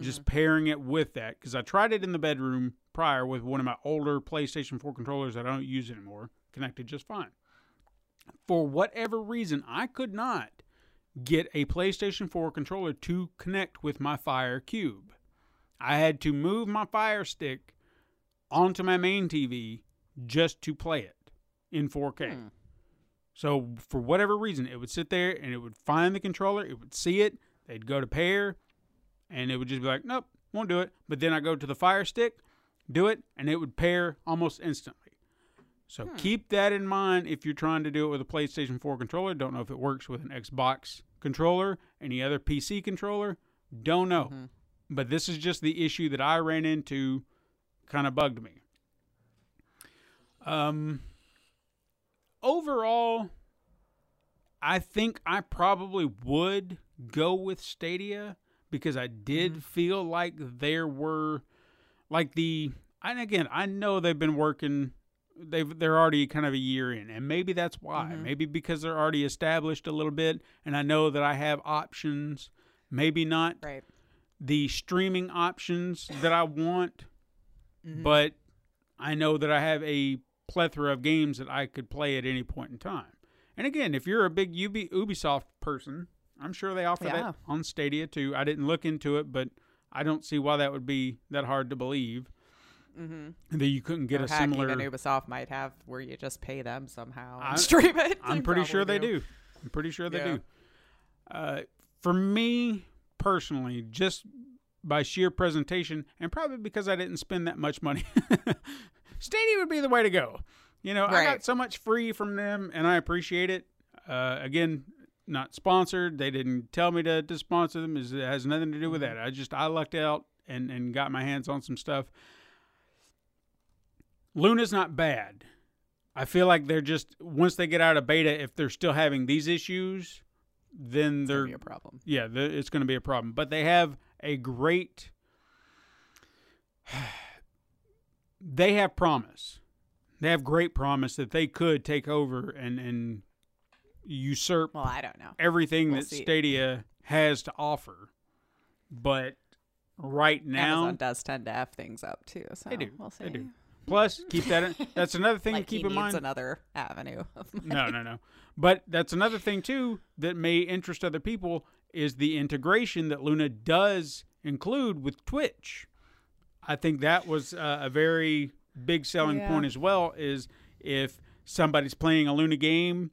just pairing it with that, because I tried it in the bedroom prior with one of my older PlayStation 4 controllers that I don't use anymore, connected just fine for whatever reason, I could not get a PlayStation 4 controller to connect with my Fire Cube. I had to move my Fire Stick onto my main TV just to play it in 4K. Hmm. So, for whatever reason, it would sit there and it would find the controller, it would see it, they'd go to pair, and it would just be like, nope, won't do it. But then I go to the Fire Stick, do it, and it would pair almost instantly. So keep that in mind if you're trying to do it with a PlayStation 4 controller. Don't know if it works with an Xbox controller, any other PC controller. Don't know. But this is just the issue that I ran into, kind of bugged me. Um, overall, I think I probably would go with Stadia because I did feel like there were like the and again I know they've been working they've they're already kind of a year in and maybe that's why maybe because they're already established a little bit and I know that I have options maybe not Right. the streaming options that I want Mm-hmm. but I know that I have a plethora of games that I could play at any point in time. And again, if you're a big Ubi- Ubisoft person, I'm sure they offer Yeah. that on Stadia too. I didn't look into it, but I don't see why that would be that hard to believe Mm-hmm. that you couldn't get or a similar. even Ubisoft might have where you just pay them somehow and I- stream it. I'm pretty sure they do. I'm pretty sure they Yeah. do. Uh, for me personally, just by sheer presentation, and probably because I didn't spend that much money, Stadia would be the way to go. You know, I got so much free from them, and I appreciate it. Uh, again, not sponsored. They didn't tell me to, to sponsor them. It has nothing to do with mm-hmm. that. I just I lucked out and and got my hands on some stuff. Luna's not bad. I feel like they're just once they get out of beta, if they're still having these issues, then It's they're gonna be a problem. yeah, it's going to be a problem. But they have a great. They have promise. They have great promise that they could take over and and usurp Well, I don't know. everything we'll that see. Stadia has to offer. But right now, Amazon does tend to f things up too. So They do. We'll see. They do. Plus, keep that. In, that's another thing like to keep in mind. another avenue. No, no, no. But that's another thing too that may interest other people is the integration that Luna does include with Twitch. I think that was uh, a very big selling Yeah. point as well. Is if somebody's playing a Luna game,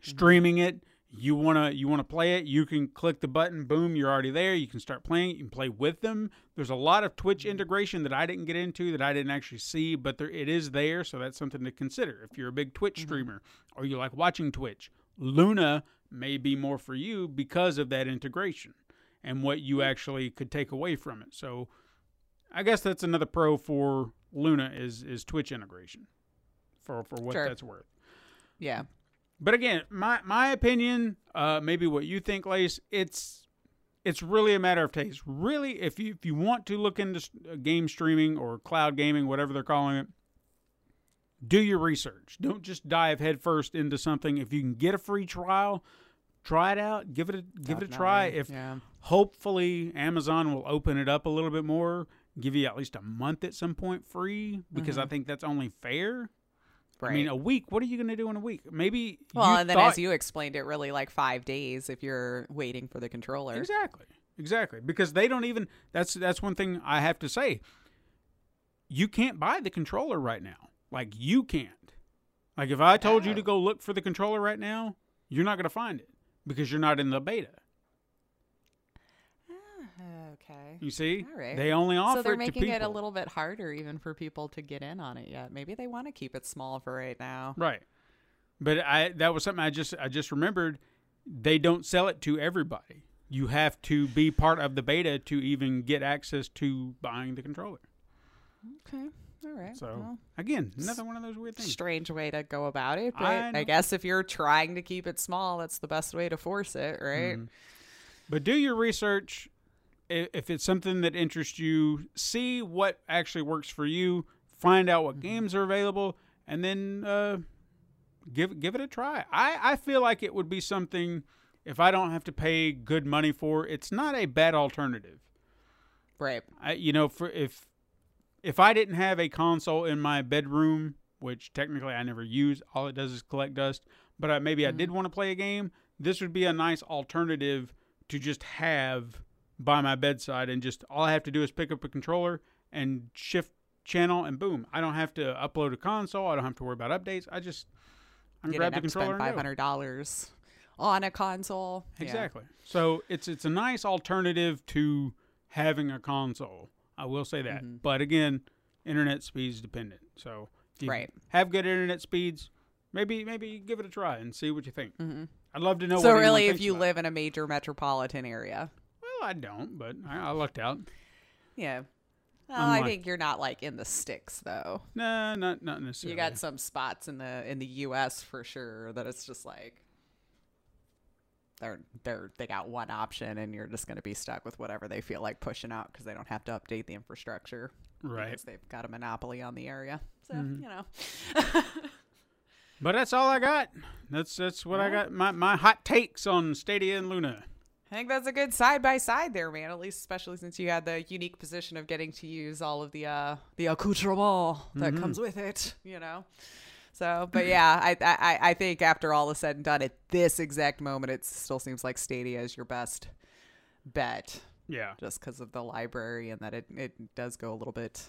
streaming it, you wanna you wanna play it, you can click the button, boom, you're already there. You can start playing. You can play with them. There's a lot of Twitch mm-hmm. integration that I didn't get into that I didn't actually see, but there it is there, so that's something to consider. If you're a big Twitch mm-hmm. streamer or you like watching Twitch, Luna may be more for you because of that integration and what you mm-hmm. actually could take away from it. So I guess that's another pro for Luna is is Twitch integration for for what Sure. that's worth. Yeah. But again, my my opinion, uh, maybe what you think, Lace, it's it's really a matter of taste. Really, if you if you want to look into uh, game streaming or cloud gaming, whatever they're calling it, do your research. Don't just dive headfirst into something. If you can get a free trial, try it out. Give it a give it a try. If yeah. hopefully Amazon will open it up a little bit more, give you at least a month at some point free, because I think that's only fair. I mean, Right. a week. What are you going to do in a week? Maybe. Well, and then thought- as you explained it, really like five days if you're waiting for the controller. Exactly. Exactly. Because they don't even that's that's one thing I have to say. You can't buy the controller right now. Like you can't. Like if I told you to Oh. go look for the controller right now, you're not going to find it because you're not in the beta. Okay. You see? All right. They only offer So they're it making it a little bit harder even for people to get in on it yet. Maybe they want to keep it small for right now. Right. But I that was something I just I just remembered they don't sell it to everybody. You have to be part of the beta to even get access to buying the controller. Okay. All right. So well, again, another one of those weird things. strange way to go about it, but I I, guess if you're trying to keep it small, that's the best way to force it, right? Mhm. But do your research. If it's something that interests you, see what actually works for you. Find out what Mm-hmm. games are available, and then uh, give give it a try. I, I feel like it would be something if I don't have to pay good money for. It's not a bad alternative. Right. I, you know, for if if I didn't have a console in my bedroom, which technically I never use, all it does is collect dust. But I, maybe I did want to play a game. This would be a nice alternative to just have by my bedside, and just all I have to do is pick up a controller and shift channel, and boom, I don't have to upload a console. I don't have to worry about updates. I just I can You grab the have to spend controller. five hundred dollars on a console. Yeah. Exactly. So it's it's a nice alternative to having a console. I will say that. Mm-hmm. But again, internet speeds dependent. So if you Right. have good internet speeds, maybe maybe give it a try and see what you think. I'd love to know. Mm-hmm. So what really, if you live in a major metropolitan area, I don't, but I, I lucked out. yeah. Well, I think you're not like in the sticks though. Nah, not not necessarily. You got some spots in the in the U.S. for sure that it's just like they're they're they got one option, and you're just going to be stuck with whatever they feel like pushing out because they don't have to update the infrastructure right. because they've got a monopoly on the area. So Mm-hmm. you know, But that's all I got. That's that's what I got. My my hot takes on Stadia and Luna. I think that's a good side by side there, man. At least, especially since you had the unique position of getting to use all of the uh the accoutrement that Mm-hmm. comes with it. You know. So, but yeah, I, I I think after all is said and done, at this exact moment, it still seems like Stadia is your best bet, Yeah. just because of the library and that it, it does go a little bit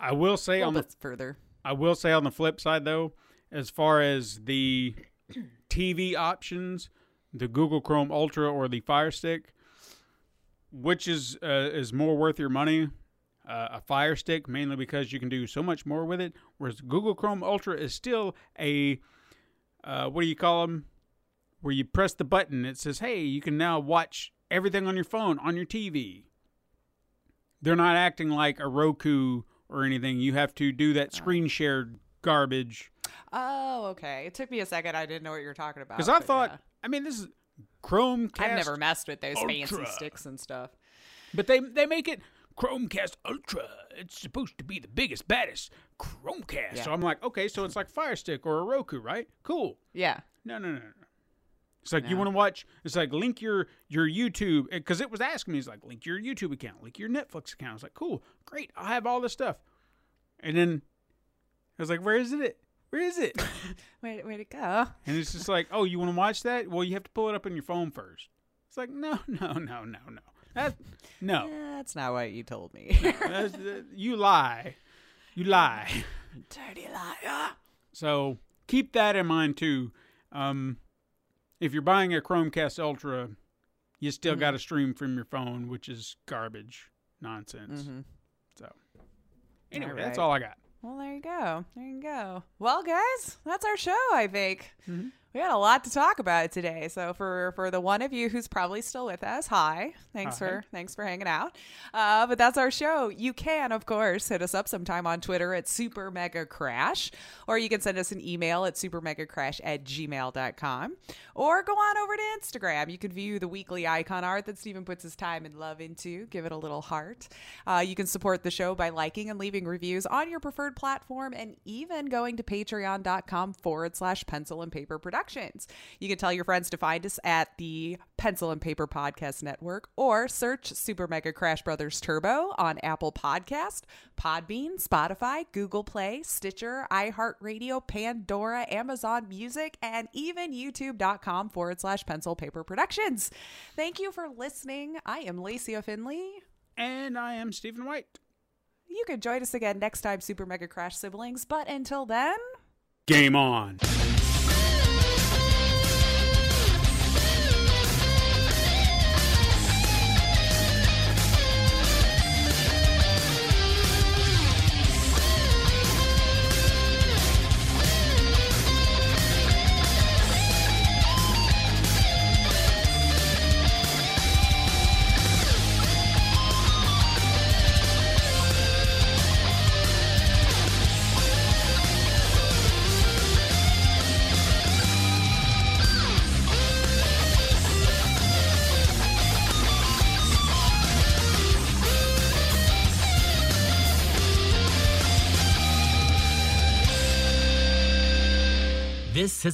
I will say on the further. I will say on the flip side though, as far as the TV options, the Google Chrome Ultra or the Fire Stick, which is uh, is more worth your money? Uh, a Fire Stick, mainly because you can do so much more with it, whereas Google Chrome Ultra is still a uh, what do you call them? Where you press the button, it says, "Hey, you can now watch everything on your phone on your TV." They're not acting like a Roku or anything. You have to do that screen shared garbage. Oh, okay. It took me a second. I didn't know what you were talking about. Because I thought, yeah. I mean, this is Chromecast. I've never messed with those fancy sticks and stuff. But they they make it Chromecast Ultra. It's supposed to be the biggest, baddest Chromecast. Yeah. So I'm like, okay, so it's like Fire Stick or a Roku, right? Cool. Yeah. No, no, no, no. It's like you want to watch. It's like link your your YouTube eh, because it was asking me. It's like link your YouTube account, link your Netflix account. I was like, cool, great. I have all this stuff, and then I was like, "Where is it? Where is it?" Way, way to go. And it's just like, "Oh, you want to watch that? Well, you have to pull it up on your phone first. It's like, "No, no, no, no, no. That no. That's not what you told me. That's, uh, you lie. You lie." Dirty liar. So keep that in mind too. Um, if you're buying a Chromecast Ultra, you still Mm-hmm. got to stream from your phone, which is garbage, nonsense. Mm-hmm. So anyway, All that's all I got. Well, there you go. There you go. Well, guys, that's our show, I think. Mm-hmm. We had a lot to talk about today. So for for the one of you who's probably still with us, hi. Thanks Hi. for thanks for hanging out. Uh, but that's our show. You can, of course, hit us up sometime on Twitter at Super Mega Crash, or you can send us an email at supermegacrash at gmail.com, or go on over to Instagram. You can view the weekly icon art that Stephen puts his time and love into. Give it a little heart. Uh, you can support the show by liking and leaving reviews on your preferred platform, and even going to patreon.com forward slash pencil and paper You can tell your friends to find us at the Pencil and Paper Podcast Network or search Super Mega Crash Brothers Turbo on Apple Podcast, Podbean, Spotify, Google Play, Stitcher, iHeartRadio, Pandora, Amazon Music, and even youtube.com forward slash pencil paper productions. Thank you for listening. I am Lacey Finley. And I am Stephen White. You can join us again next time, Super Mega Crash siblings. But until then, Game on.